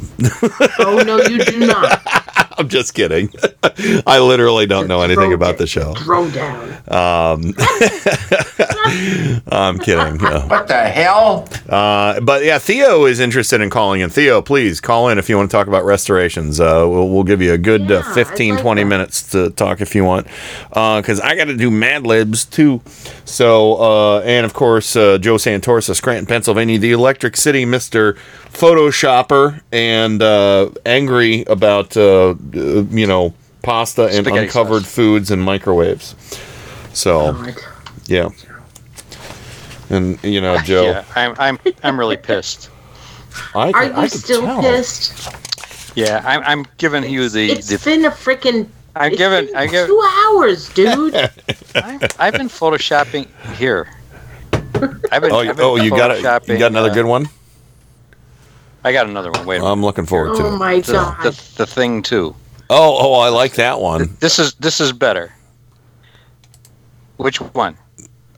Oh no, you do not. [LAUGHS] I'm just kidding. [LAUGHS] I literally don't know anything about the show. Throw down. Um, [LAUGHS] I'm kidding. yeah. What the hell? Uh, but yeah, Theo is interested in calling in. Theo, please call in if you want to talk about restorations. Uh, we'll, we'll give you a good uh, 15, 20 minutes to talk if you want. Because I got to do Mad Libs too. So, uh, and of course, uh, Joe Santorsa, Scranton, Pennsylvania, the Electric City Mr. Photoshopper, and uh, angry about, uh, you know, pasta and Spaghetti uncovered foods and microwaves. So, yeah. And, you know, [LAUGHS] Joe. Yeah, I'm I'm I'm really pissed. I Are you still pissed? Yeah, I'm I'm giving you the It's the. been a freaking. I'm it's giving I give two hours, dude. [LAUGHS] I've, I've been photoshopping here. I've been, Oh, I've been oh, you got it. You got another uh, good one. I got another one. Wait a minute. I'm looking forward to Oh my the, god. the, the thing too. Oh, oh, I like that one. This is this is better. Which one?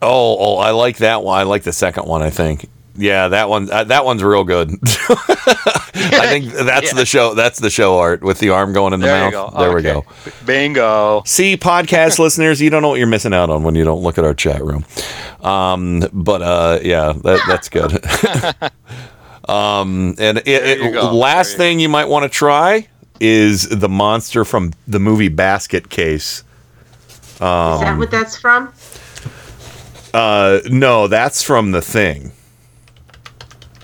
Oh, oh, I like that one. I like the second one. I think. Yeah, that one. Uh, that one's real good. [LAUGHS] I think [LAUGHS] that's Yeah. the show. That's the show art with the arm going in the There you mouth. go. There we Okay. go. Bingo. See, podcast [LAUGHS] listeners, you don't know what you're missing out on when you don't look at our chat room. Um, but uh, yeah, that, that's good. Um, and it, it- you last thing you might want to try is the monster from the movie Basket Case. Um, Is that what that's from? Uh, no, that's from the thing.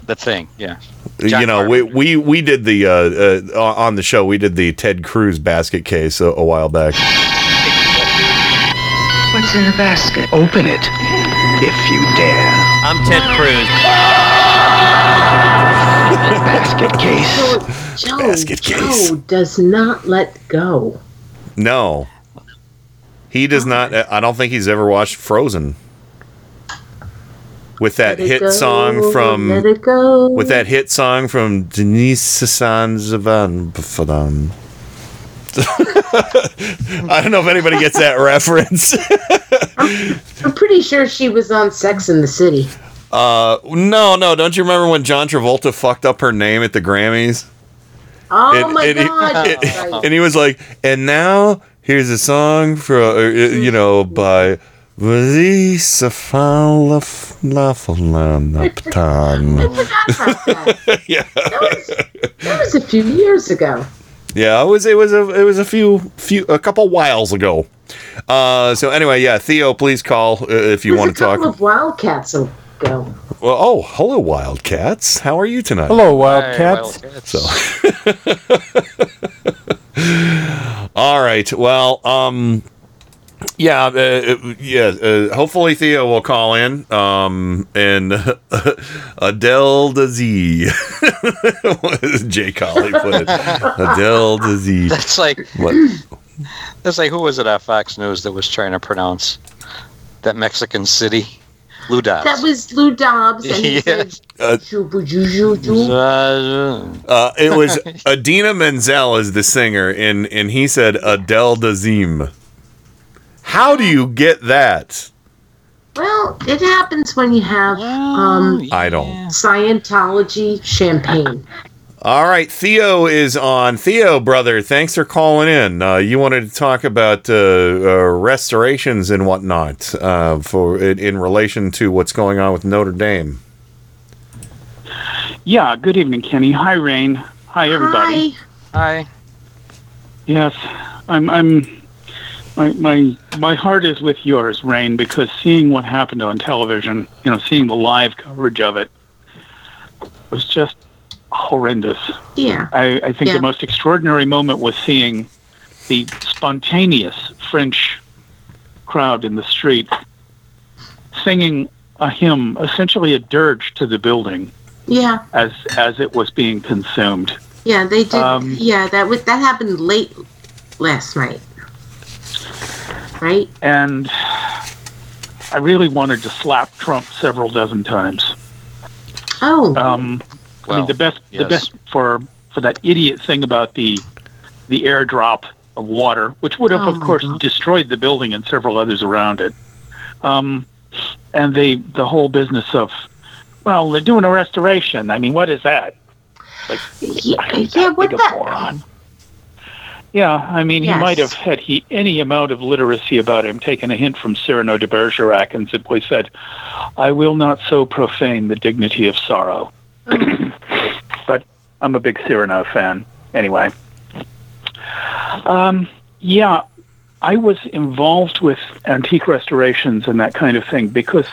The thing. Yeah. you know, we, we we did the uh, uh, on the show. We did the Ted Cruz basket case a, a while back. What's in the basket? Open it. If you dare. I'm Ted Cruz. Basket case. Joe, Basket case. Joe does not let go. No. He does not. I don't think he's ever watched Frozen. With that hit go, song from Let it go. with that hit song from Denise Sanzavan. [LAUGHS] I don't know if anybody gets that [LAUGHS] reference. I'm pretty sure she was on Sex in the City. Uh, no, no. Don't you remember when John Travolta fucked up her name at the Grammys? Oh And- my and he- god. and- [LAUGHS] that's and he was like, and now here's a song for uh, you know by Vanessa Falafel. [LAUGHS] yeah, that was a few years ago. yeah. It was it was a it was a few few a couple whiles ago. Uh, so anyway, yeah, Theo, please call uh, if you was want a to talk. couple of Wildcats ago. Well, oh, hello, Wildcats. How are you tonight? Hello, Wildcats. So, [LAUGHS] all right. Well, um, yeah, uh, uh, yeah. Uh, hopefully, Theo will call in. Um, and [LAUGHS] Adele Dazeem, as [LAUGHS] Jay Colley put it. Adele Dazeem. That's like What? that's like who was it at Fox News that was trying to pronounce that Mexican city? Lou Dobbs. That was Lou Dobbs, and he [LAUGHS] said, Uh. Uh, it was [LAUGHS] Idina Menzel is the singer, and and he said Adele Dazeem. How do you get that? Well, it happens when you have um, I don't. Scientology champagne. All right, Theo is on. Theo, brother, thanks for calling in. Uh, you wanted to talk about uh, uh, restorations and whatnot uh, for in, in relation to what's going on with Notre Dame. Yeah, good evening, Kenny. Hi, Rain. Hi, everybody. Hi. Yes, I'm. I'm. My my my heart is with yours, Rain, because seeing what happened on television, you know, seeing the live coverage of it, was just horrendous. Yeah. I, I think Yeah. the most extraordinary moment was seeing the spontaneous French crowd in the street singing a hymn, essentially a dirge to the building Yeah, as as it was being consumed. yeah, they did. Um, yeah, that was that happened late last night, right? and I really wanted to slap Trump several dozen times. Oh, Um, I mean, the best, the best for for that idiot thing about the the airdrop of water, which would have, Oh of course, God. destroyed the building and several others around it. Um, and the the whole business of, well, they're doing a restoration. I mean, what is that? Like, yeah, he's yeah that what big a the? moron. Yeah, I mean, he might have had he any amount of literacy about him, taken a hint from Cyrano de Bergerac, and simply said, "I will not so profane the dignity of sorrow." [COUGHS] but I'm a big Cyrano fan, anyway. Um, yeah, I was involved with antique restorations and that kind of thing because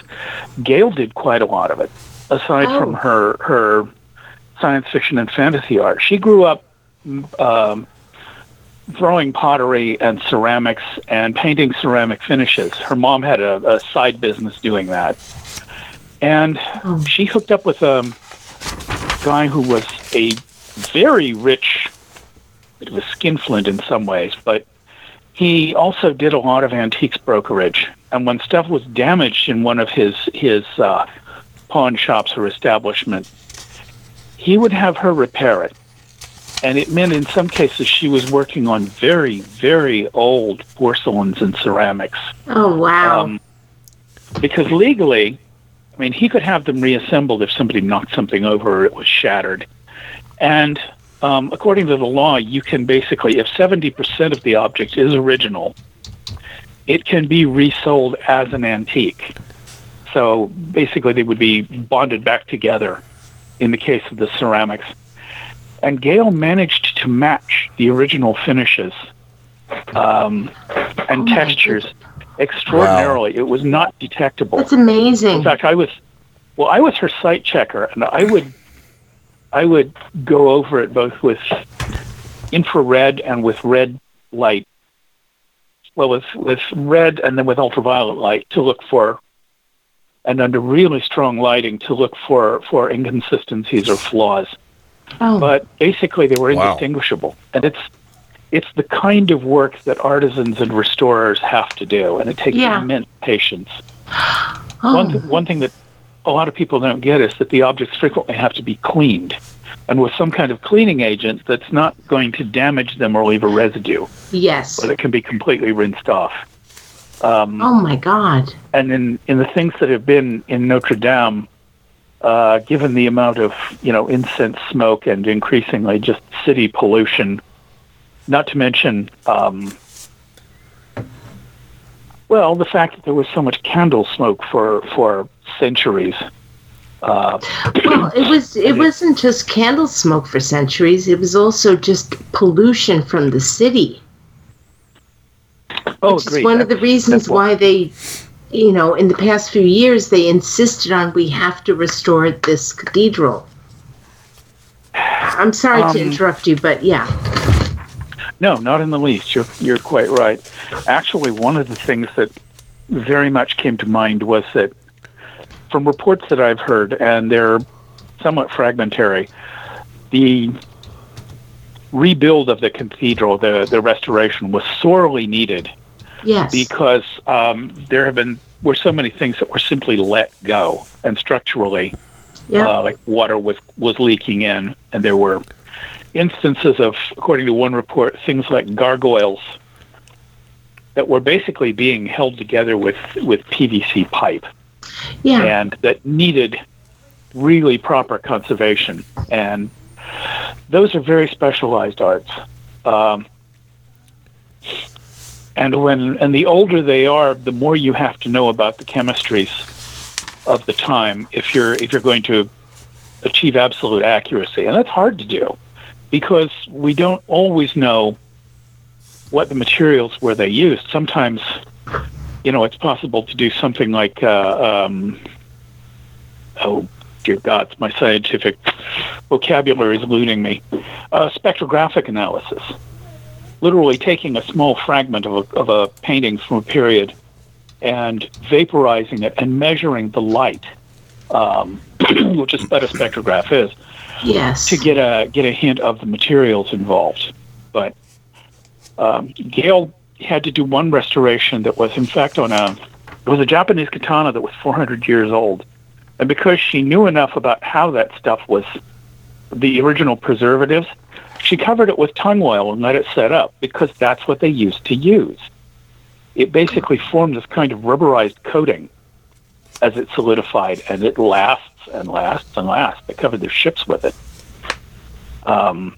Gail did quite a lot of it. Aside Oh. from her her science fiction and fantasy art, she grew up um, throwing pottery and ceramics and painting ceramic finishes. Her mom had a, a side business doing that, and she hooked up with a guy who was a very rich, bit of a skinflint in some ways, but he also did a lot of antiques brokerage. And when stuff was damaged in one of his his uh, pawn shops or establishment, he would have her repair it. And it meant in some cases she was working on very, very old porcelains and ceramics. Oh wow. Um, because legally, I mean, he could have them reassembled if somebody knocked something over or it was shattered. And um, according to the law, you can basically, if 70% of the object is original, it can be resold as an antique. So basically, they would be bonded back together in the case of the ceramics. And Gail managed to match the original finishes um, and textures extraordinarily. It was not detectable. That's amazing. In fact, I was well, I was her site checker, and I would I would go over it both with infrared and with red light. Well, with with red and then with ultraviolet light to look for, and under really strong lighting to look for for inconsistencies or flaws. Oh. But basically, they were Wow. indistinguishable, and it's it's the kind of work that artisans and restorers have to do, and it takes Yeah. immense patience. [GASPS] Oh. One, th- one thing that a lot of people don't get is that the objects frequently have to be cleaned, and with some kind of cleaning agent that's not going to damage them or leave a residue, Yes. but it can be completely rinsed off. Um, Oh my God. and in, in the things that have been in Notre Dame, uh, given the amount of you know incense smoke and increasingly just city pollution, not to mention, um, well, the fact that there was so much candle smoke for for centuries. Uh, Well, it was [CLEARS THROAT] it wasn't just candle smoke for centuries. It was also just pollution from the city. oh, Which is one of the reasons why- why they, you know, in the past few years, they insisted on we have to restore this cathedral. I'm sorry Um, to interrupt you, but yeah. No, not in the least. You're you're quite right. Actually, one of the things that very much came to mind was that from reports that I've heard, and they're somewhat fragmentary, the rebuild of the cathedral, the the restoration, was sorely needed Yes. because um, there have been were so many things that were simply let go, and structurally, Yeah. uh, like water was was leaking in, and there were instances of, according to one report, things like gargoyles that were basically being held together with with PVC pipe, yeah. and that needed really proper conservation, and those are very specialized arts. Um, and when and the older they are, the more you have to know about the chemistries of the time if you're if you're going to achieve absolute accuracy, and that's hard to do because we don't always know what the materials were they used. Sometimes, you know, it's possible to do something like, uh, um, oh dear God, my scientific vocabulary is eluding me. Uh, spectrographic analysis, literally taking a small fragment of a, of a painting from a period and vaporizing it and measuring the light, um, [CLEARS THROAT] which is what a spectrograph is Yes. to get a get a hint of the materials involved. But um, Gail had to do one restoration that was, in fact, on a it was a Japanese katana that was 400 years old, and because she knew enough about how that stuff was, the original preservatives, she covered it with tung oil and let it set up because that's what they used to use. It basically formed this kind of rubberized coating as it solidified, and it lasts and lasts and lasts. They covered their ships with it. Um,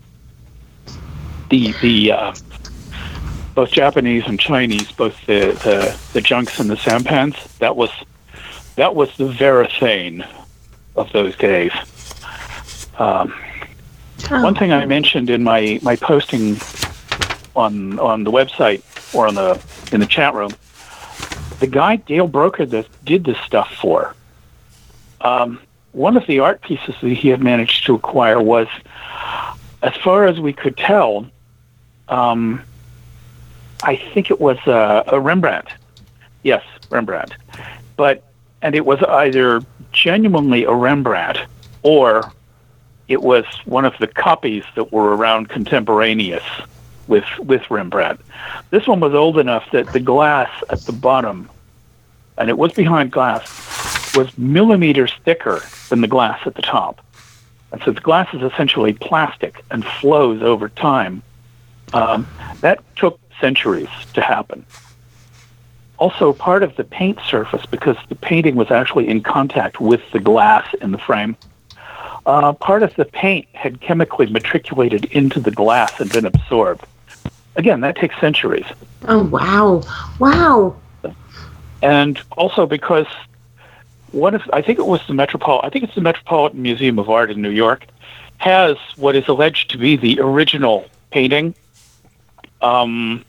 the the uh, both Japanese and Chinese, both the, the the junks and the sampans, that was that was the Varathane of those days. Um, One thing I mentioned in my, my posting on on the website or on the in the chat room, the guy Dale Broker that did this stuff for. Um, one of the art pieces that he had managed to acquire was, as far as we could tell, um, I think it was a Rembrandt. Yes, Rembrandt. But and it was either genuinely a Rembrandt or it was one of the copies that were around contemporaneous with with Rembrandt. This one was old enough that the glass at the bottom, and it was behind glass, was millimeters thicker than the glass at the top. And since glass is essentially plastic and flows over time, um, that took centuries to happen. Also, part of the paint surface, because the painting was actually in contact with the glass in the frame, uh, part of the paint had chemically matriculated into the glass and been absorbed. Again, that takes centuries. Oh wow, wow. And also because one of, I think it was the Metropol, I think it's the Metropolitan Museum of Art in New York, has what is alleged to be the original painting, um,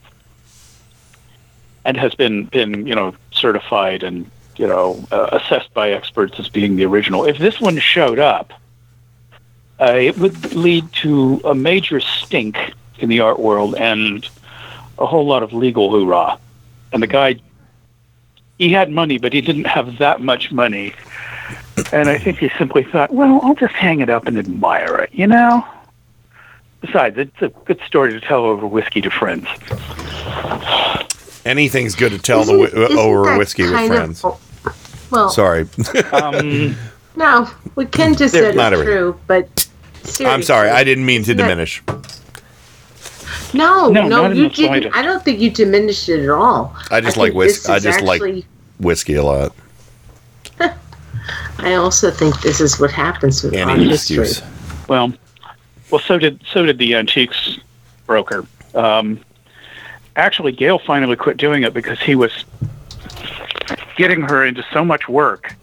and has been been you know certified and you know uh, assessed by experts as being the original. If this one showed up, uh, it would lead to a major stink in the art world and a whole lot of legal hoorah. And the guy, he had money, but he didn't have that much money. And I think he simply thought, well, I'll just hang it up and admire it, you know? besides, it's a good story to tell over whiskey to friends. Anything's good to tell Isn't- whi- isn't over that whiskey with kind of- friends. Well, Sorry. Um, [LAUGHS] no, what Ken just They're said not is everything. true, but seriously. I'm sorry. I didn't mean to Isn't that- diminish. No, No, no, you didn't. I don't think you diminished it at all. I just I like whiskey. I just actually- like whiskey a lot. [LAUGHS] I also think this is what happens with art Any history. excuse. Well, well, so did so did the antiques broker. Um, actually, Gail finally quit doing it because he was getting her into so much work,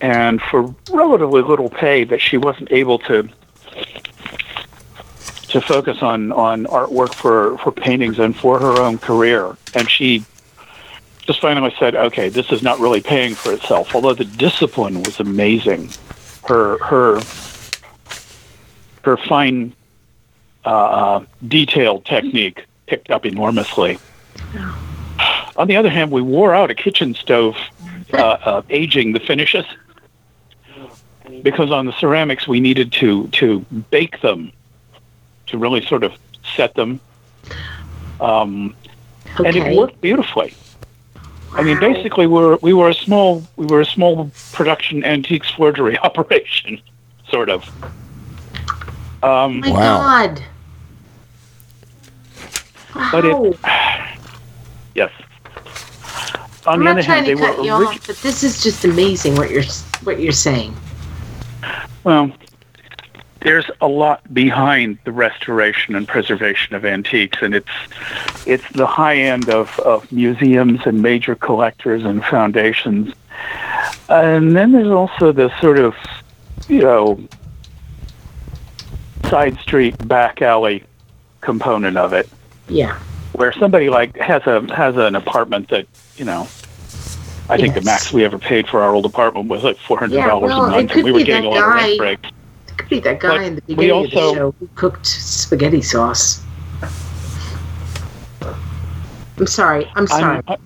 and for relatively little pay, that she wasn't able to to focus on on artwork for for paintings and for her own career. And she just finally said, "Okay, this is not really paying for itself." Although the discipline was amazing, her her her fine, uh, detailed technique picked up enormously. On the other hand, we wore out a kitchen stove uh, uh, aging the finishes because on the ceramics we needed to to bake them to really sort of set them, um, and it worked beautifully. I mean, basically, we were we were a small we were a small production antiques forgery [LAUGHS] operation, sort of. Um, My God. But Wow. it, [SIGHS] yes. On I'm the not other trying hand, they to were cut you orig- off, but this is just amazing what you're what you're saying. well. There's a lot behind the restoration and preservation of antiques, and it's it's the high end of, of museums and major collectors and foundations. And then there's also the sort of, you know, side street, back alley component of it. Yeah. where somebody like has a has an apartment that you know I think the max we ever paid for our old apartment was like four hundred Yeah, dollars well, a month, and we were getting a lot of rent breaks. It be that guy But in the we beginning of the show who cooked spaghetti sauce. I'm sorry. I'm sorry. I'm,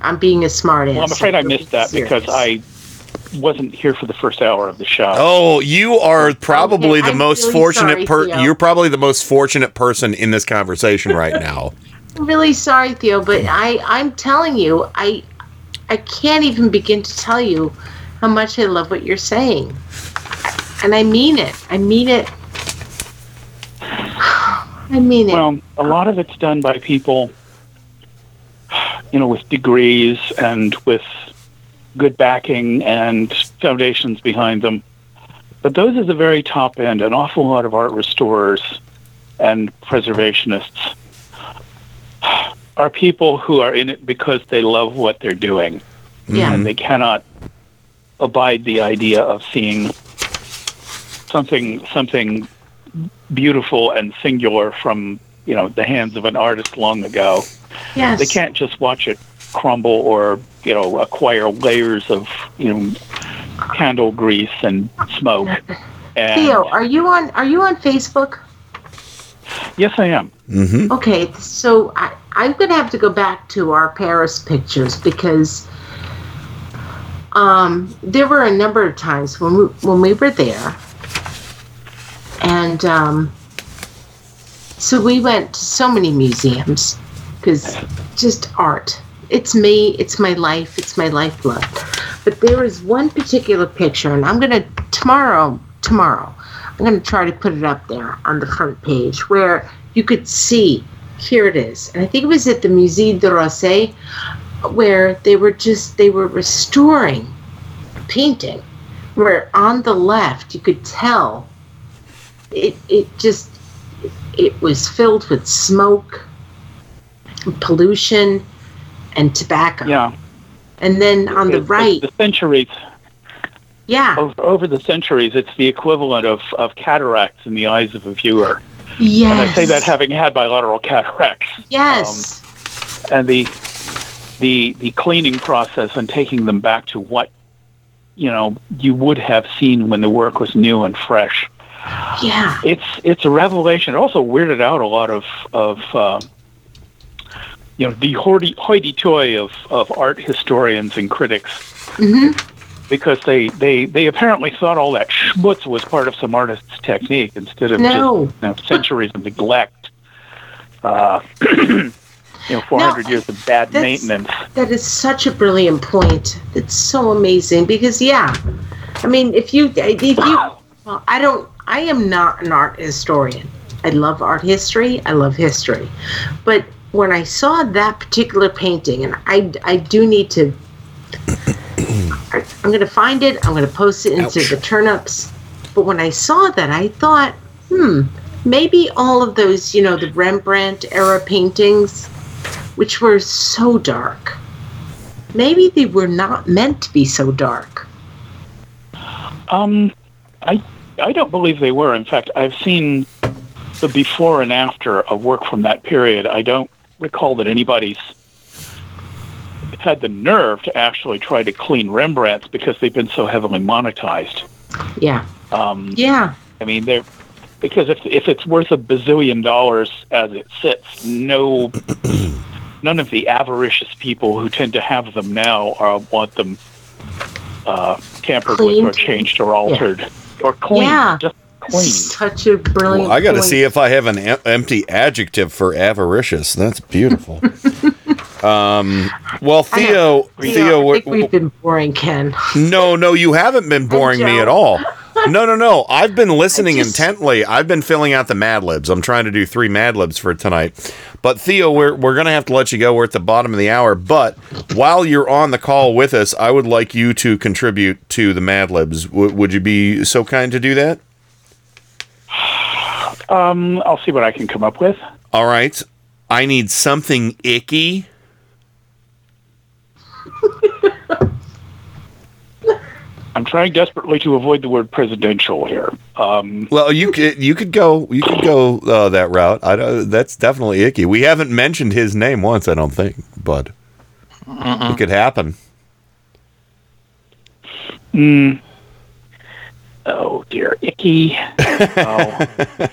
I'm, being a smart ass. well, I'm afraid I missed that because I wasn't here for the first hour of the show. Oh, you are probably Okay, the I'm most really fortunate sorry, per. Theo. You're probably the most fortunate person in this conversation right [LAUGHS] now. I'm really sorry, Theo, but I I'm telling you, I I can't even begin to tell you how much I love what you're saying, and I mean it. I mean it. [SIGHS] I mean it. Well, a lot of it's done by people, you know, with degrees and with good backing and foundations behind them. But those at the very top end, an awful lot of art restorers and preservationists are people who are in it because they love what they're doing. Yeah. And they cannot abide the idea of seeing something something beautiful and singular from you know the hands of an artist long ago. Yes. They can't just watch it crumble or you know acquire layers of you know candle grease and smoke. And Theo, are you on Are you on Facebook? yes, I am. Mm-hmm. Okay, so I, I'm going to have to go back to our Paris pictures because um, there were a number of times when we, when we were there, and um, so we went to so many museums because just art. It's me. It's my life. It's my lifeblood. But there is one particular picture, and I'm going to tomorrow. Tomorrow, I'm going to try to put it up there on the front page where you could see. Here it is, and I think it was at the Musée de d'Orsay, where they were just they were restoring painting. Where on the left you could tell it it just it was filled with smoke, pollution, and tobacco. Yeah. And then on the It's- right, the centuries yeah, over, over the centuries, it's the equivalent of, of cataracts in the eyes of a viewer. yes, And I say that having had bilateral cataracts. Um, yes, and the the the cleaning process and taking them back to what you know you would have seen when the work was new and fresh. Yeah, It's it's a revelation. It also weirded out a lot of of uh, you know the hoity hoity toy of of art historians and critics hmm because they, they, they apparently thought all that schmutz was part of some artist's technique instead of No. just you know, centuries of neglect. Uh, [CLEARS THROAT] you know, 400 years of bad maintenance. That is such a brilliant point. It's so amazing because yeah, I mean, if you if you well, I don't I am not an art historian. I love art history. I love history, but when I saw that particular painting, and I I do need to. I- I'm going to find it. I'm going to post it into the turnips. But when I saw that, I thought, hmm, maybe all of those, you know, the Rembrandt era paintings, which were so dark, maybe they were not meant to be so dark. Um, I I don't believe they were. In fact, I've seen the before and after of work from that period. I don't recall that anybody's had the nerve to actually try to clean Rembrandts because they've been so heavily monetized. Yeah. Um, Yeah. I mean, they're because if if it's worth a bazillion dollars as it sits, no, none of the avaricious people who tend to have them now are, want them uh, tampered with or changed or altered or cleaned. Yeah. Just cleaned. Such a brilliant. Well, I got to see if I have an em- empty adjective for avaricious. That's beautiful. [LAUGHS] um, well, Theo, Theo, Theo, I we're- think we've been boring, Ken. [LAUGHS] no, no, you haven't been boring me at all. No, no, no. [LAUGHS] I've been listening intently. I've been filling out the Mad Libs. I'm trying to do three Mad Libs for tonight. But Theo, we're we're gonna have to let you go. We're at the bottom of the hour. But while you're on the call with us, I would like you to contribute to the Mad Libs. W- would you be so kind to do that? Um, I'll see what I can come up with. All right. I need something icky. [LAUGHS] I'm trying desperately to avoid the word presidential here. Um, Well, you could you could go you could go uh, that route. I don't, that's definitely icky. We haven't mentioned his name once, I don't think, but it could happen. mm, oh dear, icky. oh.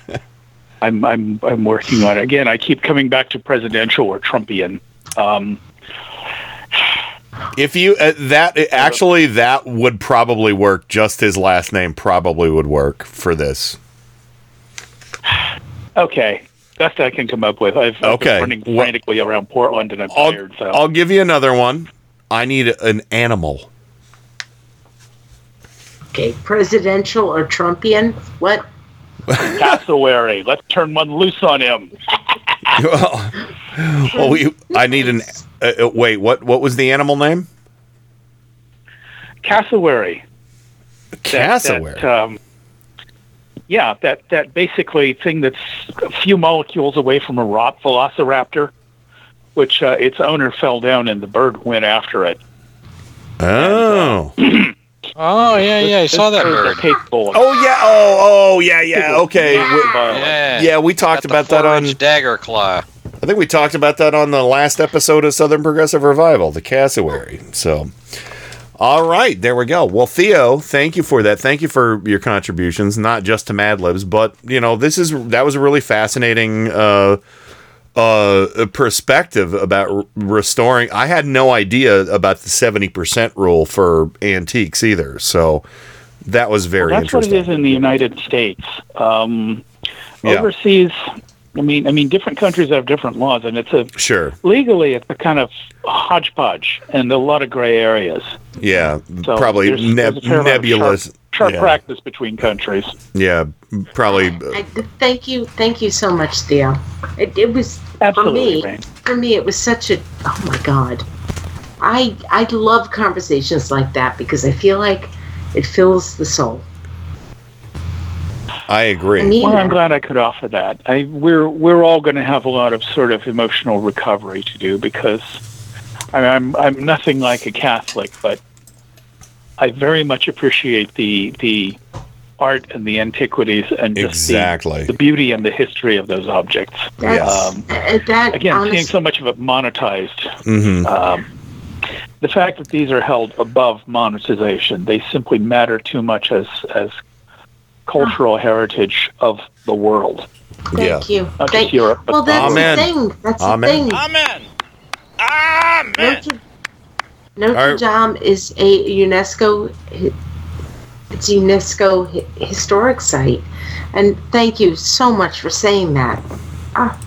I'm I'm I'm working on it again. I keep coming back to presidential or Trumpian. Um, If you uh, that actually that would probably work. Just his last name probably would work for this. okay, best I can come up with. I've, I've Okay. been running frantically around Portland and I'm tired. So I'll give you another one. I need an animal. Okay, presidential or Trumpian? What? cassowary. [LAUGHS] Let's turn one loose on him. [LAUGHS] well, well, we, I need an. Uh, uh, wait, what? What was the animal name? Cassowary. That- Cassowary. that, um, yeah, that that basically thing that's a few molecules away from a rock velociraptor, which uh, its owner fell down and the bird went after it. Oh. [CLEARS THROAT] Oh yeah, yeah, I saw that bird. Oh yeah. Oh oh yeah yeah. Okay. Yeah, yeah, we talked about that on. dagger claw. I think we talked about that on the last episode of Southern Progressive Revival, the cassowary. So, all right, there we go. Well, Theo, thank you for that. Thank you for your contributions, not just to Mad Libs, but you know, this is that was a really fascinating uh, uh, perspective about r- restoring. I had no idea about the seventy percent rule for antiques either. So that was very Well, that's what it is in the United States. Um, Yeah. Overseas, I mean, I mean, different countries have different laws, and it's a Sure. legally it's a kind of hodgepodge and a lot of gray areas. Yeah, So probably there's- neb- there's a fair amount of nebulous. Sharp, sharp yeah. practice between countries. Yeah, probably. Uh, I, thank you, thank you so much, Theo. It, it was Absolutely, for me. Rain. For me, it was such a oh my god. I I love conversations like that because I feel like it fills the soul. I agree. I mean Well, I'm glad I could offer that. I, we're we're all going to have a lot of sort of emotional recovery to do because I mean, I'm I'm nothing like a Catholic, but I very much appreciate the the art and the antiquities and just the- Exactly. the, beauty and the history of those objects. That's, Um, uh, that again, honest- seeing so much of it monetized. Mhm. Um, the fact that these are held above monetization, they simply matter too much as as cultural heritage of the world. Thank you. Not Thank just Europe, but Well, that's Amen. the thing. That's Amen. the thing. Amen. Amen. Don't Notre All right. Dame is a UNESCO. It's UNESCO historic site, and thank you so much for saying that. Ah,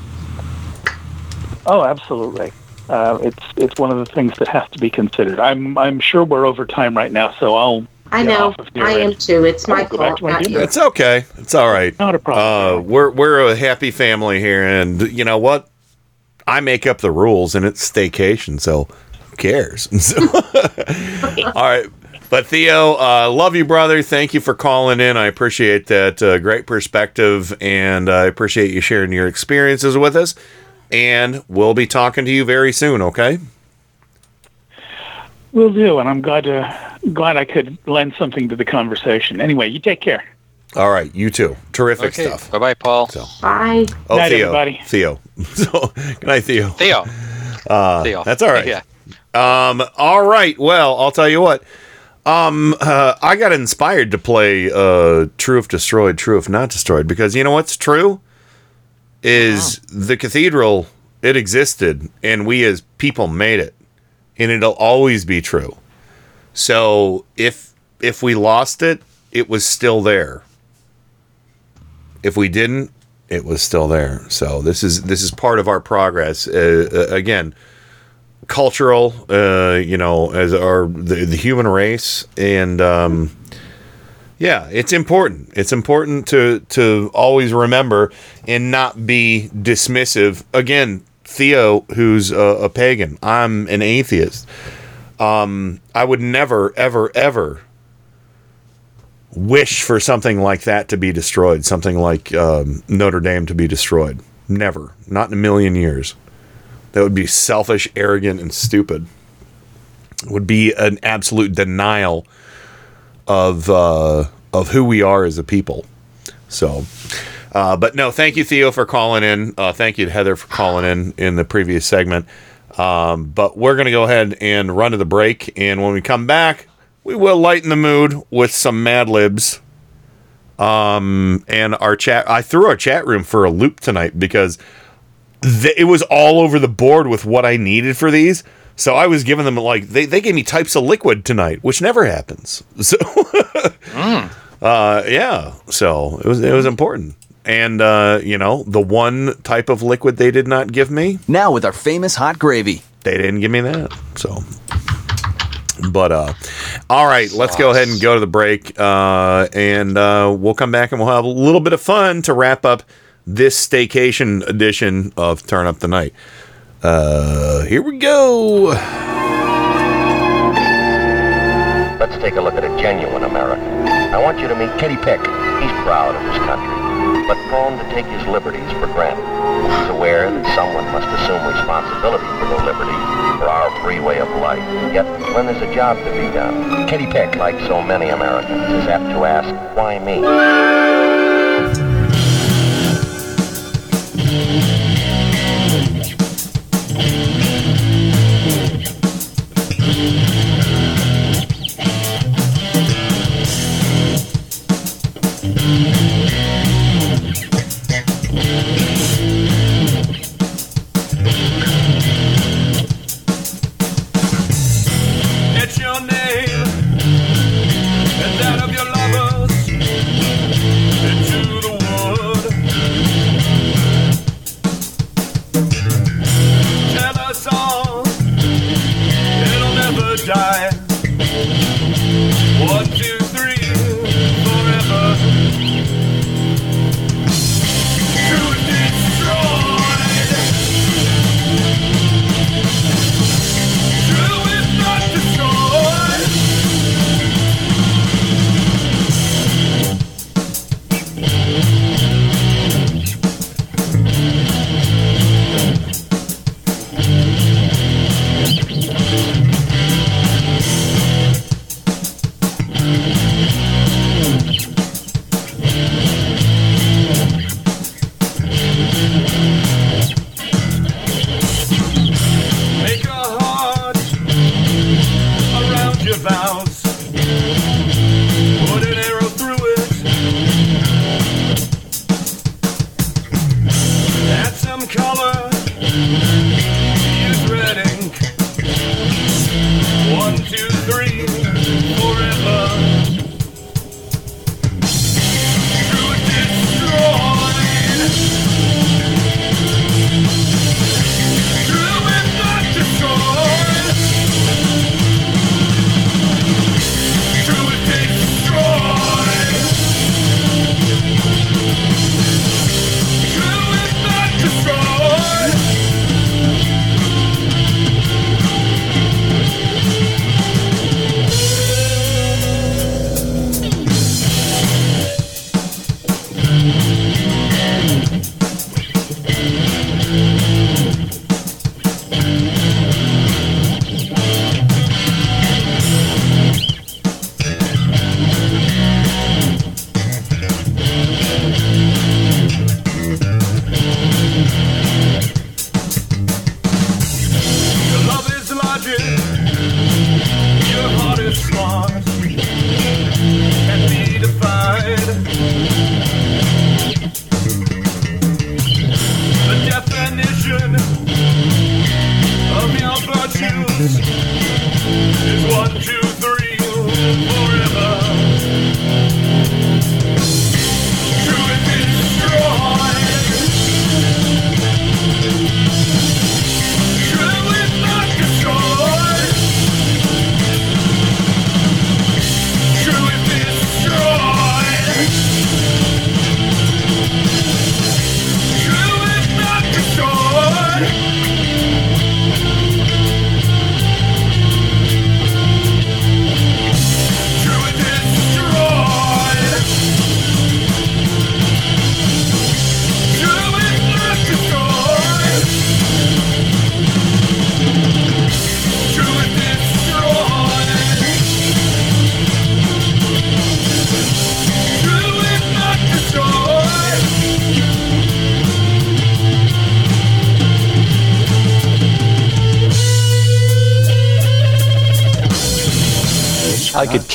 Oh, absolutely. Uh, it's it's one of the things that has to be considered. I'm I'm sure we're over time right now, so I'll. I know. off of here I am too. It's my I'll go back fault. my not It's okay. It's all right. Not a problem. Uh, we're we're a happy family here, and you know what? I make up the rules, and it's staycation, so who cares? [LAUGHS] So- all right. But Theo, uh, love you, brother. Thank you for calling in. I appreciate that. Uh, great perspective, and I appreciate you sharing your experiences with us. And we'll be talking to you very soon. Okay. Will do, and I'm glad to glad I could lend something to the conversation. Anyway, you take care. All right. You too. Terrific Okay. stuff. Bye bye, Paul. So. Bye. Oh, Night, Theo. everybody. Theo. [LAUGHS] so, good night, Theo. Theo. [LAUGHS] Uh, Theo. That's all right. Yeah. Um, all right. Well, I'll tell you what. Um, uh, I got inspired to play uh, True if Destroyed, True if Not Destroyed, because you know what's true? Is the cathedral, it existed, and we as people made it, and it'll always be true. So if if we lost it, it was still there. If we didn't, it was still there. So this is this is part of our progress. Uh, uh, again, cultural, uh, you know, as our the, the human race, and um, yeah, it's important. It's important to to always remember and not be dismissive. Again, Theo, who's a, a pagan, I'm an atheist. Um, I would never, ever, ever wish for something like that to be destroyed. Something like um, Notre Dame to be destroyed. Never, not in a million years. That would be selfish, arrogant, and stupid. It Would be an absolute denial of uh, of who we are as a people. So, uh, but no, thank you, Theo, for calling in. Uh, thank you to Heather for calling in in the previous segment. Um, but we're going to go ahead and run to the break, and when we come back, we will lighten the mood with some Mad Libs. Um, and our chat, I threw our chat room for a loop tonight because th- it was all over the board with what I needed for these. So I was giving them like they, they gave me types of liquid tonight, which never happens. [LAUGHS] So [LAUGHS] uh, yeah, so it was it was important. And uh, you know, the one type of liquid they did not give me. Now with our famous hot gravy. They didn't give me that. So but uh all right, let's go ahead and go to the break. Uh and uh we'll come back and we'll have a little bit of fun to wrap up this staycation edition of Turn Up the Night. Uh here we go. Let's take a look at a genuine American. I want you to meet Kenny Pick. He's proud of his country, but prone to take his liberties for granted. He's aware that someone must assume responsibility for the liberties, for our free way of life. Yet, when there's a job to be done, Kenny Pick, like so many Americans, is apt to ask, why me? It's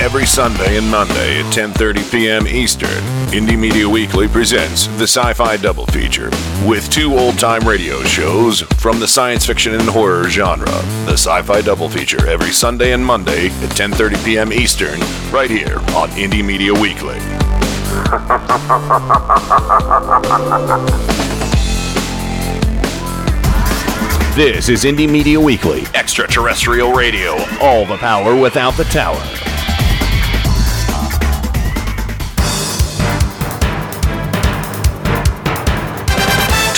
Every Sunday and Monday at 10:30 p.m. Eastern, Indie Media Weekly presents the Sci-Fi Double Feature with two old-time radio shows from the science fiction and horror genre. The Sci-Fi Double Feature every Sunday and Monday at 10:30 p.m. Eastern, right here on Indie Media Weekly. This is Indie Media Weekly, extraterrestrial radio, all the power without the tower.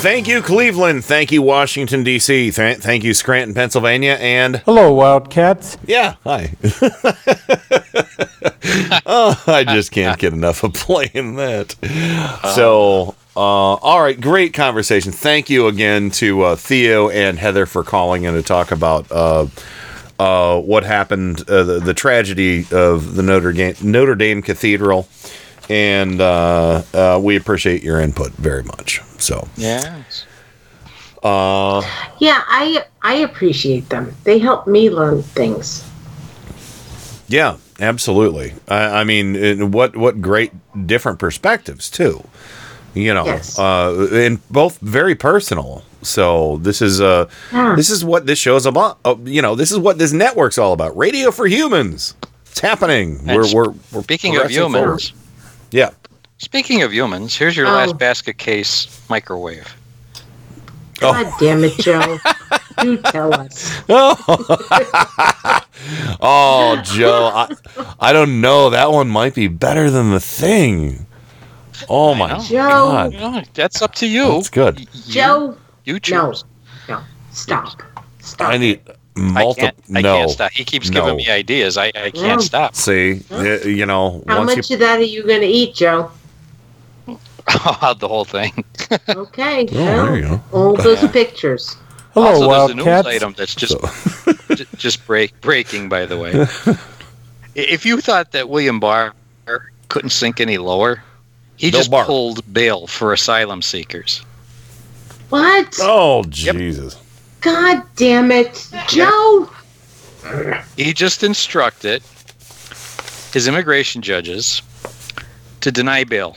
Thank you, Cleveland. Thank you, Washington, D.C. Th- thank you, Scranton, Pennsylvania. And Hello, Wildcats. yeah, hi. [LAUGHS] oh, I just can't get enough of playing that. So, uh, all right, great conversation. Thank you again to uh, Theo and Heather for calling in to talk about uh, uh, what happened, uh, the, the tragedy of the Notre Dame, Notre Dame Cathedral. And uh, uh, we appreciate your input very much. So, Yeah. uh, Yeah, I I appreciate them. They help me learn things. Yeah, absolutely. I, I mean, what what great different perspectives too. You know, Yes. uh, and both very personal. So this is uh, Yeah. this is what this show's about. Uh, you know, this is what this network's all about. Radio for humans. It's happening. And We're sp- we're, we're Speaking of progressing forward. Humans, Yeah. speaking of humans, here's your Oh. last basket case microwave. Oh. God damn it, Joe. [LAUGHS] Do tell us. Oh, [LAUGHS] oh Joe, I, I don't know. That one might be better than the thing. Oh my Joe. god, No, that's up to you. that's good. Joe. You No. choose. No. Stop. Stop. I need I multiple. can't, I no, can't stop. He keeps no. giving me ideas. I, I can't No. stop. See, y- you know, How once much you of that are you going to eat, Joe? [LAUGHS] the whole thing. [LAUGHS] Okay. Oh, there you go. All those pictures. Hello, also, there's a news Wildcats. item that's just [LAUGHS] j- just break breaking. By the way, if you thought that William Barr couldn't sink any lower, he Bill just Barr. pulled bail for asylum seekers. What? Oh Jesus! God damn it, Joe! He just instructed his immigration judges to deny bail.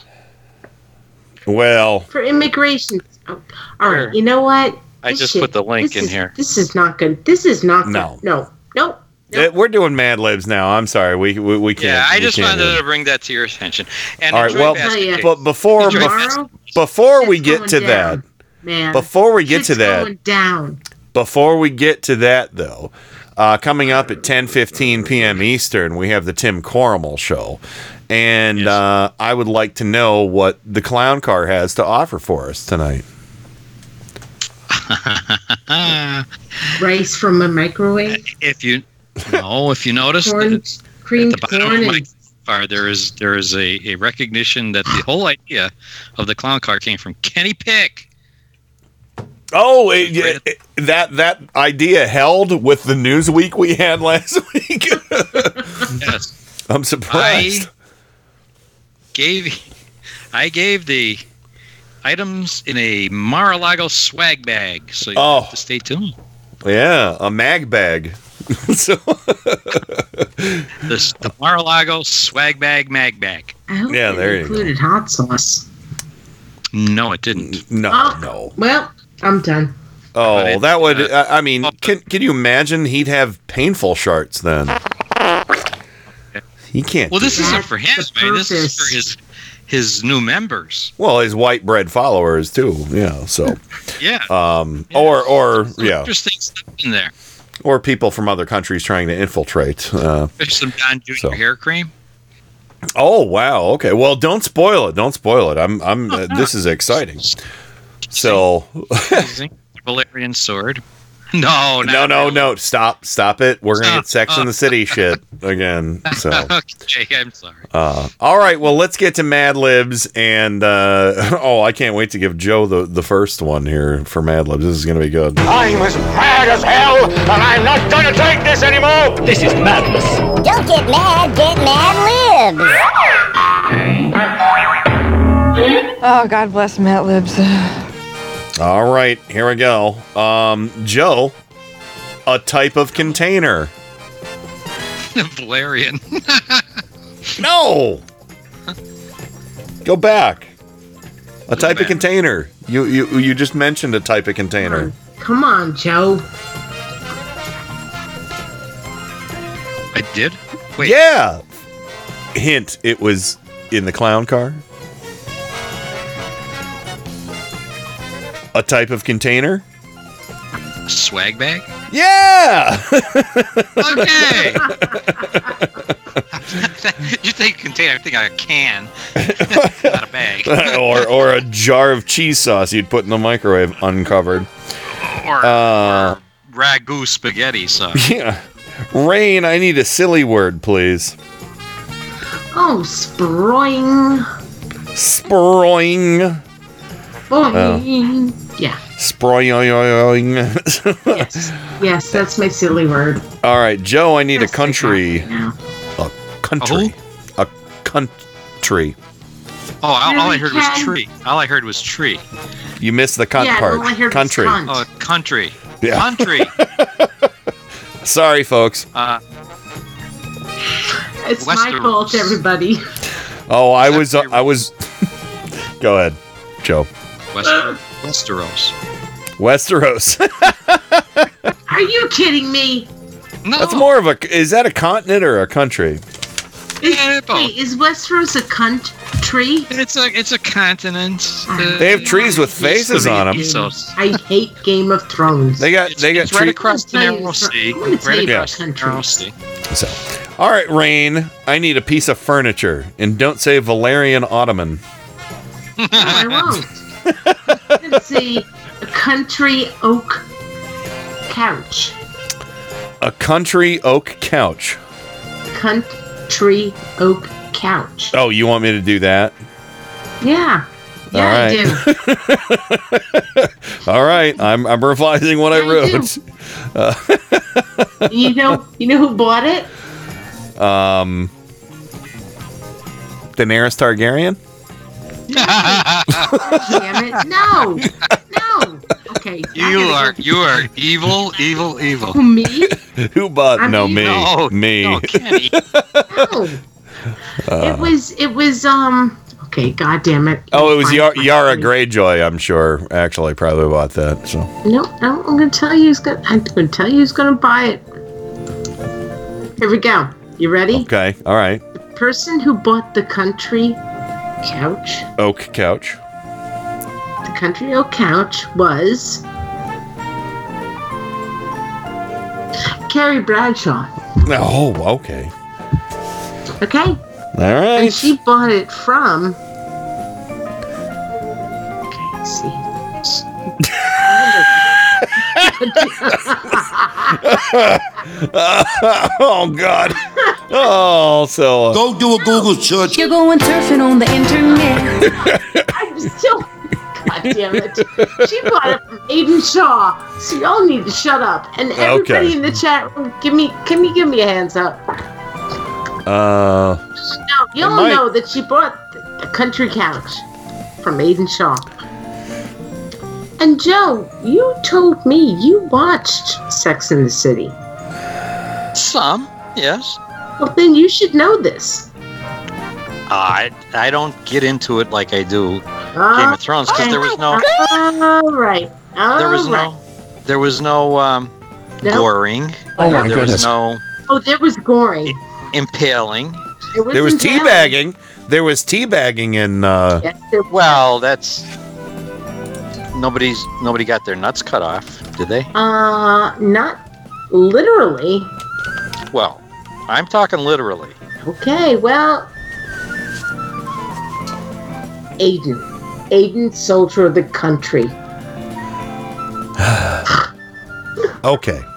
Well, For immigration. Oh, all right. You know what? I This just shit- put the link in is- here. This is not good. This is not good. No. No. No. eh, we're doing Mad Libs now. I'm sorry. We we, we can't. Yeah, I just wanted it. to bring that to your attention. And All right. Well, but before Enjoy before we get to down, that, Man. before we get to that, going down. Before we get to that, though, uh, coming up at 10:15 p.m. Eastern, we have the Tim Corrimal show, and uh, I would like to know what the clown car has to offer for us tonight. [LAUGHS] Rice from a microwave. if you no, if you notice Corn, that creamed at the bottom corn of my and car, there is there is a, a recognition that the whole idea of the clown car came from Kenny Pick. Oh, it, it- it- that that idea held with the Newsweek we had [LAUGHS] last week. Yes, I'm surprised. I gave I gave the items in a Mar-a-Lago swag bag, so you Oh. have to oh. stay tuned. Yeah, a mag bag. [LAUGHS] so This the Mar-a-Lago swag bag mag bag. I hope Yeah, it there you go. included hot sauce. No, it didn't. no, Oh. no. Well, I'm done. Oh, that would. I I mean, can can you imagine? He'd have painful sharts then. He can't. Well, this that. isn't for him, man. This is for his his new members. Well, his white bread followers too. Yeah. So, [LAUGHS] Yeah. um, or or yeah, Interesting stuff in there. or people from other countries trying to infiltrate. Uh, There's some Don Jr. So. hair cream. oh wow. Okay. Well, don't spoil it. Don't spoil it. I'm. I'm. Uh, this is exciting. So. Amazing. Valyrian sword. [LAUGHS] No, No, no, no! Stop, stop it! We're gonna get Sex in the City shit again. So, [LAUGHS] okay, I'm sorry. Uh, all right, well, let's get to Mad Libs, and uh, [LAUGHS] oh, I can't wait to give Joe the, the first one here for Mad Libs. This is going to be good. I'm as mad as hell, and I'm not gonna take this anymore! This is madness. Don't get mad, get mad libs. Oh, God bless Mad Libs. All right, here we go. Um, Joe, a type of container. [LAUGHS] Valyrian. [LAUGHS] No, go back. A type of container. You you you just mentioned a type of container. Come on, Joe. I did. Wait. Yeah. Hint: It was in the clown car. A type of container. Swag bag. Yeah. [LAUGHS] Okay. [LAUGHS] you think container? I think a can, not a bag. [LAUGHS] or or a jar of cheese sauce you'd put in the microwave uncovered. Or, Uh, ragu spaghetti sauce. yeah. Rain, I need a silly word, please. Oh, sproing. Sproing. Boing. Yeah. Sproing. Yes. Yes, that's my silly word. All right, Joe, I need a Yes, I country. it now. A country. A country. Oh, all, all I heard was tree. All I heard was tree. You missed the cunt Yeah, part. all I heard was country. cunt. Oh, country. Yeah. Country. [LAUGHS] Sorry, folks. Uh, It's my fault, everybody. Oh, I was. Uh, I was. [LAUGHS] Go ahead, Joe. Wester- Westeros. Westeros. [LAUGHS] Are you kidding me? No. That's more of a. Is that a continent or a country? Is, Yeah, wait, is Westeros a country? It's a it's a continent. Uh, They have trees with faces on them. I hate Game of Thrones. They got. They got It's right across the I'm gonna narrow tell sea. you- I'm gonna tell Right across the narrow countries. sea. So, all right, Rain. I need a piece of furniture, and don't say Valyrian Ottoman. No, I won't. I'm gonna a country oak couch. A country oak couch. Country oak couch. Oh, you want me to do that? Yeah. Yeah, All I do. [LAUGHS] All right. I'm I'm revising what I wrote. Uh, You know, you know who bought it? [LAUGHS] um, Daenerys Targaryen. Damn it! No, no. Okay, [LAUGHS] You are you are evil, evil, evil. Who me? Who bought? I'm no, evil. me. No, me. no, Kenny. No. [LAUGHS] Uh, it was. It was. Um. Okay. God damn it. oh, it was Yara, Yara Greyjoy. I'm sure. Actually, probably bought that. So. No, no. I'm gonna tell you who's gonna. I'm gonna tell you who's gonna buy it. Here we go. You ready? Okay. All right. The Person who bought the country couch, Oak couch. the country oak couch was Carrie Bradshaw. Oh, okay. Okay. All right. And she bought it from. Okay, see. [LAUGHS] oh God. Oh, so. Go do a Google search. You're going surfing on the internet. [LAUGHS] I'm still. God damn it. She bought it from Aidan Shaw. So y'all need to shut up. And everybody Okay. in the chat room, give me, can you give me a hands up? Uh. No, y'all might- know that she bought the country couch from Aidan Shaw. And Joe, you told me you watched Sex in the City. Some, yes. Well, then you should know this. I I don't get into it like I do Game Uh, of Thrones because there was no All right. there was all right. no there was no um, No? goring. Oh, my there goodness. was no Oh, there was goring. impaling. There was teabagging. There was teabagging in. Uh, Well, that's nobody's nobody got their nuts cut off, did they? Uh, not literally. Well, I'm talking literally. Okay, well. Aidan. Aidan, soldier of the country. [SIGHS] okay. [LAUGHS]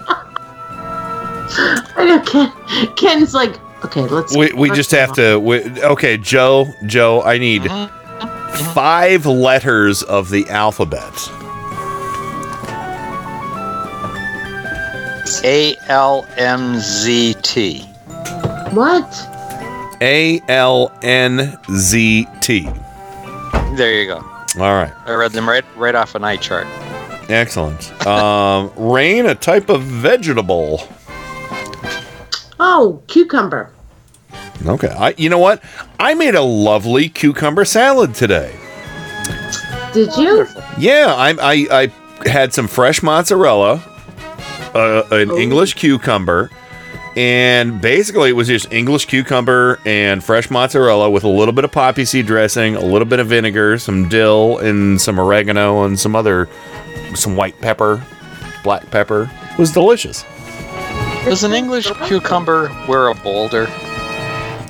I know Ken. Ken's like, okay, let's. We, we just have to. We, okay, Joe. Joe, I need five letters of the alphabet. A L M Z T. What? A L N Z T. There you go. All right. I read them right right off an eye chart. Excellent. Um, rain, a type of vegetable. Oh, cucumber. Okay. I, you know what? I made a lovely cucumber salad today. Did you? Yeah, I, I, I had some fresh mozzarella, uh, an English cucumber, and basically it was just English cucumber and fresh mozzarella with a little bit of poppy seed dressing, a little bit of vinegar, some dill, and some oregano and some other, some white pepper, black pepper. It was delicious. Does an English cucumber wear a boulder?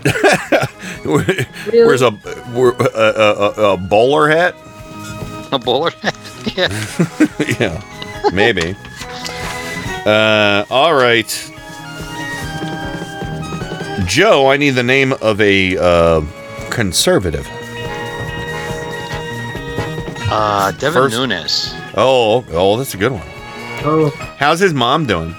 [LAUGHS] Where's a, where- a, a, a, a bowler hat? A bowler? Hat? [LAUGHS] Yeah. [LAUGHS] yeah, maybe. Uh, all right. Joe, I need the name of a uh, conservative. Uh, Devin First- Nunes. Oh, oh, that's a good one. Oh. How's his mom doing?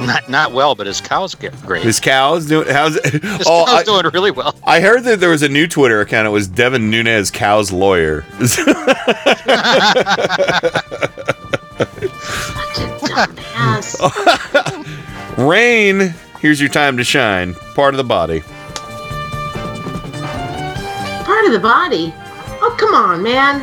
[LAUGHS] Not not well, but his cows get great. His cows doing? How's? [LAUGHS] His oh, cow's I, doing really well. I heard that there was a new Twitter account. It was Devin Nunes, cow's lawyer. [LAUGHS] Rain, here's your time to shine. Part of the body. Part of the body? Oh, come on, man.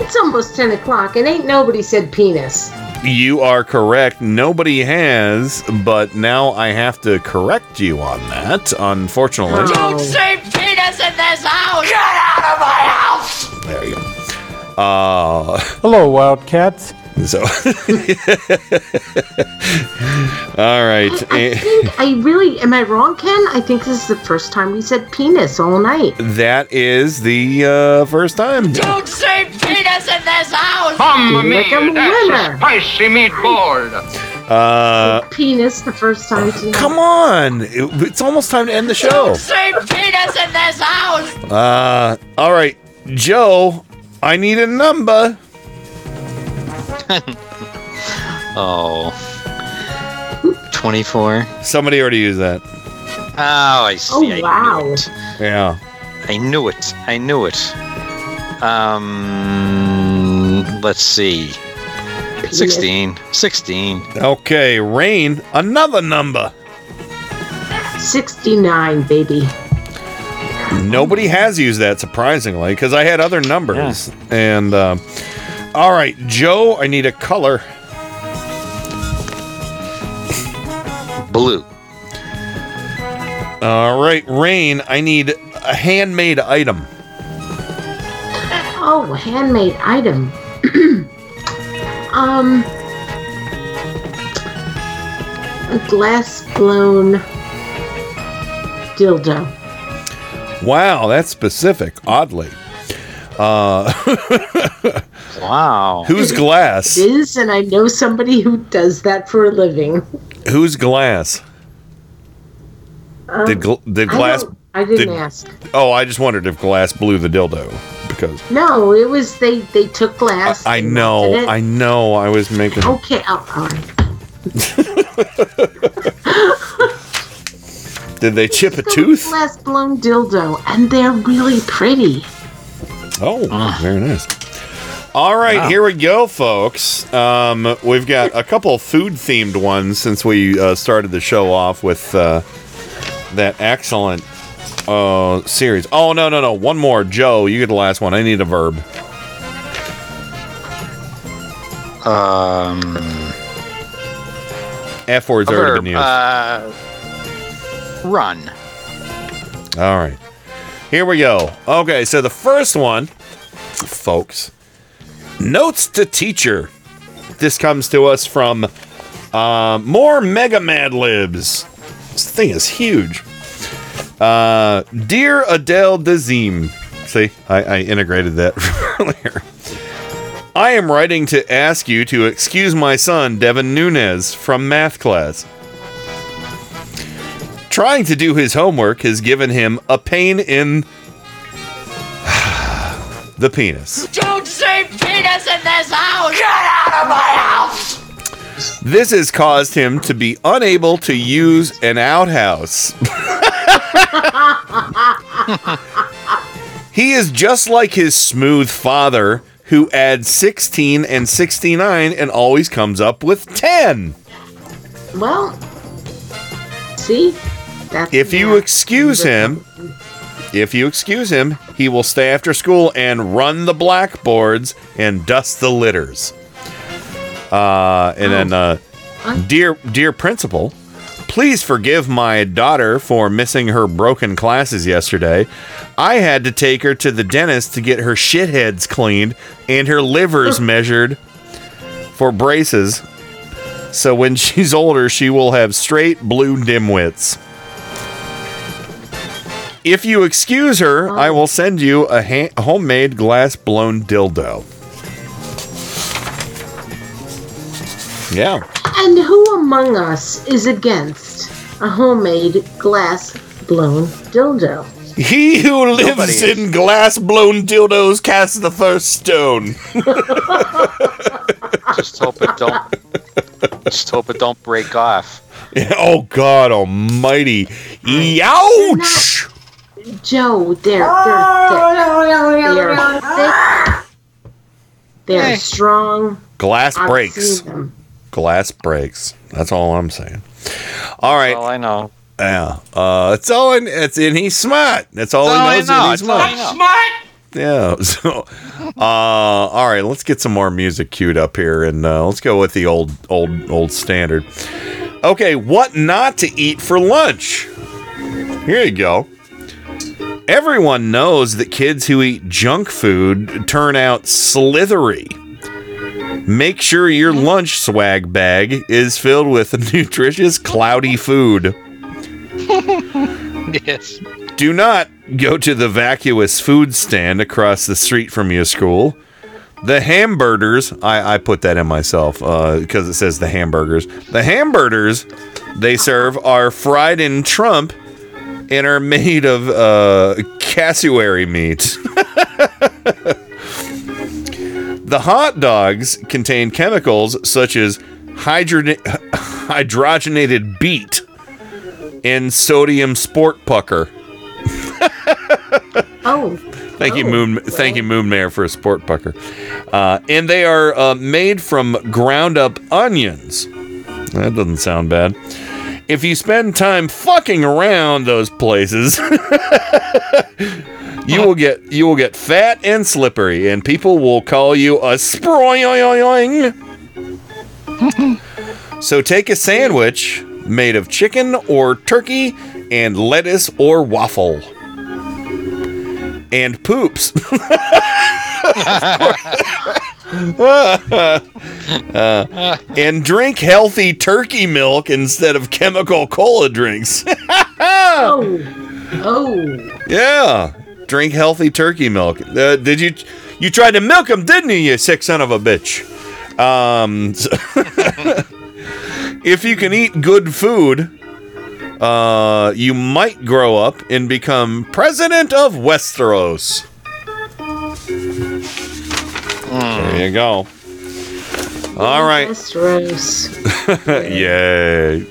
It's almost 10 o'clock and ain't nobody said penis. You are correct. Nobody has, but now I have to correct you on that. Unfortunately, Don't say penis in this house! Get out of my house! there you go. Uh, Hello, Wildcats. So, [LAUGHS] all right. I think I really am I wrong, Ken? I think this is the first time we said penis all night. That is the uh, first time. Don't say penis in this house! Mamma Feel like I'm a winner. spicy meatball! Uh, Penis the first time tonight. come on. It- it's almost time to end the show. Say penis in this house! Uh, all right. Joe, I need a number. [LAUGHS] Oh. 24. Somebody already used that. Oh, I see. Oh, I wow. Knew it. Yeah. I knew it. I knew it. Um, let's see. 16. 16. Okay, Rain, another number. 69, baby. Nobody has used that surprisingly because I had other numbers. And uh, all right, Joe, I need a color. Blue. All right, Rain, I need a handmade item. Oh, handmade item. [CLEARS THROAT] um, a glass blown dildo. Wow, that's specific. Oddly. Uh, [LAUGHS] wow. Who's glass? It is, and I know somebody who does that for a living. Who's glass? Um, Did gl- did glass? don't- I didn't did- ask. Oh, I just wondered if glass blew the dildo because No, it was they. They took glass. I they know. I know, I was making. [LAUGHS] Okay, oh, all right. Did they chip a a tooth? Glass blown dildo, and they're really pretty. Oh, very nice. All right, here we go, folks. Um, we've got a couple food themed ones since we uh, started the show off with uh, that excellent uh, series. Oh, no, no, no. One more. Joe, you get the last one. I need a verb. Um, F word's a already verb, been used. Uh, run. All right. Here we go. Okay, so the first one, folks, notes to teacher. This comes to us from uh, more Mega Mad Libs. This thing is huge. Uh, Dear Adele Dazim. See, I, I integrated that [LAUGHS] earlier. I am writing to ask you to excuse my son, Devin Nunes, from math class. Trying to do his homework has given him a pain in [SIGHS] the penis. Don't say penis in this house! Get out of my house! This has caused him to be unable to use an outhouse. [LAUGHS] He is just like his smooth father, who adds 16 and 69 and always comes up with 10. Well, see, that's If you excuse him, if you excuse him, he will stay after school and run the blackboards and dust the litters. Uh, and then, uh, dear dear principal, please forgive my daughter for missing her broken classes yesterday. I had to take her to the dentist to get her shitheads cleaned and her livers [LAUGHS] measured for braces. So when she's older, she will have straight blue dimwits. If you excuse her, I oh. will send you a ha- homemade glass blown dildo. Yeah. And who among us is against a homemade glass blown dildo? He who lives Nobody in glass blown dildos casts the first stone. Just hope it don't. just hope it don't break off. [LAUGHS] oh God Almighty! Youch! Joe, they're they're thick. They're thick. They're Hey. strong. Glass I've breaks. Glass breaks. That's all I'm saying. All right. All I know. Yeah. Uh, it's all in. It's in. he's smart. That's all That's he knows. know. he's That's all I smart. know. Smart! Yeah. [LAUGHS] So, uh, all right. Let's get some more music queued up here, and uh, let's go with the old, old, old standard. Okay, what not to eat for lunch? Here you go. Everyone knows that kids who eat junk food turn out slithery. Make sure your lunch swag bag is filled with [LAUGHS] nutritious, cloudy food. [LAUGHS] yes. Do not go to the vacuous food stand across the street from your school. The hamburgers, I, I put that in myself uh, because it says the hamburgers. The hamburgers they serve are fried in Trump and are made of uh, cassowary meat. [LAUGHS] The hot dogs contain chemicals such as hydrogena- hydrogenated beet and sodium sport pucker. [LAUGHS] Oh. Thank you, Moon. Thank you, Moon Mayor, for a sport pucker. Uh, and they are uh, made from ground up onions. That doesn't sound bad. If you spend time fucking around those places, [LAUGHS] you will get you will get fat and slippery, and people will call you a sproyoyoing. [LAUGHS] so take a sandwich made of chicken or turkey and lettuce or waffle and poops. [LAUGHS] Uh, [LAUGHS] and drink healthy turkey milk instead of chemical cola drinks. [LAUGHS] oh. Oh. yeah, drink healthy turkey milk. Uh, did you? You tried to milk him, didn't you? You sick son of a bitch. Um, so- [LAUGHS] if you can eat good food, uh, you might grow up and become president of Westeros. There you go. All right. Westeros. [LAUGHS] Yay.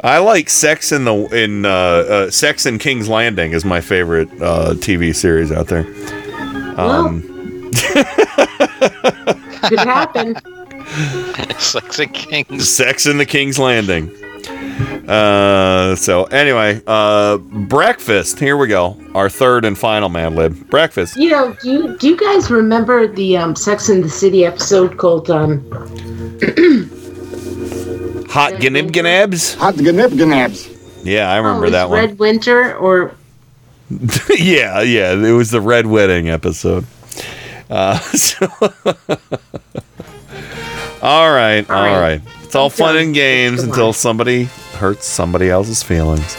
[LAUGHS] I like Sex in the in uh, uh, Sex in King's Landing is my favorite uh, TV series out there. Um, Could happen. Sex and Kings. [LAUGHS] Sex in the King's Landing. Uh, so anyway, uh, breakfast. Here we go. Our third and final Mad Lib. Breakfast. You know, do you do you guys remember the um, Sex in the City episode called um, [CLEARS THROAT] Hot Gnib Hot Gnib Yeah, I remember oh, that one. Red Winter or [LAUGHS] yeah, yeah, it was the Red Wedding episode. Uh, [LAUGHS] so [LAUGHS] all right, all right. It's all fun and games until somebody hurts somebody else's feelings.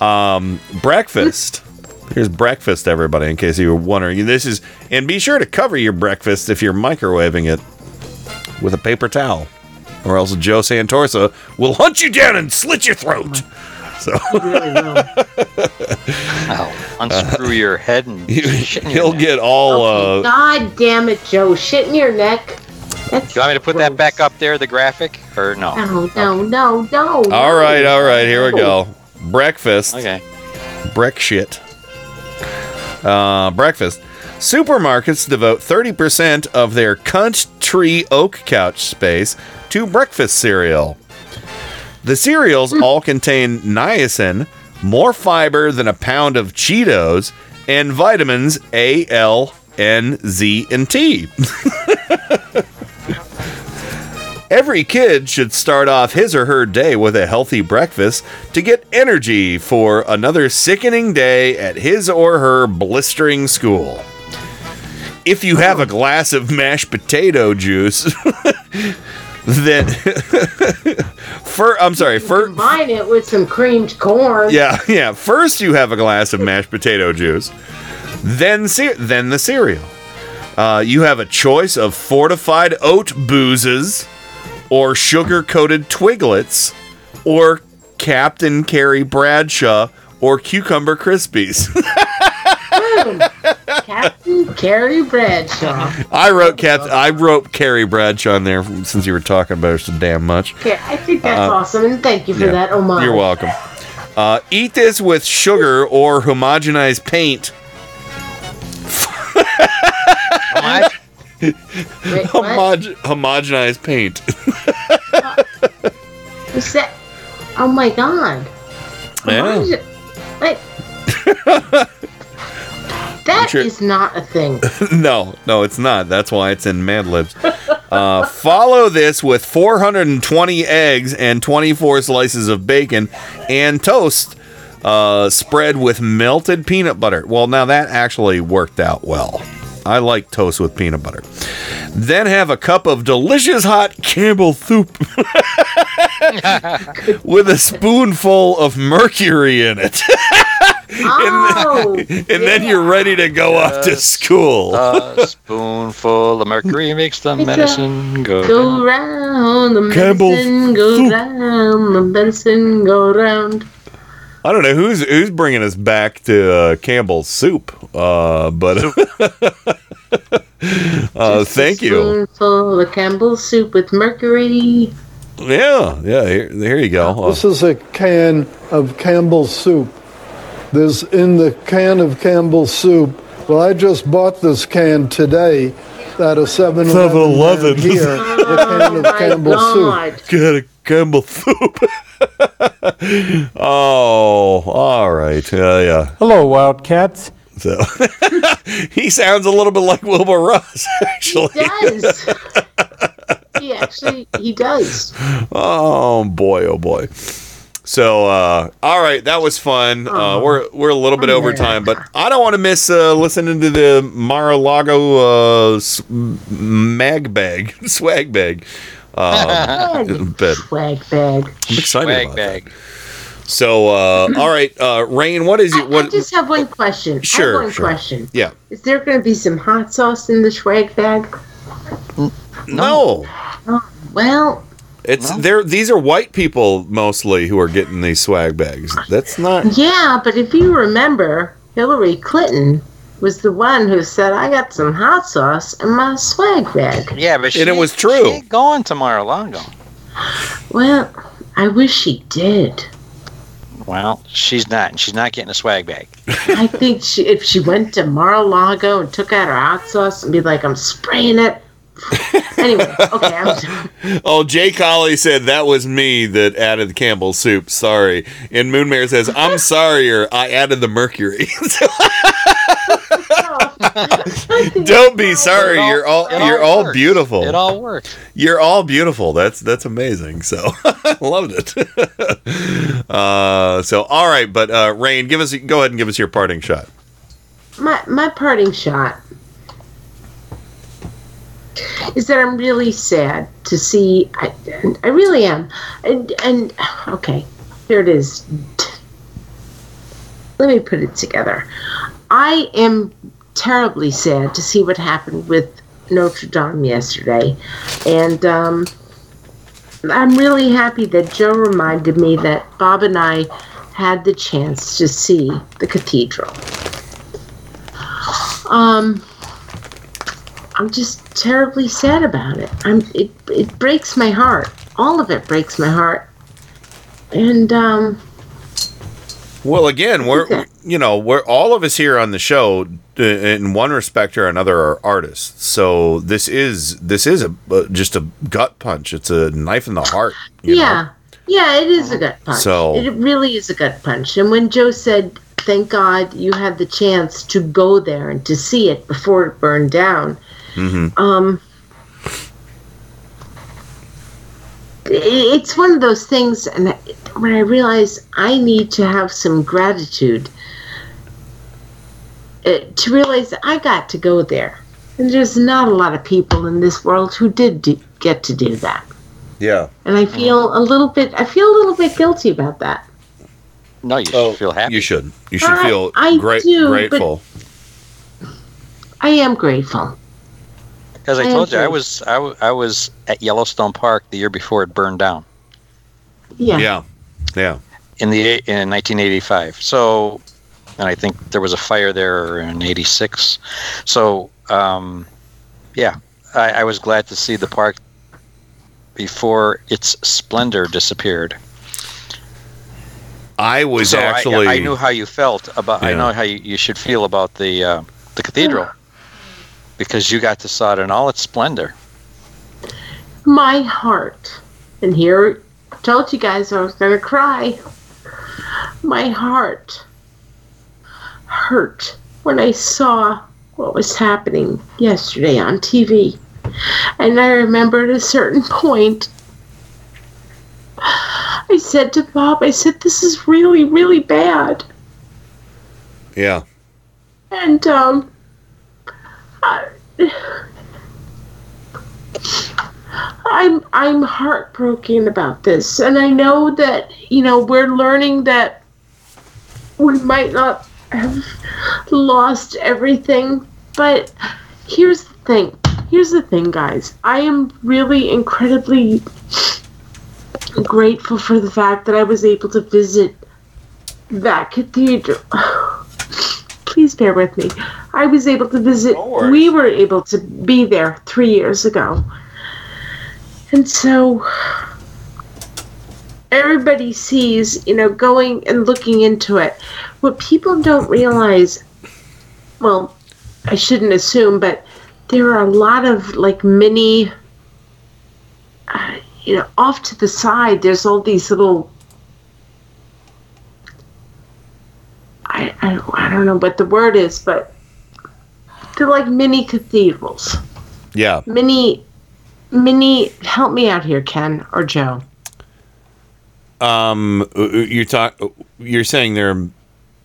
Um, breakfast. Here's breakfast, everybody. In case you were wondering, this is, and be sure to cover your breakfast if you're microwaving it with a paper towel, or else Joe Santorsa will hunt you down and slit your throat. So [LAUGHS] I'll unscrew your head and [LAUGHS] shit in your he'll neck. get all. Uh, God damn it, Joe! Shit in your neck. That's [LAUGHS] Do you want me to put that back up there, the graphic, or no? no, no, no, no. All right, all right, here we go. Breakfast. Okay. Brick shit. Uh, breakfast. Supermarkets devote 30% of their country oak couch space to breakfast cereal. The cereals all contain niacin, more fiber than a pound of Cheetos, and vitamins A, L, N, Z, and T. [LAUGHS] Every kid should start off his or her day with a healthy breakfast to get energy for another sickening day at his or her blistering school. If you have a glass of mashed potato juice, [LAUGHS] then [LAUGHS] for I'm sorry, for Combine it with some creamed corn. yeah, yeah. First, you have a glass of mashed potato juice, then ce- then the cereal. Uh, you have a choice of fortified oat boozes, or sugar coated twiglets, or Captain Carrie Bradshaw, or cucumber crispies. [LAUGHS] Captain Carrie Bradshaw. I wrote Cap. I wrote Carrie Bradshaw in there since you were talking about her so damn much. Okay, I think that's Uh, awesome, and thank you for Yeah. that Omar. You're welcome. Uh, eat this with sugar or homogenized paint. [LAUGHS] Wait. Homog- homogenized paint. [LAUGHS] What's that? Oh my god. Yeah. Wait. That is Sure. not a thing. [LAUGHS] no, no, it's not. That's why it's in Mad Libs. Uh, follow this with 420 eggs and 24 slices of bacon and toast uh, spread with melted peanut butter. Well, now that actually worked out well. I like toast with peanut butter. Then have a cup of delicious hot Campbell soup [LAUGHS] with a spoonful of mercury in it. [LAUGHS] Oh, and then you're ready to go off to school. A spoonful of mercury makes the It's a- medicine go. Go round, the Campbell's medicine go round, the medicine go round. I don't know who's who's bringing us back to uh, Campbell's soup, uh, but [LAUGHS] uh, thank you. Spoonful of Campbell's soup with mercury. Yeah, yeah. Here, here you go. Uh, This is a can of Campbell's soup. There's in the can of Campbell's soup. Well, I just bought this can today at a 7 7-Eleven. here. The can of [LAUGHS] Campbell's soup. Get a Campbell soup. [LAUGHS] oh, all right. Yeah, yeah. Hello, Wildcats. So [LAUGHS] he sounds a little bit like Wilbur Ross, [LAUGHS] actually. He does. he actually he does. Oh boy, oh boy. So, uh, all right, that was fun. Uh, we're we're a little bit over time, but I don't want to miss uh, listening to the Mar-a-Lago uh, mag bag, swag bag. Um, [LAUGHS] but Swag bag. I'm excited Swag about bag. that. So, uh, all right, uh, Rain, what is it? I just have one question. I Sure, have one sure. question. Yeah. Is there going to be some hot sauce in the swag bag? No. Well, It's there. These are white people mostly who are getting these swag bags. That's not. yeah, but if you remember, Hillary Clinton was the one who said, "I got some hot sauce in my swag bag." Yeah, but she, And it was She true. ain't going to Mar-a-Lago. Well, I wish she did. Well, she's not. and She's not getting a swag bag. I think she, if she went to Mar-a-Lago and took out her hot sauce and be like, "I'm spraying it." [LAUGHS] anyway, okay, I'm done. [LAUGHS] Oh, Jay Colley said that was me that added the Campbell soup. Sorry. And Moonmare says, I'm sorrier. I added the mercury. [LAUGHS] [LAUGHS] Don't be sorry. You're all all you're all works. beautiful. It all works. You're all beautiful. That's that's amazing. So [LAUGHS] I loved it. [LAUGHS] uh, so all right, but uh, Rain, give us go ahead and give us your parting shot. my my parting shot is that I'm really sad to see. I, I really am, and and okay, here it is. Let me put it together. I am terribly sad to see what happened with Notre Dame yesterday, and um, I'm really happy that Joe reminded me that Bob and I had the chance to see the cathedral. Um, I'm just terribly sad about it. I'm it it breaks my heart. All of it breaks my heart. And um, Well, again, we're you know we're all of us here on the show uh, in one respect or another are artists. So this is this is a uh, just a gut punch. It's a knife in the heart. you know? yeah, yeah, it is a gut punch. So- it really is a gut punch. And when Joe said, "Thank God you had the chance to go there and to see it before it burned down," Mm-hmm. um, i- it's one of those things. And when I realize I need to have some gratitude uh, to realize I got to go there. And there's not a lot of people in this world who did do, get to do that. Yeah. And I feel a little bit, I feel a little bit guilty about that. No, you should feel happy. You should. You should I- feel I great, do, but- grateful. I am grateful. As I I told you, I agree. was I, w- I was at Yellowstone Park the year before it burned down Yeah. Yeah. Yeah. in the in 1985. So, and I think there was a fire there in '86. So, um, yeah, I, I was glad to see the park before its splendor disappeared. I was so I- actually. I, knew how you felt about. I know how you, you should feel about the uh, the cathedral because you got to saw it in all its splendor. My heart, and here, I told you guys I was going to cry. My heart hurt when I saw what was happening yesterday on TV. And I remember at a certain point, I said to Bob, I said, this is really, really bad. Yeah. And um, I'm I'm heartbroken about this, and I know that you know we're learning that we might not have lost everything, but here's the thing. Here's the thing, guys. I am really incredibly grateful for the fact that I was able to visit that cathedral. [SIGHS] Please bear with me. I was able to visit. We were able to be there three years ago, and so everybody sees, you know, going and looking into it. What people don't realize, well, I shouldn't assume, but there are a lot of like mini, uh, you know, off to the side. There's all these little. I, I, I don't know what the word is, but they're like mini cathedrals. Yeah. Mini, mini. Help me out here, Ken or Joe. Um, you're talk. You're saying there are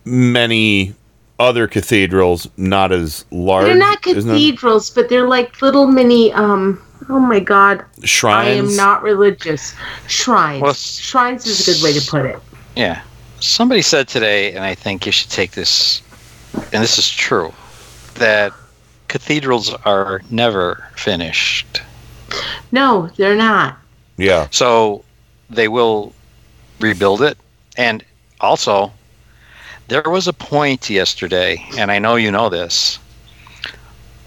many other cathedrals not as large. They're not cathedrals, but they're like little mini. Um. Oh my God. Shrines. I am not religious. Shrines. Well, Shrines is a good way to put it. Yeah. Somebody said today, and I think you should take this, and this is true, that cathedrals are never finished. No, they're not. Yeah. So they will rebuild it. And also, there was a point yesterday, and I know you know this,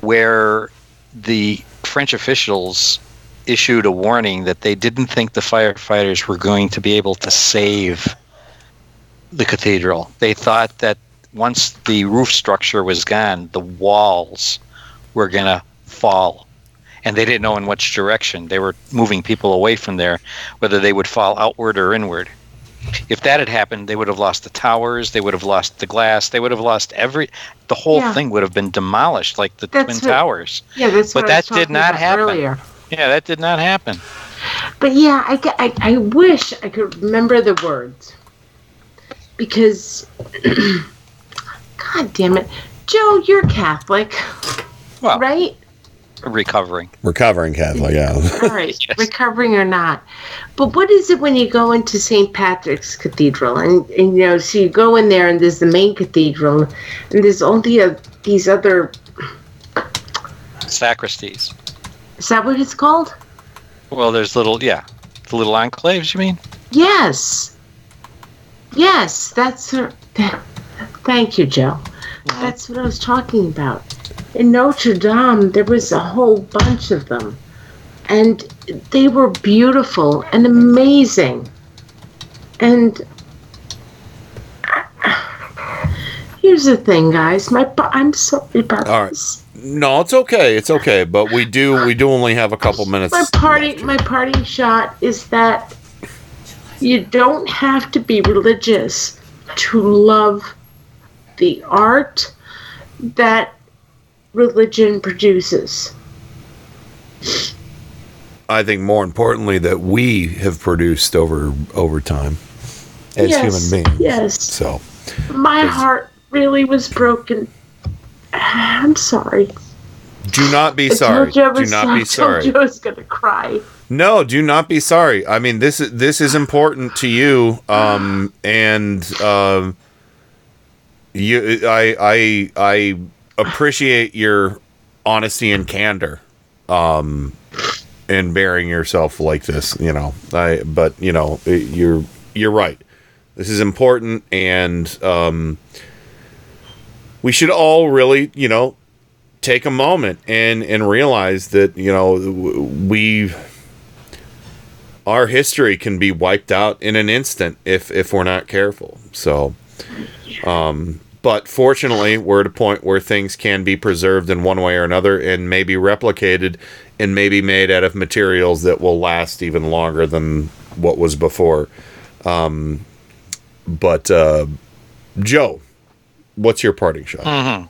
where the French officials issued a warning that they didn't think the firefighters were going to be able to save the cathedral. They thought that once the roof structure was gone, the walls were going to fall. And they didn't know in which direction. They were moving people away from there, whether they would fall outward or inward. If that had happened, they would have lost the towers, they would have lost the glass, they would have lost every the whole Yeah. thing would have been demolished like the That's twin what- towers. Yeah, that's but what I was that did not happen. earlier. Yeah, that did not happen. But yeah, I, I, I wish I could remember the words. Because, [CLEARS THROAT] God damn it. Joe, you're Catholic. Well, right? Recovering. Recovering Catholic, yeah. All right, [LAUGHS] recovering or not. But what is it when you go into St. Patrick's Cathedral and, and you know, so you go in there and there's the main cathedral and there's only a, uh, these other, Sacristies. is that what it's called? Well, there's little, yeah, the little enclaves. You mean? Yes. Yes, that's her. That, thank you, Joe. Mm-hmm. That's what I was talking about. In Notre Dame, there was a whole bunch of them, and they were beautiful and amazing. And [SIGHS] here's the thing, guys. My I'm sorry about All right. this. No, it's okay. It's okay. But we do we do only have a couple minutes. My party, my parting shot is that you don't have to be religious to love the art that religion produces. I think more importantly that we have produced over over time as Yes, human beings. yes. So My heart really was broken. I'm sorry. do not be I sorry. I Do not I be told sorry. you I was gonna cry. No, do not be sorry. I mean, this is this is important to you, um, and um, you. I I I appreciate your honesty and candor, um, in bearing yourself like this. You know, I. But you know, you're you're right. This is important, and um, we should all really, you know, take a moment and and realize that you know we our history can be wiped out in an instant if if we're not careful. So, um, but fortunately, we're at a point where things can be preserved in one way or another, and maybe replicated, and maybe made out of materials that will last even longer than what was before. Um, but uh, Joe, what's your parting shot? hmm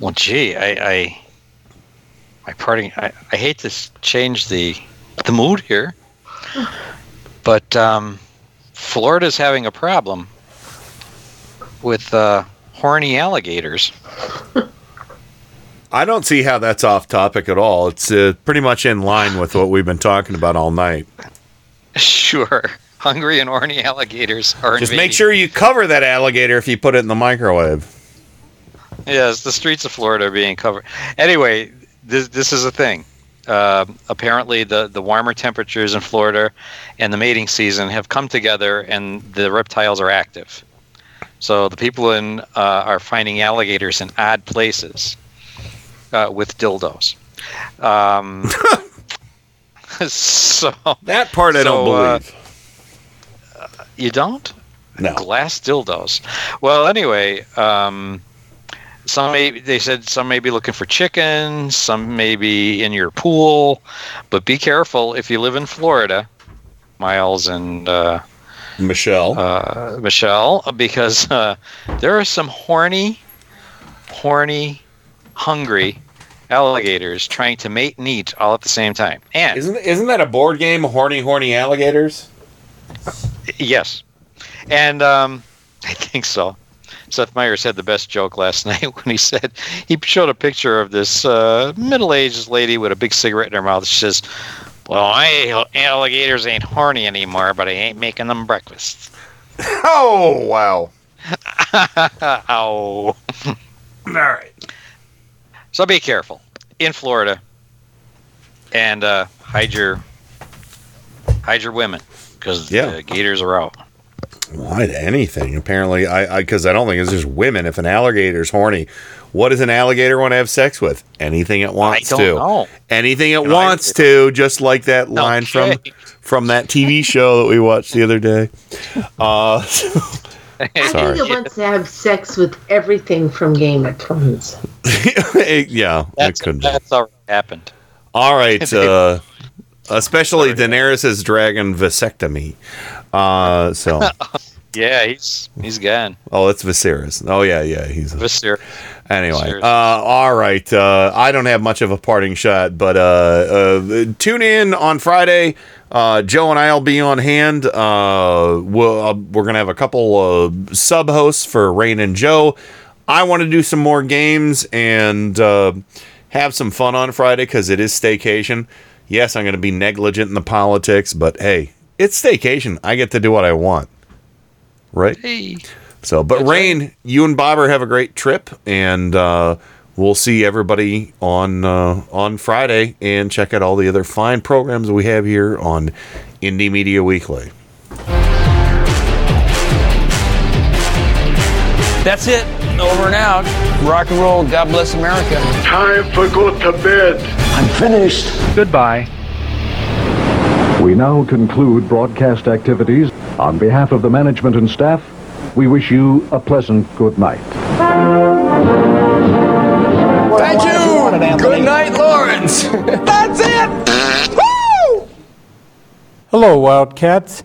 Well, gee, I, I my parting. I, I hate to change the the mood here, but um, Florida's having a problem with uh, horny alligators. I don't see how that's off topic at all. It's uh, pretty much in line with what we've been talking about all night. Sure, hungry and horny alligators are Just make sure you cover that alligator if you put it in the microwave. Yes, the streets of Florida are being covered. Anyway, this this is a thing. Uh, apparently, the the warmer temperatures in Florida and the mating season have come together, and the reptiles are active. So the people in uh, are finding alligators in odd places uh, with dildos. Um, [LAUGHS] so that part I don't so, uh, believe. you don't? No. Glass dildos. Well, anyway, um, some may they said some may be looking for chickens, some may be in your pool, but be careful if you live in Florida, Miles and uh, Michelle. uh, Michelle, because uh, there are some horny, horny, hungry alligators trying to mate and eat all at the same time. And Isn't isn't that a board game? Horny, horny alligators. Yes, and um, [LAUGHS] I think so. Seth Meyers had the best joke last [LAUGHS] night when he said he showed a picture of this uh, middle-aged lady with a big cigarette in her mouth. She says, "Well, I alligators ain't horny anymore, but I ain't making them breakfast." [LAUGHS] Oh wow! [LAUGHS] Ow! All right. So be careful in Florida, and uh, hide your hide your women because Yeah. the gators are out. Why anything? Apparently, I because I, don't think it's just women. If an alligator's horny, what does an alligator want to have sex with? Anything it wants don't to. know. Anything it You know, I- wants to. Just like that line from Okay. from that TV show that we watched the other day. [LAUGHS] Uh, I think it wants to have sex with everything from Game of Thrones. [LAUGHS] yeah, it That's, could. that's already happened. All right. [LAUGHS] Uh, especially Daenerys's dragon vasectomy. Uh, so, [LAUGHS] Yeah, he's he's gone. oh, it's Viserys. Oh yeah, yeah, he's. Viser- Anyway, Viserys. uh, all right. Uh, I don't have much of a parting shot, but uh, uh, tune in on Friday. Uh, Joe and I'll be on hand. Uh, we'll, uh, we're gonna have a couple of sub hosts for Rain and Joe. I want to do some more games and uh, have some fun on Friday because it is staycation. Yes, I'm going to be negligent in the politics, but hey, it's staycation. I get to do what I want, right? Hey. So, but Rain, you and Bobber have a great trip, and uh, we'll see everybody on uh, on Friday. And check out all the other fine programs we have here on Indie Media Weekly. That's it. Over and out. Rock and roll. God bless America. Time for go to bed. I'm finished. Goodbye. We now conclude broadcast activities. On behalf of the management and staff, we wish you a pleasant good night. Thank you. Good night, Lawrence. [LAUGHS] That's it. Woo! Hello, Wildcats.